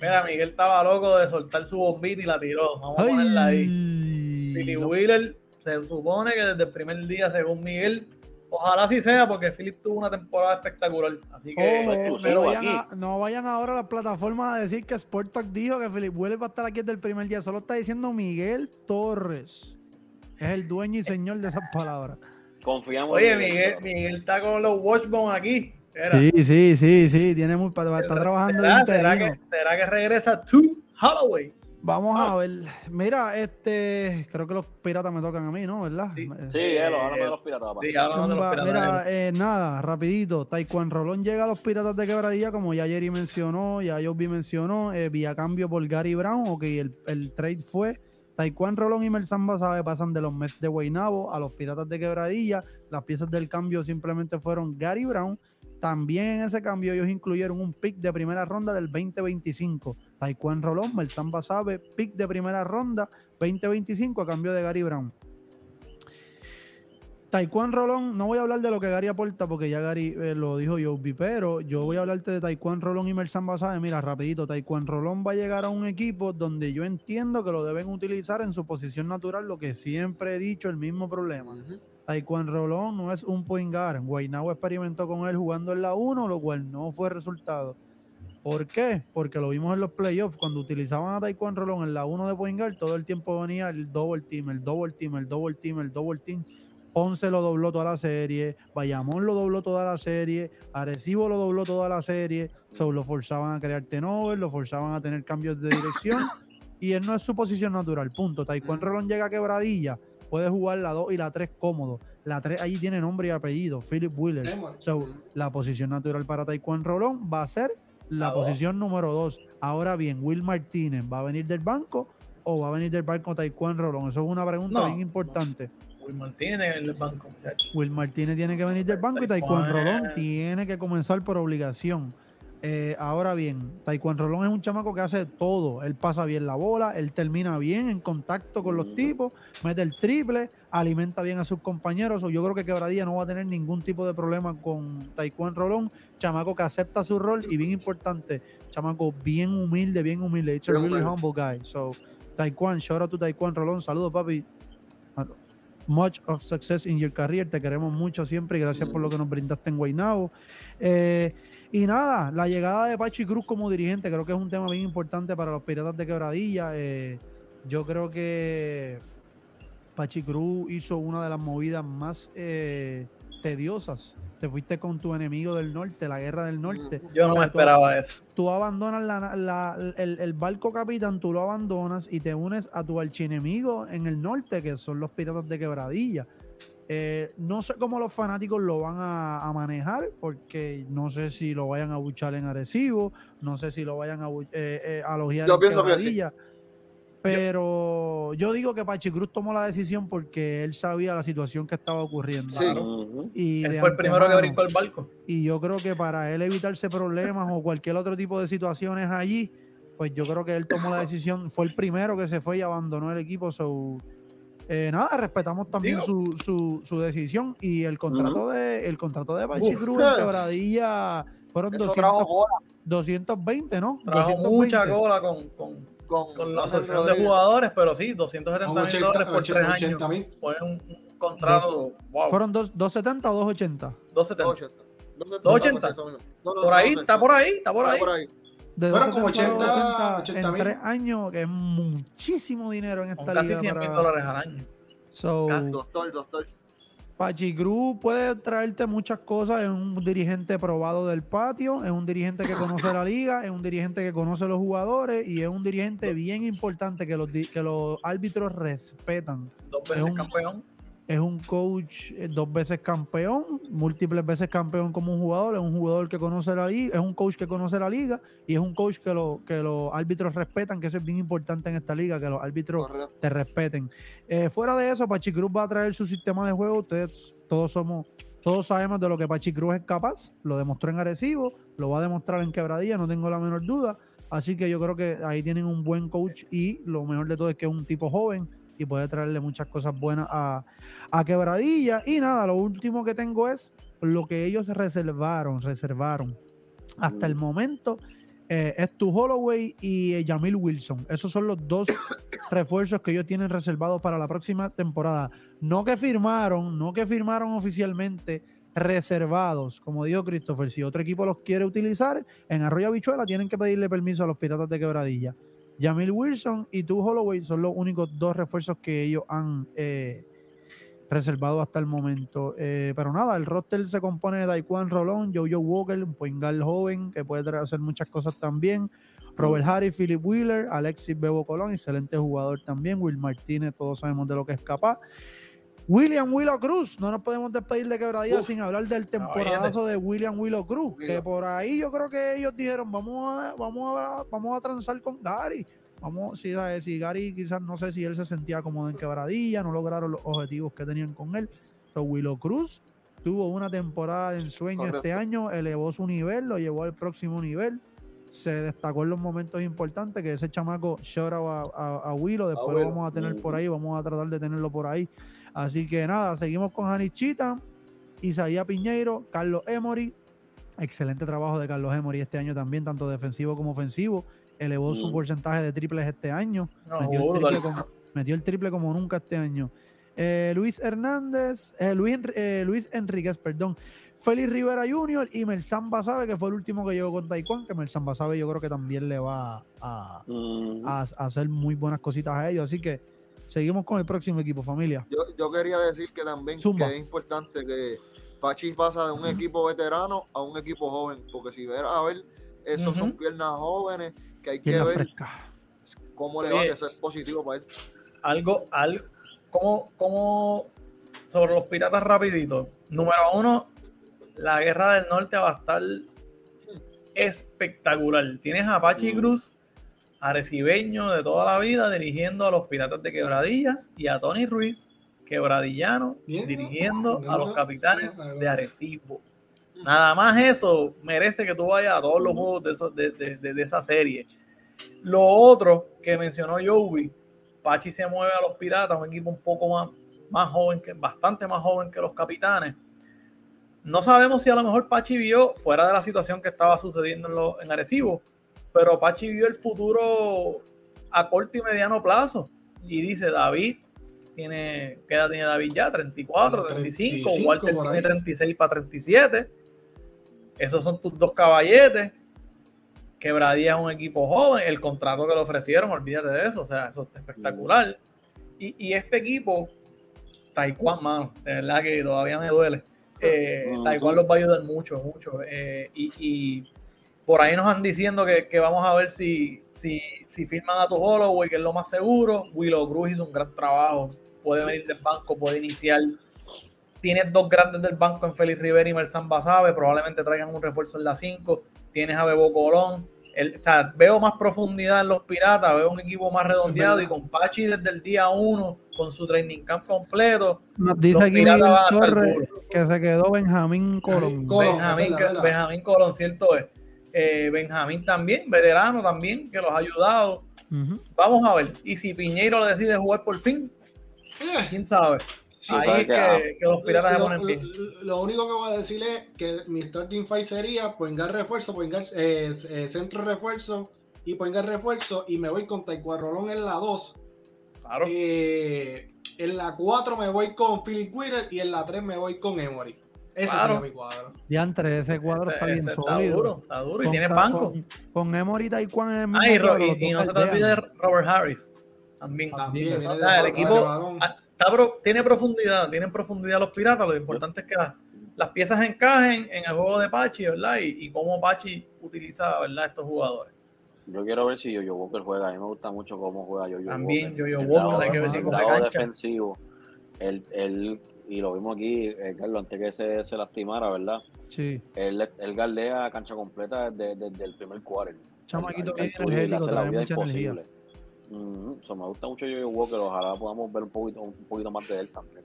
Mira, Miguel estaba loco de soltar su bombita y la tiró. Vamos a ponerla ahí. Philly no, Wheeler se supone que desde el primer día, según Miguel, ojalá así sea, porque Philip tuvo una temporada espectacular. Así que no, pero vayan aquí. a- no vayan ahora a las plataformas a decir que Sport Talk dijo que Philip va a estar aquí desde el primer día. Solo está diciendo Miguel Torres. Es el dueño y señor de esas palabras. Confiamos Oye, en Miguel, Miguel está con los Watchbones aquí. Era. Sí, sí, sí, sí. Tiene muy, está trabajando ¿Será, será que, ¿Será que regresa to Holloway? Vamos Ah. a ver. Mira, este. Creo que los piratas me tocan a mí, ¿no? ¿Verdad? Sí. Eh, Sí, Elo, háblame de los piratas, papá. Sí, háblame de los piratas. Mira, eh, nada, rapidito. Taekwondo Rolón llega a los Piratas de Quebradilla, como ya Jerry mencionó, ya Joby mencionó, eh, vía cambio por Gary Brown, ok, el, el trade fue Taekwondo Rolón y Mersan Basabe pasan de los Mets de Guaynabo a los Piratas de Quebradilla. Las piezas del cambio simplemente fueron Gary Brown. También en ese cambio ellos incluyeron un pick de primera ronda del 2025. Taekwondo Rolón, Mersan Basabe, pick de primera ronda 2025 a cambio de Gary Brown. Taekwondo Rolón, no voy a hablar de lo que Gary aporta porque ya Gary eh, lo dijo Joby, pero yo voy a hablarte de Taekwondo Rolón y Mersan Basabe. Mira, rapidito, Taekwondo Rolón va a llegar a un equipo donde yo entiendo que lo deben utilizar en su posición natural, lo que siempre he dicho, el mismo problema. Taekwondo Rolón no es un point guard. Guaynabo experimentó con él jugando en la 1, lo cual no fue resultado. ¿Por qué? Porque lo vimos en los playoffs. Cuando utilizaban a Taekwondo Rolón en la 1 de point guard, todo el tiempo venía el double team, el double team, el double team, el double team. Ponce lo dobló toda la serie, Bayamón lo dobló toda la serie, Arecibo lo dobló toda la serie, so, lo forzaban a crear tenover, lo forzaban a tener cambios de dirección y él no es su posición natural, punto. Taekwondo Rolón llega a quebradilla, puede jugar la 2 y la 3 cómodo. La 3 allí tiene nombre y apellido, Philip Wheeler. So, la posición natural para Taekwondo Rolón va a ser la La dos. posición número 2. Ahora bien, Will Martínez, ¿va a venir del banco o va a venir del banco Taekwondo Rolón? Eso es una pregunta No, bien importante. Will Martínez en el banco, muchachos. Will Martínez tiene que venir del banco y Taekwondo Taekwondo. Rolón tiene que comenzar por obligación. Eh, ahora bien, Taekwondo Rolón es un chamaco que hace todo. Él pasa bien la bola, él termina bien en contacto con los tipos, mete el triple, alimenta bien a sus compañeros. Yo creo que Quebradilla no va a tener ningún tipo de problema con Taekwondo Rolón. Chamaco que acepta su rol y bien importante, chamaco bien humilde, bien humilde. It's a really humble guy. So, Taekwondo, shout out to Taekwondo Rolón. Saludos, papi. Much of success in your career. Te queremos mucho siempre y gracias por lo que nos brindaste en Guaynabo. Eh, y nada, la llegada de Pachi Cruz como dirigente creo que es un tema bien importante para los Piratas de Quebradilla. Eh, yo creo que Pachi Cruz hizo una de las movidas más eh, tediosas. Te fuiste con tu enemigo del norte, la guerra del norte. Yo no O sea, me tú- esperaba eso. Tú abandonas la- la- el, el barco capitán, tú lo abandonas y te unes a tu archienemigo en el norte, que son los piratas de quebradilla. Eh, no sé cómo los fanáticos lo van a, a manejar, porque no sé si lo vayan a buchar en Arecibo, no sé si lo vayan a, eh, eh, a elogiar Yo en pienso que sí. Quebradilla. Pero yo digo que Pachi Cruz tomó la decisión porque él sabía la situación que estaba ocurriendo. Sí. Y Él fue el primero que brincó el barco. y yo creo que para él evitarse problemas o cualquier otro tipo de situaciones allí, pues yo creo que él tomó la decisión, fue el primero que se fue y abandonó el equipo. So, eh, nada, respetamos también su, su, su decisión y el contrato de el contrato de Pachi. Cruz en Quebradilla fueron Eso 200, trajo cola 220, ¿no? Trajo 220. mucha cola con, con, con, con la asociación de jugadores, pero sí, 270 Con mil 80, dólares por 80, tres 80 años. Fue un, un contrato, wow, Fueron dos- 270 o 280. 270. 280. 280. No, no, Por ahí, 280. está por ahí, está por Está ahí. por ahí. De Bueno, 270 como 80, a 80 en mil. tres años, que es muchísimo dinero en esta casi liga. 100 mil para- dólares al año. So, Casi. Doctor, doctor. Pachi Cruz puede traerte muchas cosas. Es un dirigente probado del patio, es un dirigente que conoce la liga, es un dirigente que conoce los jugadores y es un dirigente bien importante que los, que los árbitros respetan. Dos veces un- campeón. Es un coach eh, dos veces campeón, múltiples veces campeón como un jugador, es un jugador que conoce la liga, es un coach que conoce la liga y es un coach que, lo, que los árbitros respetan, que eso es bien importante en esta liga, que los árbitros Correcto. te respeten. Eh, fuera de eso, Pachi Cruz va a traer su sistema de juego. Ustedes todos somos, todos sabemos de lo que Pachi Cruz es capaz. Lo demostró en Arecibo, lo va a demostrar en Quebradilla, no tengo la menor duda. Así que yo creo que ahí tienen un buen coach y lo mejor de todo es que es un tipo joven y puede traerle muchas cosas buenas a, a Quebradilla. Y nada, lo último que tengo es lo que ellos reservaron, reservaron hasta el momento. eh, es tu Holloway y eh, Jamil Wilson. Esos son los dos refuerzos que ellos tienen reservados para la próxima temporada. No que firmaron, no que firmaron oficialmente, reservados. Como dijo Christopher, si otro equipo los quiere utilizar, en Arroyo Habichuela tienen que pedirle permiso a los Piratas de Quebradilla. Jamil Wilson y tu Holloway son los únicos dos refuerzos que ellos han eh, reservado hasta el momento. Eh, pero nada, el roster se compone de Taekwondo Rolón, Jojo Walker, un point guard joven que puede hacer muchas cosas también. Robert Harris, Philip Wheeler, Alexis Bebo Colón, excelente jugador también. Will Martínez, todos sabemos de lo que es capaz. William Willow Cruz, no nos podemos despedir de quebradilla Uf. sin hablar del temporadazo de William Willow Cruz, que por ahí yo creo que ellos dijeron, vamos a, vamos a, vamos a transar con Gary. Vamos, si, si Gary quizás no sé si él se sentía cómodo en quebradilla, no lograron los objetivos que tenían con él. Pero Willow Cruz tuvo una temporada de ensueño este año, elevó su nivel, lo llevó al próximo nivel. Se destacó en los momentos importantes que ese chamaco llora a, a, a Willow, después lo vamos a tener por ahí, vamos a tratar de tenerlo por ahí. Así que nada, seguimos con Janichita, Isaías Piñeiro, Carlos Emory. Excelente trabajo de Carlos Emory este año también, tanto defensivo como ofensivo. Elevó su Mm. porcentaje de triples este año. No, metió, el triple como, metió el triple como nunca este año. Eh, Luis Hernández, eh, Luis, eh, Luis Enríquez, perdón. Félix Rivera Jr. y Melsan Basabe, que fue el último que llegó con Taekwondo, que Melsan Basabe yo creo que también le va a, Mm, a- a hacer muy buenas cositas a ellos. Así que seguimos con el próximo equipo, familia. Yo, yo quería decir que también Zumba. que es importante que Pachi pasa de un equipo veterano a un equipo joven, porque si ver a ver, esos son piernas jóvenes que hay que ver fresca. cómo le va, que eso es positivo para él. algo, algo, como, como sobre los piratas rapidito. Número uno, la guerra del norte va a estar espectacular. Tienes a Pachi Mm. Cruz, arecibeño de toda la vida, dirigiendo a los piratas de quebradillas, y a Tony Ruiz, quebradillano, dirigiendo a los capitanes de Arecibo. Nada más eso merece que tú vayas a todos los juegos de esa, de, de- de- de esa serie. Lo otro que mencionó Joey, Pachi se mueve a los piratas, un equipo un poco más, más joven, que, bastante más joven que los capitanes. No sabemos si a lo mejor Pachi vio, fuera de la situación que estaba sucediendo en, lo- en Arecibo, pero Pachi vio el futuro a corto y mediano plazo. Y dice, David, tiene, ¿qué edad tiene David ya? 34, 35, 35 Walter tiene ahí. 36 para 37. Esos son tus dos caballetes. Quebradía es un equipo joven. El contrato que le ofrecieron, olvídate de eso. O sea, eso está espectacular. Y, y este equipo, Taekwondo, mano, de verdad que todavía me duele. Eh. Taekwondo los va a ayudar mucho, mucho. Eh, y, y por ahí nos han diciendo que, que vamos a ver si, si, si firman a tu Holloway, que es lo más seguro. Willow Cruz hizo un gran trabajo. Puede venir del banco, puede iniciar. Tienes dos grandes del banco en Félix Rivera y Mersan Basabe. Probablemente traigan un refuerzo en la 5. Tienes a Bebo Colón. El- o sea, veo más profundidad en los Piratas. Veo un equipo más redondeado. Y con Pachi desde el día 1, con su training camp completo. Nos dice Los aquí Torres que se quedó Benjamín Colón. Colón. Benjamín. Benjamín Colón, cierto es. Eh, Benjamín también, veterano también, que los ha ayudado. Vamos a ver. Y si Piñeiro decide jugar por fin, Eh, quién sabe. sí, Ahí es que- los piratas se lo, ponen bien. lo- lo único que voy a decir es que mi starting five sería Poingar refuerzo, Poingar eh, eh, centro refuerzo y Poingar refuerzo y me voy con Taekwondo Rolón en la 2. Claro. Eh, en la 4 me voy con Philip Wheeler y en la 3 me voy con Emory. Ese Claro. sería mi cuadro. Diantre, ese cuadro Ese- está bien sólido. Está duro, está duro. Y tiene banco. Con, con Emory y Taekwondo en el mismo Ah, y, cuadro, no se te olvide. Robert Harris. También. El Juan equipo-. Ah, está tiene profundidad, tienen profundidad los piratas. Lo importante es que la- las piezas encajen en el juego de Pachi, ¿verdad? Y, y cómo Pachi utiliza, ¿verdad? Estos jugadores. Yo quiero ver si Yo-Yo Walker juega. A mí me gusta mucho cómo juega Yo-Yo También. Yo-Yo Walker, hay que ver si cancha. defensivo. Él, él, y lo vimos aquí, eh, Carlos, antes que se, se lastimara, ¿verdad? Sí, Él, él galdea cancha completa desde, desde el primer quarter. chamaquito bien energético, hace la vida mucha energía. imposible. Ujú, so, me gusta mucho Yo-Yo Walker. Ojalá podamos ver un poquito, un poquito más de él también.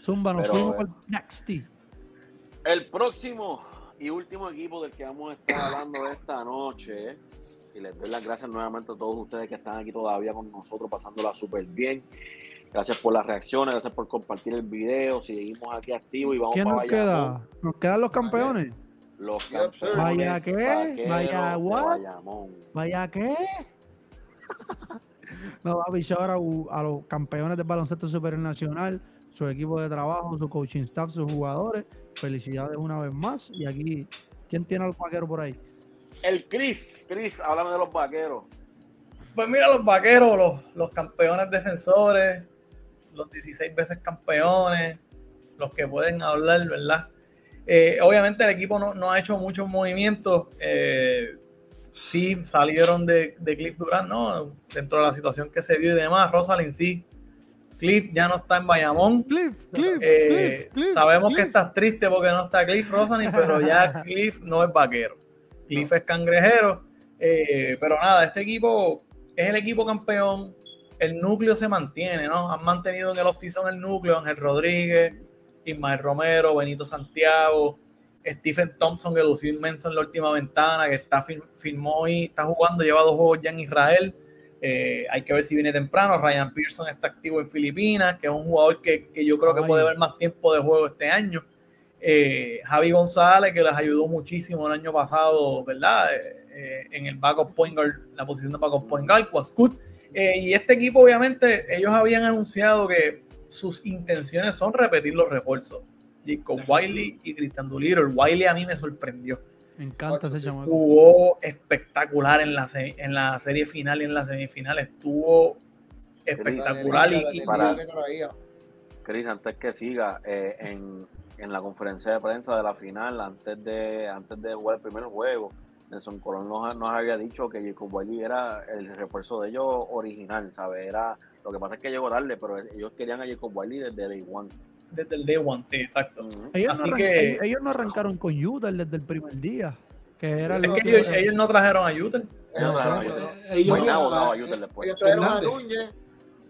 Zumba, nos fuimos eh, por Next. El próximo y último equipo del que vamos a estar hablando esta noche, y les doy las gracias nuevamente a todos ustedes que están aquí todavía con nosotros, pasándola súper bien. Gracias por las reacciones, gracias por compartir el video. Seguimos aquí activos y vamos ¿Quién para nos queda? Nos quedan los campeones. Los campeones. Vaya qué, vaya what? Vaya, ¿qué? no, papi, shout out a, a los campeones del baloncesto superior nacional, su equipo de trabajo, su coaching staff, sus jugadores. Felicidades una vez más. Y aquí, ¿quién tiene a los vaqueros por ahí? El Chris, Chris, háblame de los vaqueros. Pues mira, los vaqueros, los, los campeones defensores, los 16 veces campeones, los que pueden hablar, ¿verdad? Eh, obviamente el equipo no, no ha hecho muchos movimientos. eh, sí salieron de, de Cliff Durant, ¿no? Dentro de la situación que se dio y demás. Rosalind sí. Cliff ya no está en Bayamón. Cliff, Cliff, Eh, Cliff, Cliff, sabemos que estás triste porque no está Cliff Rosalind, pero ya Cliff no es vaquero. Cliff es cangrejero. Pero nada, este equipo es el equipo campeón. El núcleo se mantiene, ¿no? Han mantenido en el off-season el núcleo, Ángel Rodríguez, Ismael Romero, Benito Santiago, Stephen Thompson, que lució inmenso en la última ventana, que está fir- firmó y está jugando, lleva dos juegos ya en Israel. Eh, hay que ver si viene temprano. Ryan Pearson está activo en Filipinas, que es un jugador que, que yo creo que Ay. puede ver más tiempo de juego este año. Eh, Javi González, que les ayudó muchísimo el año pasado, ¿verdad? Eh, en el backup point guard, la posición de backup point guard, Quascut. Eh, y este equipo, obviamente, ellos habían anunciado que sus intenciones son repetir los refuerzos. Jacob Wiley y Christian Doolittle. Wiley a mí me sorprendió Me encanta ese chamaco. jugó espectacular en la, en la serie final y en la semifinal. Estuvo espectacular La y, y- para-. Chris, antes que siga, eh, en, en la conferencia de prensa de la final, antes de, antes de jugar el primer juego, Nelson Colón nos, nos había dicho que Jacob Wiley era el refuerzo de ellos original, ¿sabes? Era, lo que pasa es que llegó tarde, pero ellos querían a Jacob Wiley desde Day One. desde el day one, sí, exacto. Ellos, Así no que- ellos, ellos no arrancaron con Utah desde el primer día. Que era Es que ellos, ellos no trajeron a Utah. Ellos No, trajeron- a Utah después. ellos trajeron a. Núñez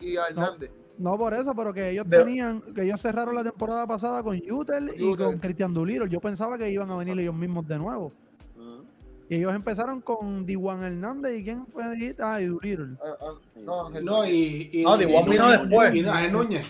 y a Hernández. No por eso, pero que ellos De- tenían, que ellos cerraron la temporada pasada con Utel y Utel. con Cristian Doolittle. Yo pensaba que iban a venir ellos mismos de nuevo. Y ellos empezaron con Diwan Hernández y quién fue dijiste? Ah, y Doolittle. Ah, ah, no, Ángel No, y, y, No, Diwan y vino después. y Ángel Núñez.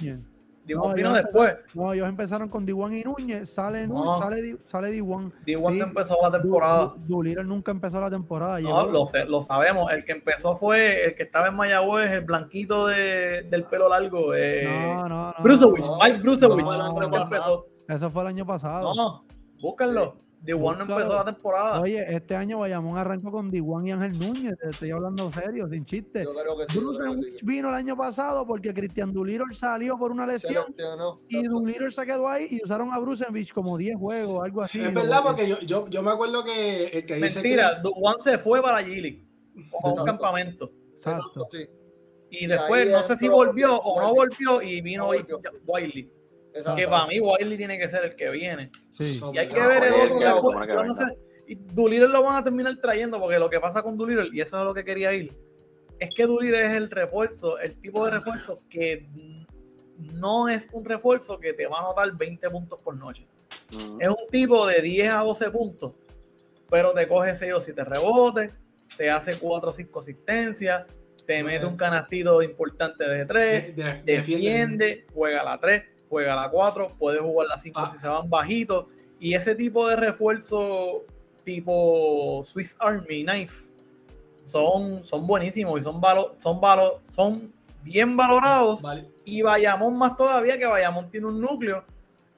Diwan No, vino después. No, ellos empezaron con Diwan y Núñez, sale, No. sale, Di- sale Diwan. Diwan Sí. no empezó la temporada. Du- Doolittle nunca empezó la temporada. No, lo, sé- lo sabemos. El que empezó fue el que estaba en Mayagüez, el blanquito de, del pelo largo. Eh, no, no, no. Brucevich, no, Mike no, no, no, no. Eso fue el año pasado. No, búsquenlo. Diwan no Búscalo. empezó la temporada. Oye, este año Bayamón arrancó con Diwan y Ángel Núñez. Te estoy hablando serio, sin chiste. Yo creo que sí. Bruce creo que Wich sí. vino el año pasado porque Cristian Doolittle salió por una Se lesión lesionó, y. Doolittle se quedó ahí y usaron a Brucevich como 10 juegos, algo así. Es verdad, porque yo, yo, yo me acuerdo que el que Mentira, que- Duwan se fue para Gili como a un campamento. Exacto. Exacto, sí. Y después no sé si volvió o no Wiley. volvió y vino No volvió. Wiley. Exacto. Que para mí Wiley tiene que ser el que viene. Sí. Y hay que ver el otro que después. Yo no sé. Y Doolittle lo van a terminar trayendo porque lo que pasa con Doolittle, y eso es a lo que quería ir, es que Doolittle es el refuerzo, el tipo de refuerzo que no es un refuerzo que te va a anotar 20 puntos por noche. Ujú. Es un tipo de 10 a 12 puntos, pero te coge 6 o 7 rebotes, te hace 4 o 5 asistencias, te mete un canastito importante de 3, de- de- defiende, juega la 3, juega la 4, puede jugar la 5 Ah. si se van bajitos. Y ese tipo de refuerzo tipo Swiss Army Knife son, son buenísimos y son, valo- son, valo- son bien valorados. Vale. Y Bayamón más todavía, que Bayamón tiene un núcleo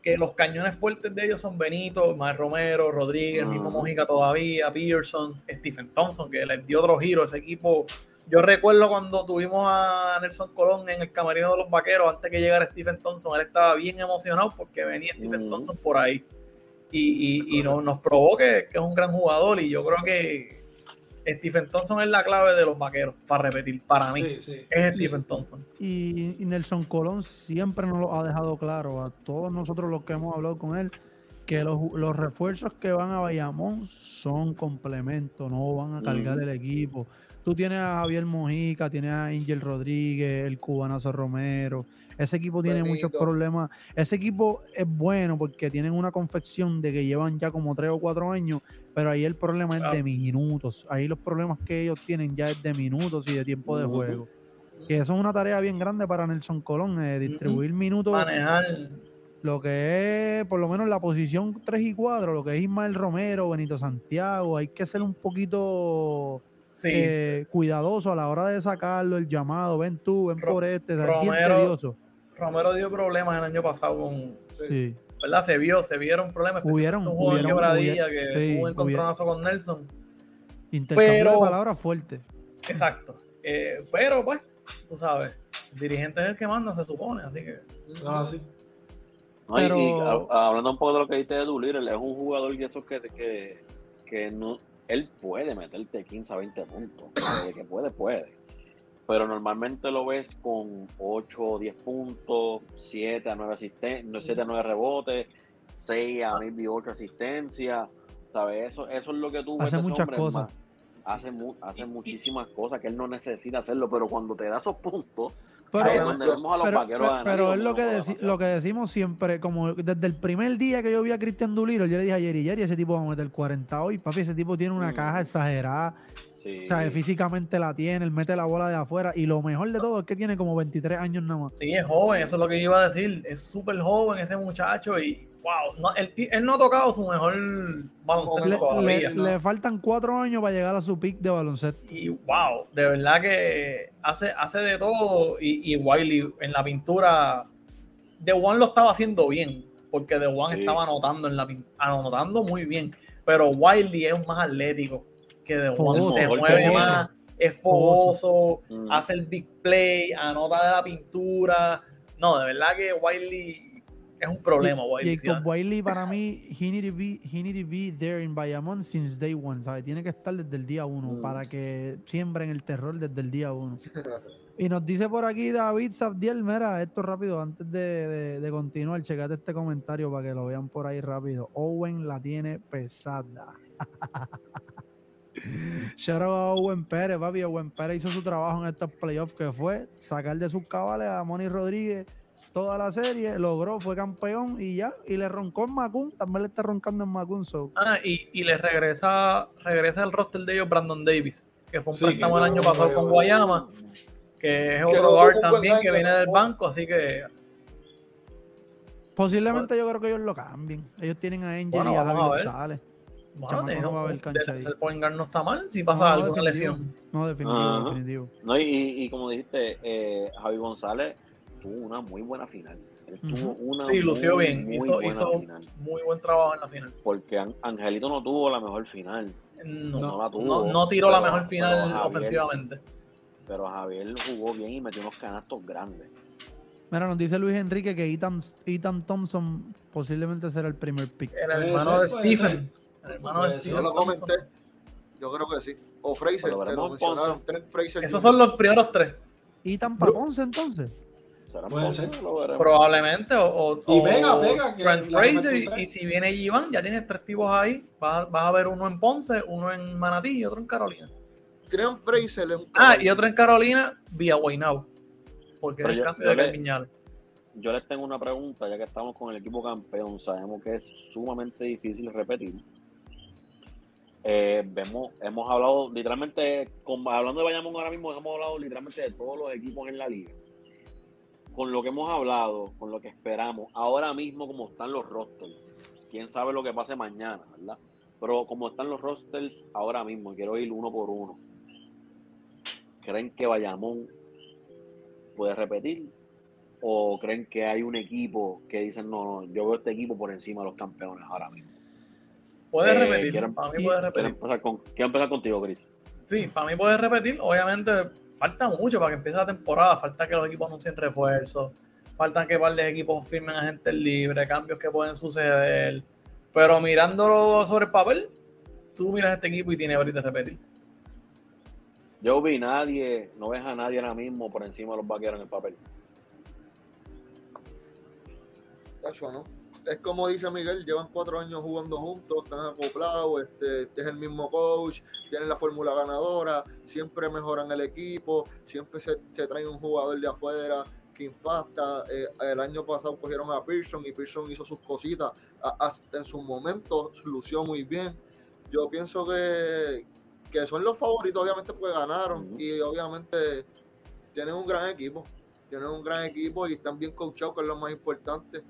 que los cañones fuertes de ellos son Benito, Mar Romero, Rodríguez, mismo Ujú. Mojica todavía, Peterson, Stephen Thompson, que les dio otro giro a ese equipo. Yo recuerdo cuando tuvimos a Nelson Colón en el camerino de los vaqueros, antes que llegara Stephen Thompson, él estaba bien emocionado porque venía Stephen Ujú. Thompson por ahí. Y, y, y nos, nos probó que, que es un gran jugador. Y yo creo que Stephen Thompson es la clave de los vaqueros, para repetir, para mí. Sí, sí, Es sí. Stephen Thompson. Y, y Nelson Colón siempre nos lo ha dejado claro a todos nosotros los que hemos hablado con él, que los, los refuerzos que van a Bayamón son complementos, no van a cargar Ujú. el equipo. Tú tienes a Javier Mojica, tienes a Angel Rodríguez, el cubanazo Romero. Ese equipo tiene muchos problemas. Ese equipo es bueno porque tienen una confección de que llevan ya como tres o cuatro años, pero ahí el problema es de minutos. Ahí los problemas que ellos tienen ya es de minutos y de tiempo de juego. Que eso es una tarea bien grande para Nelson Colón, eh, distribuir minutos, Manejar. lo que es por lo menos la posición 3 y 4, lo que es Ismael Romero, Benito Santiago, hay que ser un poquito Sí. eh, cuidadoso a la hora de sacarlo, el llamado, ven tú, ven Ro- por este, o sea, es bien Romero- tedioso. Romero dio problemas el año pasado con, Sí. Sí. ¿verdad? Se vio, se vieron problemas. Hubieron, un juego hubieron, quebradilla hubieron, que sí, tuvo un encontronazo con Nelson. Intercambio de Pero- palabras fuerte. Exacto. Eh, pero pues, tú sabes, el dirigente es el que manda, se supone, así que. Ah, sí. No, Pero- y, a- hablando un poco de lo que dijiste de Dulir, es un jugador y eso que, que, que no, él puede meterte 15 a 20 puntos. De que puede, puede. Pero normalmente lo ves con 8 o 10 puntos, 7 a 9 asistencias, 7 a 9 rebotes, 6 a maybe 8 asistencias. ¿Sabes? Eso, eso es lo que tú ves Hace muchas cosas. más, Hace, mu- hace muchísimas cosas que él no necesita hacerlo, pero cuando te da esos puntos, Pero, ahí es Pero- donde vemos a los pero, vaqueros pero- ganar y pero es lo que, deci- lo que decimos siempre, como desde el primer día que yo vi a Cristian Duliro, yo le dije a Jerry, Jerry, ese tipo va a meter 40 hoy, papi, ese tipo tiene una Mm. caja exagerada, Sí. o sea, físicamente la tiene, él mete la bola de afuera, y lo mejor de todo es que tiene como 23 años nada más. Sí, es joven, eso es lo que yo iba a decir. Es súper joven ese muchacho y, wow, no, él, no ha tocado su mejor baloncesto Le, todavía. le- ¿no? le faltan cuatro años para llegar a su pick de baloncesto. Y wow, de verdad que hace, hace de todo. Y, y Wiley en la pintura, The One lo estaba haciendo bien, porque The One Sí. estaba anotando en la anotando muy bien. Pero Wiley es más atlético que The One. Fogoso, Se mueve más, es fogoso, Mm. hace el big play, anota de la pintura. No, de verdad que Wiley es un problema, Wiley. sí, Jacob Wiley para mí, he need, to be, he need to be there in Bayamon since day one, ¿sabes? Tiene que estar desde el día uno Mm. para que siembren el terror desde el día uno. Y nos dice por aquí David Sabdiel, mira, esto rápido, antes de, de- de continuar, checate este comentario para que lo vean por ahí rápido. Owen la tiene pesada. Shout out a Owen Pérez, papi. Owen Pérez hizo su trabajo en estos playoffs que fue sacar de sus cabales a Moni Rodríguez toda la serie, logró, fue campeón y ya, y le roncó en Macun, también le está roncando en Macun, so. Ah, y, y le regresa, regresa el roster de ellos Brandon Davis, que fue un Sí, préstamo el año pasado con Guayama, que es otro guard también que viene del banco, así que Posiblemente yo creo que ellos lo cambien. Ellos tienen a Angel Bueno, y a Javi. González. bueno, Chamaco tiene no va a un- haber cancha de- ahí. el point guard no está mal si pasa No, alguna definitivo. lesión. No, definitivo, Ajá. definitivo. No, y, y- y como dijiste, eh, Javi González tuvo una muy buena final. Él tuvo una Sí, lució muy, bien, muy hizo, buena hizo final. muy buen trabajo en la final. Porque An- Angelito no tuvo la mejor final, No, No la tuvo, no, no tiró la mejor final pero Javier- ofensivamente. pero Javier jugó bien y metió unos canastos grandes. Mira, nos dice Luis Enrique que Ethan, Ethan Thompson posiblemente será el primer pick. El hermano de Stephen. El hermano de. Stephen. Yo lo Thompson. comenté. Yo creo que sí. O Fraser, Lo que veremos lo en Ponce. mencionaron. Tres Fraser. Esos son los primeros tres. Ethan para Ponce entonces. ¿Será Puede Ponce? ser. Lo veremos. Probablemente. O, o- Y o Vega, Vega, que Trent Fraser. Y, si viene Iván, ya tienes tres tipos ahí. Vas, a- vas a ver uno en Ponce, uno en Manatí y otro en Carolina. Trian Fraser es Ah, y otro en Carolina vía Guaynabo. Porque Pero es el yo- cambio yo de Yalo. Yo les tengo una pregunta, ya que estamos con el equipo campeón, sabemos que es sumamente difícil repetir. Eh, vemos, hemos hablado literalmente, con- hablando de Bayamón ahora mismo, hemos hablado literalmente de todos los equipos en la liga. Con lo que hemos hablado, con lo que esperamos, ahora mismo como están los rosters, quién sabe lo que pase mañana, ¿verdad? Pero como están los rosters ahora mismo, quiero ir uno por uno. ¿Creen que Bayamón puede repetir? o creen que hay un equipo que dicen, no, no, yo veo este equipo por encima de los campeones ahora mismo? Puedes Eh, repetir, ¿quieren- para mí y- puedes Quiero repetir. empezar, con, quiero empezar contigo, Chris. Sí, para mí puedes repetir. Obviamente falta mucho para que empiece la temporada. Falta que los equipos anuncien refuerzos. Falta que par de equipos firmen agentes libres, cambios que pueden suceder. Pero mirándolo sobre el papel, tú miras este equipo y tiene ahorita repetir. Yo vi nadie, no ves a nadie ahora mismo por encima de los vaqueros en el papel. Tacho, ¿no? Es como dice Miguel, llevan cuatro años jugando juntos, están acoplados, este, este es el mismo coach, tienen la fórmula ganadora, siempre mejoran el equipo, siempre se, se trae un jugador de afuera que impacta. Eh, el año pasado cogieron a Pearson y Pearson hizo sus cositas a- a- en sus momentos, lució muy bien. Yo pienso que, que son los favoritos, obviamente, porque ganaron y obviamente tienen un gran equipo, tienen un gran equipo y están bien coachados, que es lo más importante.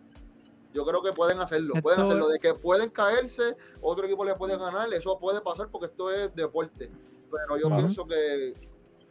Yo creo que pueden hacerlo, pueden hacerlo. De que pueden caerse, otro equipo le puede ganar, eso puede pasar porque esto es deporte. Pero yo pienso que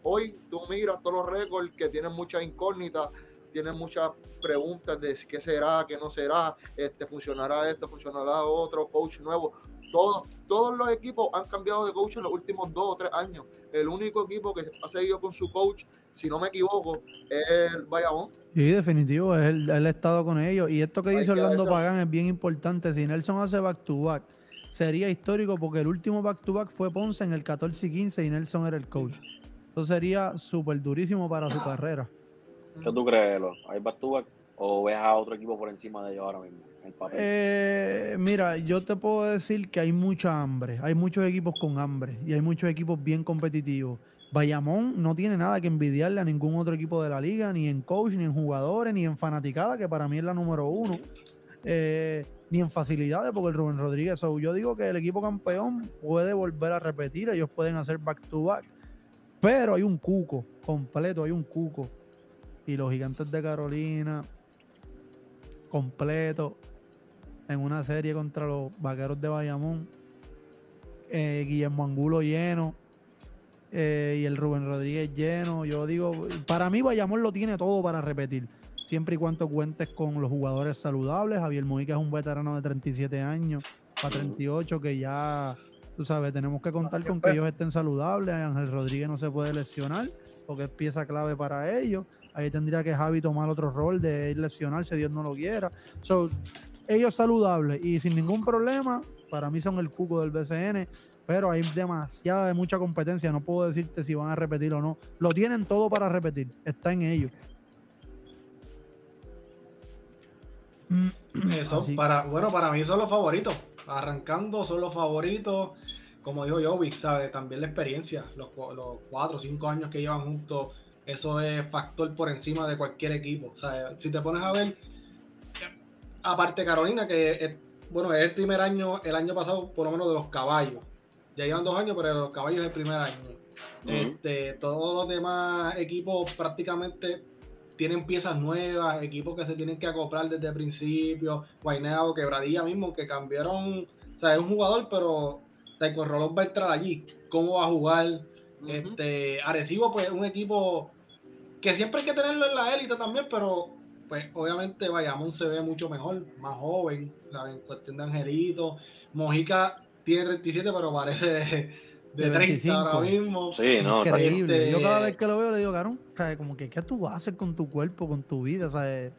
hoy tú miras todos los récords que tienen muchas incógnitas, tienen muchas preguntas de qué será, qué no será, este funcionará esto, funcionará otro, coach nuevo. Todos, todos los equipos han cambiado de coach en los últimos dos o tres años. El único equipo que ha seguido con su coach, si no me equivoco, es el Bayamón. Sí, definitivo, es el, estado con ellos. Y esto que Hay dice que Orlando Pagán es bien importante. Si Nelson hace back to back, sería histórico porque el último back to back fue Ponce en el 14 y 15 y Nelson era el coach. Eso sería súper durísimo para su carrera. ¿Qué tú crees, Elo? ¿Hay back to back o ves a otro equipo por encima de ellos ahora mismo en el papel? Eh, mira, yo te puedo decir que hay mucha hambre. Hay muchos equipos con hambre y hay muchos equipos bien competitivos. Bayamón no tiene nada que envidiarle a ningún otro equipo de la liga, ni en coach, ni en jugadores, ni en fanaticada, que para mí es la número uno, eh, ni en facilidades, porque el Rubén Rodríguez. yo digo que el equipo campeón puede volver a repetir, ellos pueden hacer back to back, pero hay un cuco completo, hay un cuco. Y los gigantes de Carolina, completo, en una serie contra los vaqueros de Bayamón. eh, Guillermo Angulo lleno. Eh, y el Rubén Rodríguez lleno. Yo digo, para mí Bayamón lo tiene todo para repetir. Siempre y cuando cuentes con los jugadores saludables. Javier Mojica es un veterano de 37 años, para 38, que ya, tú sabes, tenemos que contar con que ellos estén saludables. Ángel Rodríguez no se puede lesionar, porque es pieza clave para ellos. Ahí tendría que Javi tomar otro rol de ir lesionarse, Dios no lo quiera. So, ellos saludables y sin ningún problema, para mí son el cuco del BCN, pero hay demasiada, de mucha competencia, no puedo decirte si van a repetir o no. Lo tienen todo para repetir, está en ellos. Eso, Así- para, bueno, para mí son los favoritos. Arrancando son los favoritos. Como dijo Jovic, ¿sabes? También la experiencia. Los, los cuatro o cinco años que llevan juntos, eso es factor por encima de cualquier equipo. O sea, si te pones a ver, aparte Carolina, que es, bueno, es el primer año, el año pasado, por lo menos de los caballos. Ya llevan dos años, pero los caballos es el primer año. Este, todos los demás equipos prácticamente tienen piezas nuevas, equipos que se tienen que acoplar desde el principio. Guaynabo, Quebradilla mismo, que cambiaron. O sea, es un jugador, pero Taiko Rolón va a entrar allí. ¿Cómo va a jugar? Ujú. Este, Arecibo, pues, un equipo que siempre hay que tenerlo en la élite también, pero pues obviamente Bayamón se ve mucho mejor, más joven, ¿sabes? En cuestión de Angelito. Mojica tiene 37, pero parece de, de De 30 25. ahora mismo. Sí, no, está- Increíble. este- Yo cada vez que lo veo le digo, Carón, ¿sabes? como que, ¿qué tú vas a hacer con tu cuerpo, con tu vida? ¿sabes?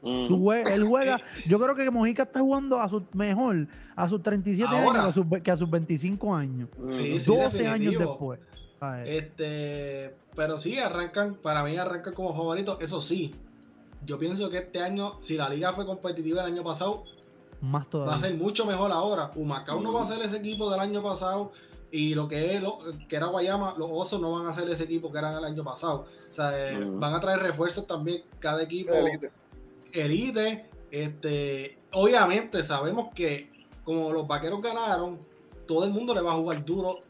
Tú jue- él juega, yo creo que Mojica está jugando a su mejor a sus 37 Ahora. años que a sus, que a sus 25 años. Sí, sí. 12 años después. ¿sabes? Este, pero sí, arrancan, para mí arrancan como favoritos. Eso sí, yo pienso que este año, si la liga fue competitiva el año pasado, Más va a ser mucho mejor ahora. Humacao no va a ser ese equipo del año pasado. Y lo que es lo- que era Guayama, los osos no van a ser ese equipo que eran el año pasado. O sea, eh, van a traer refuerzos también cada equipo Elite. elite. Este, obviamente sabemos que como los vaqueros ganaron, todo el mundo le va a jugar duro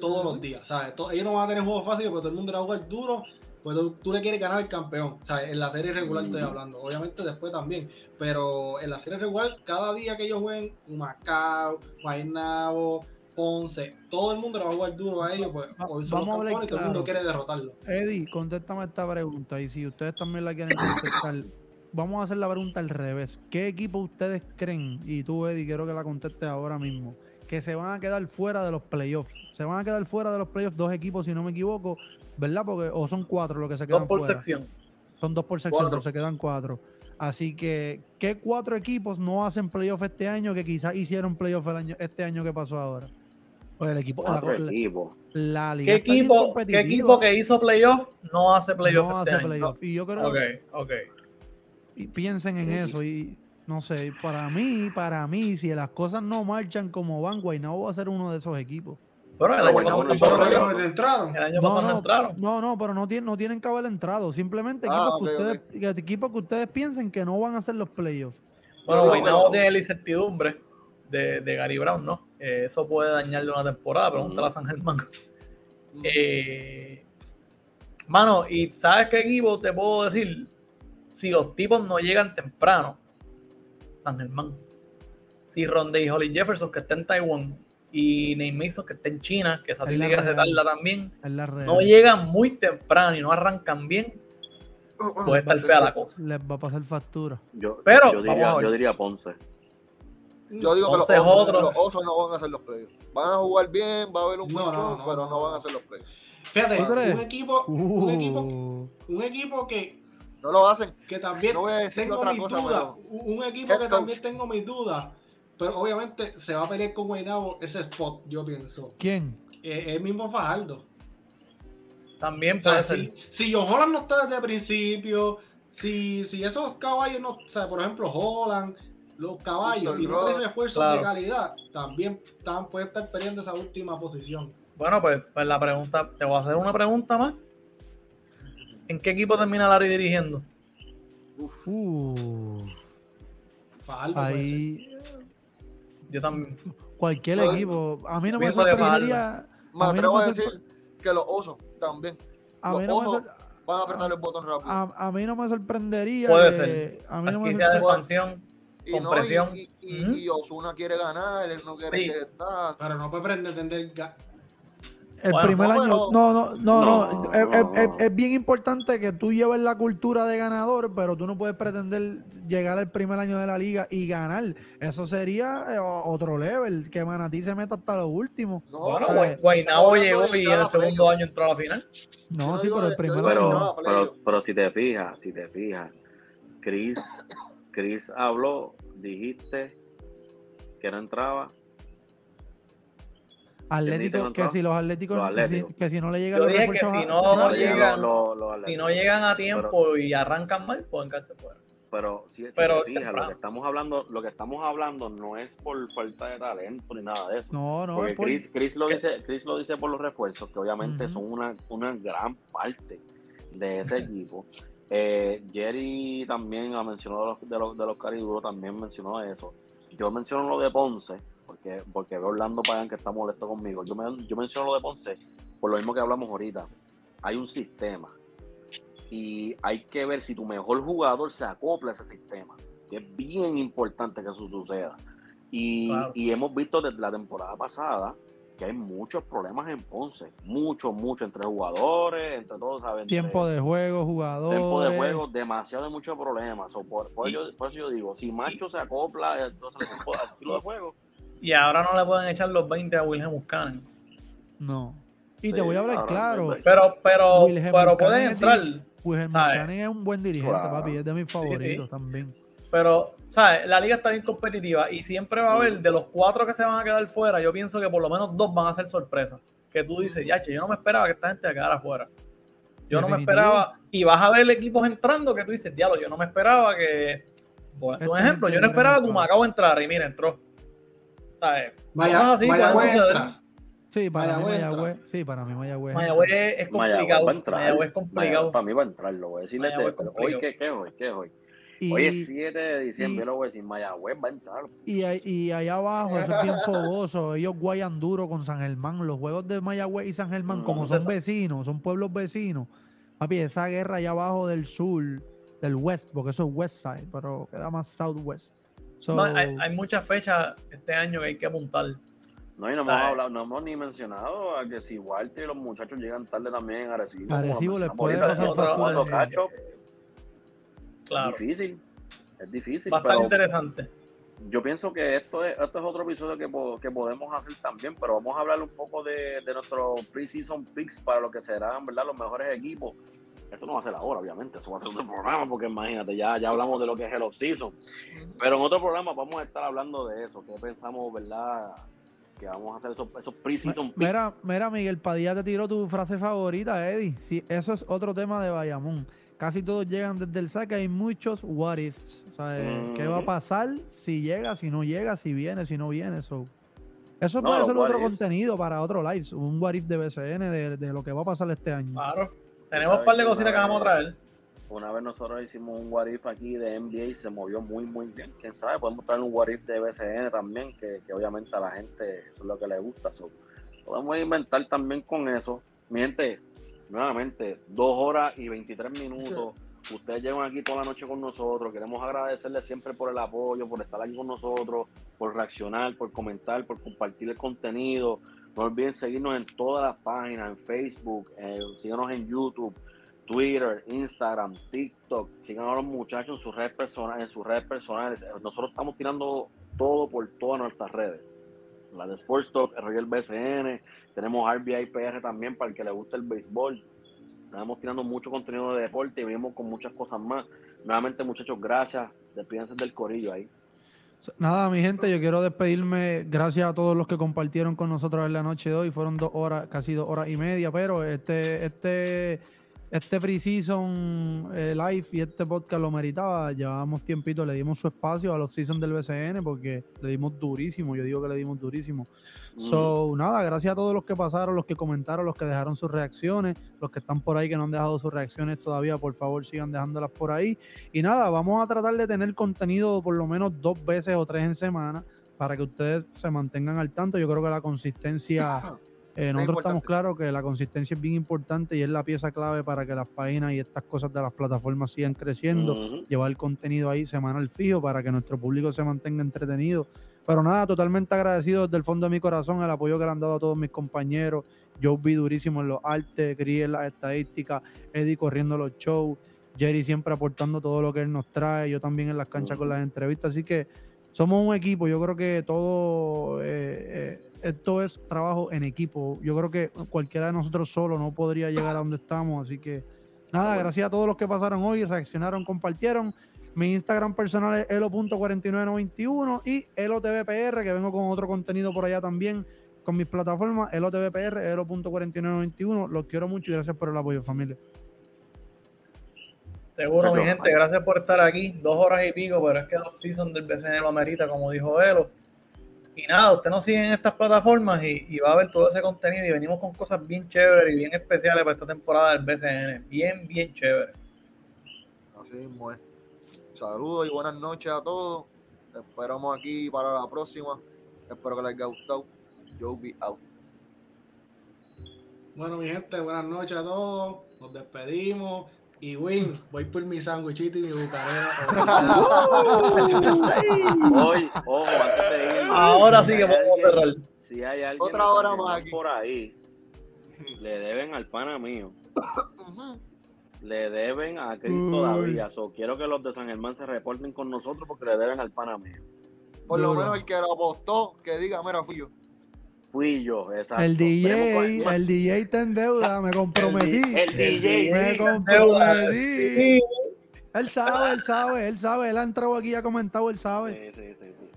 todos los días. ¿sabes? Ellos no van a tener juegos fáciles, pero todo el mundo le va a jugar duro. Pues tú, tú le quieres ganar al campeón. ¿sabes? En la serie regular estoy Ujú. hablando. Obviamente después también. Pero en la serie regular, cada día que ellos jueguen, Humacao, Guaynabo, Ponce, todo el mundo le va a jugar duro a ellos. Pues hoy son vamos a hablar y todo el mundo claro. quiere derrotarlo. Eddie, contéstame esta pregunta y si ustedes también la quieren contestar, vamos a hacer la pregunta al revés. ¿Qué equipo ustedes creen, y tú Eddie, quiero que la contestes ahora mismo, que se van a quedar fuera de los playoffs? Se van a quedar fuera de los playoffs dos equipos, si no me equivoco, ¿verdad? Porque, o son cuatro los que se quedan Dos por fuera. sección. Son dos por sección, Cuatro. pero se quedan cuatro. Así que, ¿qué cuatro equipos no hacen playoff este año que quizás hicieron playoff el año, este año que pasó ahora? Pues el equipo, la, Cuatro la- equipos. la liga ¿Qué equipo, ¿Qué equipo que hizo playoff no hace playoff no este hace año? playoff. Y yo creo Ok, ok. y piensen en eso y no sé, para mí, para mí, si las cosas no marchan como van, Guaynabo va a ser uno de esos equipos. Pero el año pasado no no entraron. El año No, pasado no no, entraron. no, no, pero no tienen, no tienen que haber entrado. Simplemente Ah, equipos, que ustedes, que equipos que ustedes piensen que no van a hacer los playoffs. Bueno, Guaynabo que- tiene la incertidumbre de, de Gary Brown, ¿no? Eh, eso puede dañarle una temporada, pregúntale a San Germán. Eh, mano, ¿y sabes qué equipo te puedo decir? Si los tipos no llegan temprano, San Germán. Si Ronde y Holly Jefferson, que está en Taiwán, y Mason, que está en China, que esa Es que real. recetarla también, no llegan muy temprano y no arrancan bien, puede estar fea la cosa. Les va a pasar factura. Yo, Pero, yo, diría, yo diría Ponce. Yo digo que los osos, otro. los osos no van a hacer los playoffs. Van a jugar bien, va a haber un buen no, show, no, pero no, van a hacer los playoffs. Fíjate, un equipo, un equipo, Uh, un equipo que, No lo hacen. que también No voy a decir tengo otra mis cosa, dudas. pero- Un un equipo Head que coach. también tengo mis dudas. Pero obviamente se va a pelear con Guaynabo ese spot, yo pienso. ¿Quién? Eh, el mismo Fajardo. También O sea, puede si, ser. si John Holland no está desde el principio, si, si esos caballos no, o sea, por ejemplo, Holland, los caballos, y no tienen refuerzos claro. de calidad, también están, pueden estar peleando esa última posición. Bueno, pues, pues la pregunta, te voy a hacer una pregunta más. ¿En qué equipo termina Larry dirigiendo? Uh, Fajardo puede ser. ahí Yo también. cualquier equipo. A mí no me pienso sorprendería. Me A mí no atrevo me a sorpre- decir que los osos también A los mí no me osos sor- van a apretar el botón rápido. a, a mí no me sorprendería. Puede que- ser. A mí no me Franquicia de expansión. y no, presión. Y, y, y Osuna quiere ganar, él no quiere Sí. que está. Pero no puede pretender El Bueno, primer no, año. pero- No, no, no, no. No, Es, es- no. es- es bien importante que tú lleves la cultura de ganador, pero tú no puedes pretender llegar al primer año de la liga y ganar. Eso sería eh, otro level, que Manatí se meta hasta lo último. No, Bueno, eh, Guaynabo hablando llegó y en el a segundo año entró a la final. No, sí, pero el primer año. Pero, a pero, playoff. pero si te fijas, si te fijas, Chris, Chris habló, dijiste que no entraba. Atlético, ¿Quién que si los Atléticos, Los si- Atléticos. que si no le llegan Yo los dije que refuerzos si a- no a- llegan- lo- lo Si no llegan a tiempo y arrancan mal, pueden quedarse fuera. Pero si, si Pero te fijas, lo que estamos hablando, lo que estamos hablando no es por falta de talento ni nada de eso. No, no, Porque es por- Chris, Chris lo dice, Chris lo dice por los refuerzos, que obviamente son una, una gran parte de ese equipo. Eh, Jerry también ha mencionado de los, de los, de los cariduros, también mencionó eso. Yo menciono lo de Ponce, porque, porque veo Orlando Pagan que está molesto conmigo. Yo, me- yo menciono lo de Ponce por lo mismo que hablamos ahorita. Hay un sistema y hay que ver si tu mejor jugador se acopla a ese sistema, que es bien importante que eso suceda. Y, Claro. y hemos visto desde la temporada pasada que hay muchos problemas en Ponce, mucho, mucho entre jugadores, entre todos, ¿sabes? Entre- tiempo de juego, jugadores. tiempo de juego, demasiado de muchos problemas. O por, por Y- por eso yo digo, si Macho se acopla entonces al estilo de juego, Y ahora no le pueden echar los 20 a Wilhelm Buscanen. No. Y te voy a hablar claro. Pero, pero, Wilhelm pero pueden entrar. Wilhelm. Buchanan es un buen dirigente, Claro. papi. Es de mis favoritos sí. también. Pero, ¿sabes? La liga está bien competitiva y siempre va a haber, de los cuatro que se van a quedar fuera, yo pienso que por lo menos dos van a ser sorpresas. Que tú dices, ya, che, yo no me esperaba que esta gente quedara fuera. Yo no me esperaba. Y vas a ver equipos entrando que tú dices, diablo, yo no me esperaba que. Por Esta un ejemplo, yo no esperaba que. Humacao entrara y mira, entró. ¿Sabes? Cosas así pueden entra. Sí, para mí Mayagüez. Sí, para mí Mayagüez. Mayagüez es complicado. Mayagüez es complicado. Mayagüez para mí va a entrar, lo voy a decir desde Mayagüez pero complicado. hoy, ¿qué, qué es hoy? ¿Qué hoy? Y, Hoy es 7 de diciembre, y- lo voy a decir, Mayagüez va a entrar. y, ahí- y allá abajo, eso es bien fogoso. Ellos guayan duro con San Germán. Los juegos de Mayagüez y San Germán, Mm, como son vecinos, son pueblos vecinos. Papi, esa guerra allá abajo del sur, del west, porque eso es west side, pero queda más southwest. So, No, hay, hay muchas fechas este año que hay que apuntar. No, y no hemos hablado, no hemos ni mencionado a que si Walter y los muchachos llegan tarde también a Arecibo. Arecibo les puede pasar factura. cacho, Claro. difícil. Es difícil. Va a estar pero interesante. yo pienso que esto es, esto es otro episodio que podemos hacer también, pero vamos a hablar un poco de, de nuestro preseason picks para lo que serán ¿verdad? los mejores equipos. Esto no va a ser ahora, obviamente, eso va a ser otro programa, porque imagínate, ya, ya hablamos de lo que es el off-season. Pero en otro programa vamos a estar hablando de eso, que pensamos, ¿verdad? Que vamos a hacer esos, esos preseason picks. Mira, mira, Miguel Padilla te tiró tu frase favorita, Eddie. Sí, eso es otro tema de Bayamón. Casi todos llegan desde el saque, hay muchos what ifs. O sea, eh, ¿qué va a pasar si llega, si no llega, si viene, si no viene? So, eso No, puede ser otro ifs. contenido para otro live, un what if de BCN de, de lo que va a pasar este año. Claro. Tenemos un par de cositas que vamos a traer. Una vez nosotros hicimos un what if aquí de NBA y se movió muy, muy bien. Quién sabe, podemos traer un what if de BCN también, que, que obviamente a la gente eso es lo que le gusta. So, podemos inventar también con eso. Mi gente, nuevamente, dos horas y 23 minutos. Ustedes llegan aquí toda la noche con nosotros. Queremos agradecerles siempre por el apoyo, por estar aquí con nosotros, por reaccionar, por comentar, por compartir el contenido. No olviden seguirnos en todas las páginas, en Facebook, eh, síganos en YouTube, Twitter, Instagram, TikTok. Sigan a los muchachos en sus redes personales, en sus redes personales. Eh, Nosotros estamos tirando todo por todas nuestras redes. La de Sports Talk, Royal BCN, tenemos RBI PR también para el que le guste el béisbol. Estamos tirando mucho contenido de deporte y venimos con muchas cosas más. Nuevamente, muchachos, gracias. Despídense del corillo ahí. Nada, mi gente, yo quiero despedirme. Gracias a todos los que compartieron con nosotros en la noche de hoy. Fueron dos horas, casi dos horas y media, pero este, este, este pre-season eh, live y este podcast lo meritaba. Llevábamos tiempito, le dimos su espacio a los seasons del BCN porque le dimos durísimo. Yo digo que le dimos durísimo. So, nada, gracias a todos los que pasaron, los que comentaron, los que dejaron sus reacciones, los que están por ahí que no han dejado sus reacciones todavía, por favor sigan dejándolas por ahí. Y nada, vamos a tratar de tener contenido por lo menos dos veces o tres en semana para que ustedes se mantengan al tanto. Yo creo que la consistencia, eh, nosotros estamos claros que la consistencia es bien importante y es la pieza clave para que las páginas y estas cosas de las plataformas sigan creciendo llevar el contenido ahí semanal fijo para que nuestro público se mantenga entretenido. Pero nada, totalmente agradecido desde el fondo de mi corazón el apoyo que le han dado a todos mis compañeros. Joe vi durísimo en los artes, Cris en las estadísticas, Eddie corriendo los shows, Jerry siempre aportando todo lo que él nos trae, yo también en las canchas con las entrevistas. Así que somos un equipo, yo creo que todo, eh, eh, esto es trabajo en equipo. Yo creo que cualquiera de nosotros solo no podría llegar a donde estamos. Así que nada, bueno. gracias a todos los que pasaron hoy, reaccionaron, compartieron. Mi Instagram personal es elo.4991 y elotvpr, que vengo con otro contenido por allá también con mis plataformas, elotvpr, elo.4991. Los quiero mucho y gracias por el apoyo, familia. Seguro, mi gente, gracias por estar aquí. Dos horas y pico, pero es que el off-season del BCN lo amerita, como dijo Elo. Y nada, usted nos sigue en estas plataformas y, y va a ver todo ese contenido. Y venimos con cosas bien chéveres y bien especiales para esta temporada del BCN. Bien, bien chévere. Así mismo es. Saludos y buenas noches a todos. Te esperamos aquí para la próxima. Espero que les haya gustado. Yo be out. Bueno, mi gente, buenas noches a todos. Nos despedimos. Y Win, voy por mi sándwichito y mi bucarera. Hoy, ojo, antes de ir. Ahora sí que si hay podemos alguien- cerrar. Si hay alguien Otra hora más aquí. por ahí, le deben al pana mío. Le deben a Chris Uy. todavía. So, quiero que los de San Germán se reporten con nosotros porque le deben al pana mío. Por lo menos el que lo apostó, que diga, mira, fui yo. Fui yo, exacto. El DJ, el DJ está en deuda, me comprometí. El, DJ, Me comprometí. Sí. Él sabe, él sabe, él sabe. Él ha entrado aquí y ha comentado, él sabe. Sí, sí, sí, sí.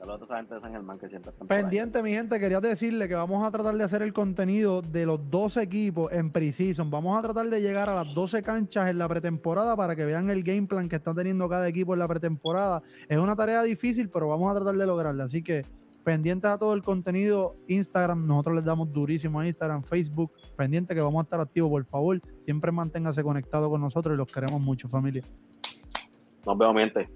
Saludos a esa gente de San Germán que siempre están. Pendiente, mi gente, quería decirle que vamos a tratar de hacer el contenido de los 12 equipos en preseason. Vamos a tratar de llegar a las 12 canchas en la pretemporada para que vean el game plan que está teniendo cada equipo en la pretemporada. Es una tarea difícil, pero vamos a tratar de lograrla. Así que pendientes a todo el contenido, Instagram, nosotros les damos durísimo a Instagram, Facebook, pendiente que vamos a estar activos, por favor, siempre manténgase conectado con nosotros y los queremos mucho, familia. Nos vemos, gente.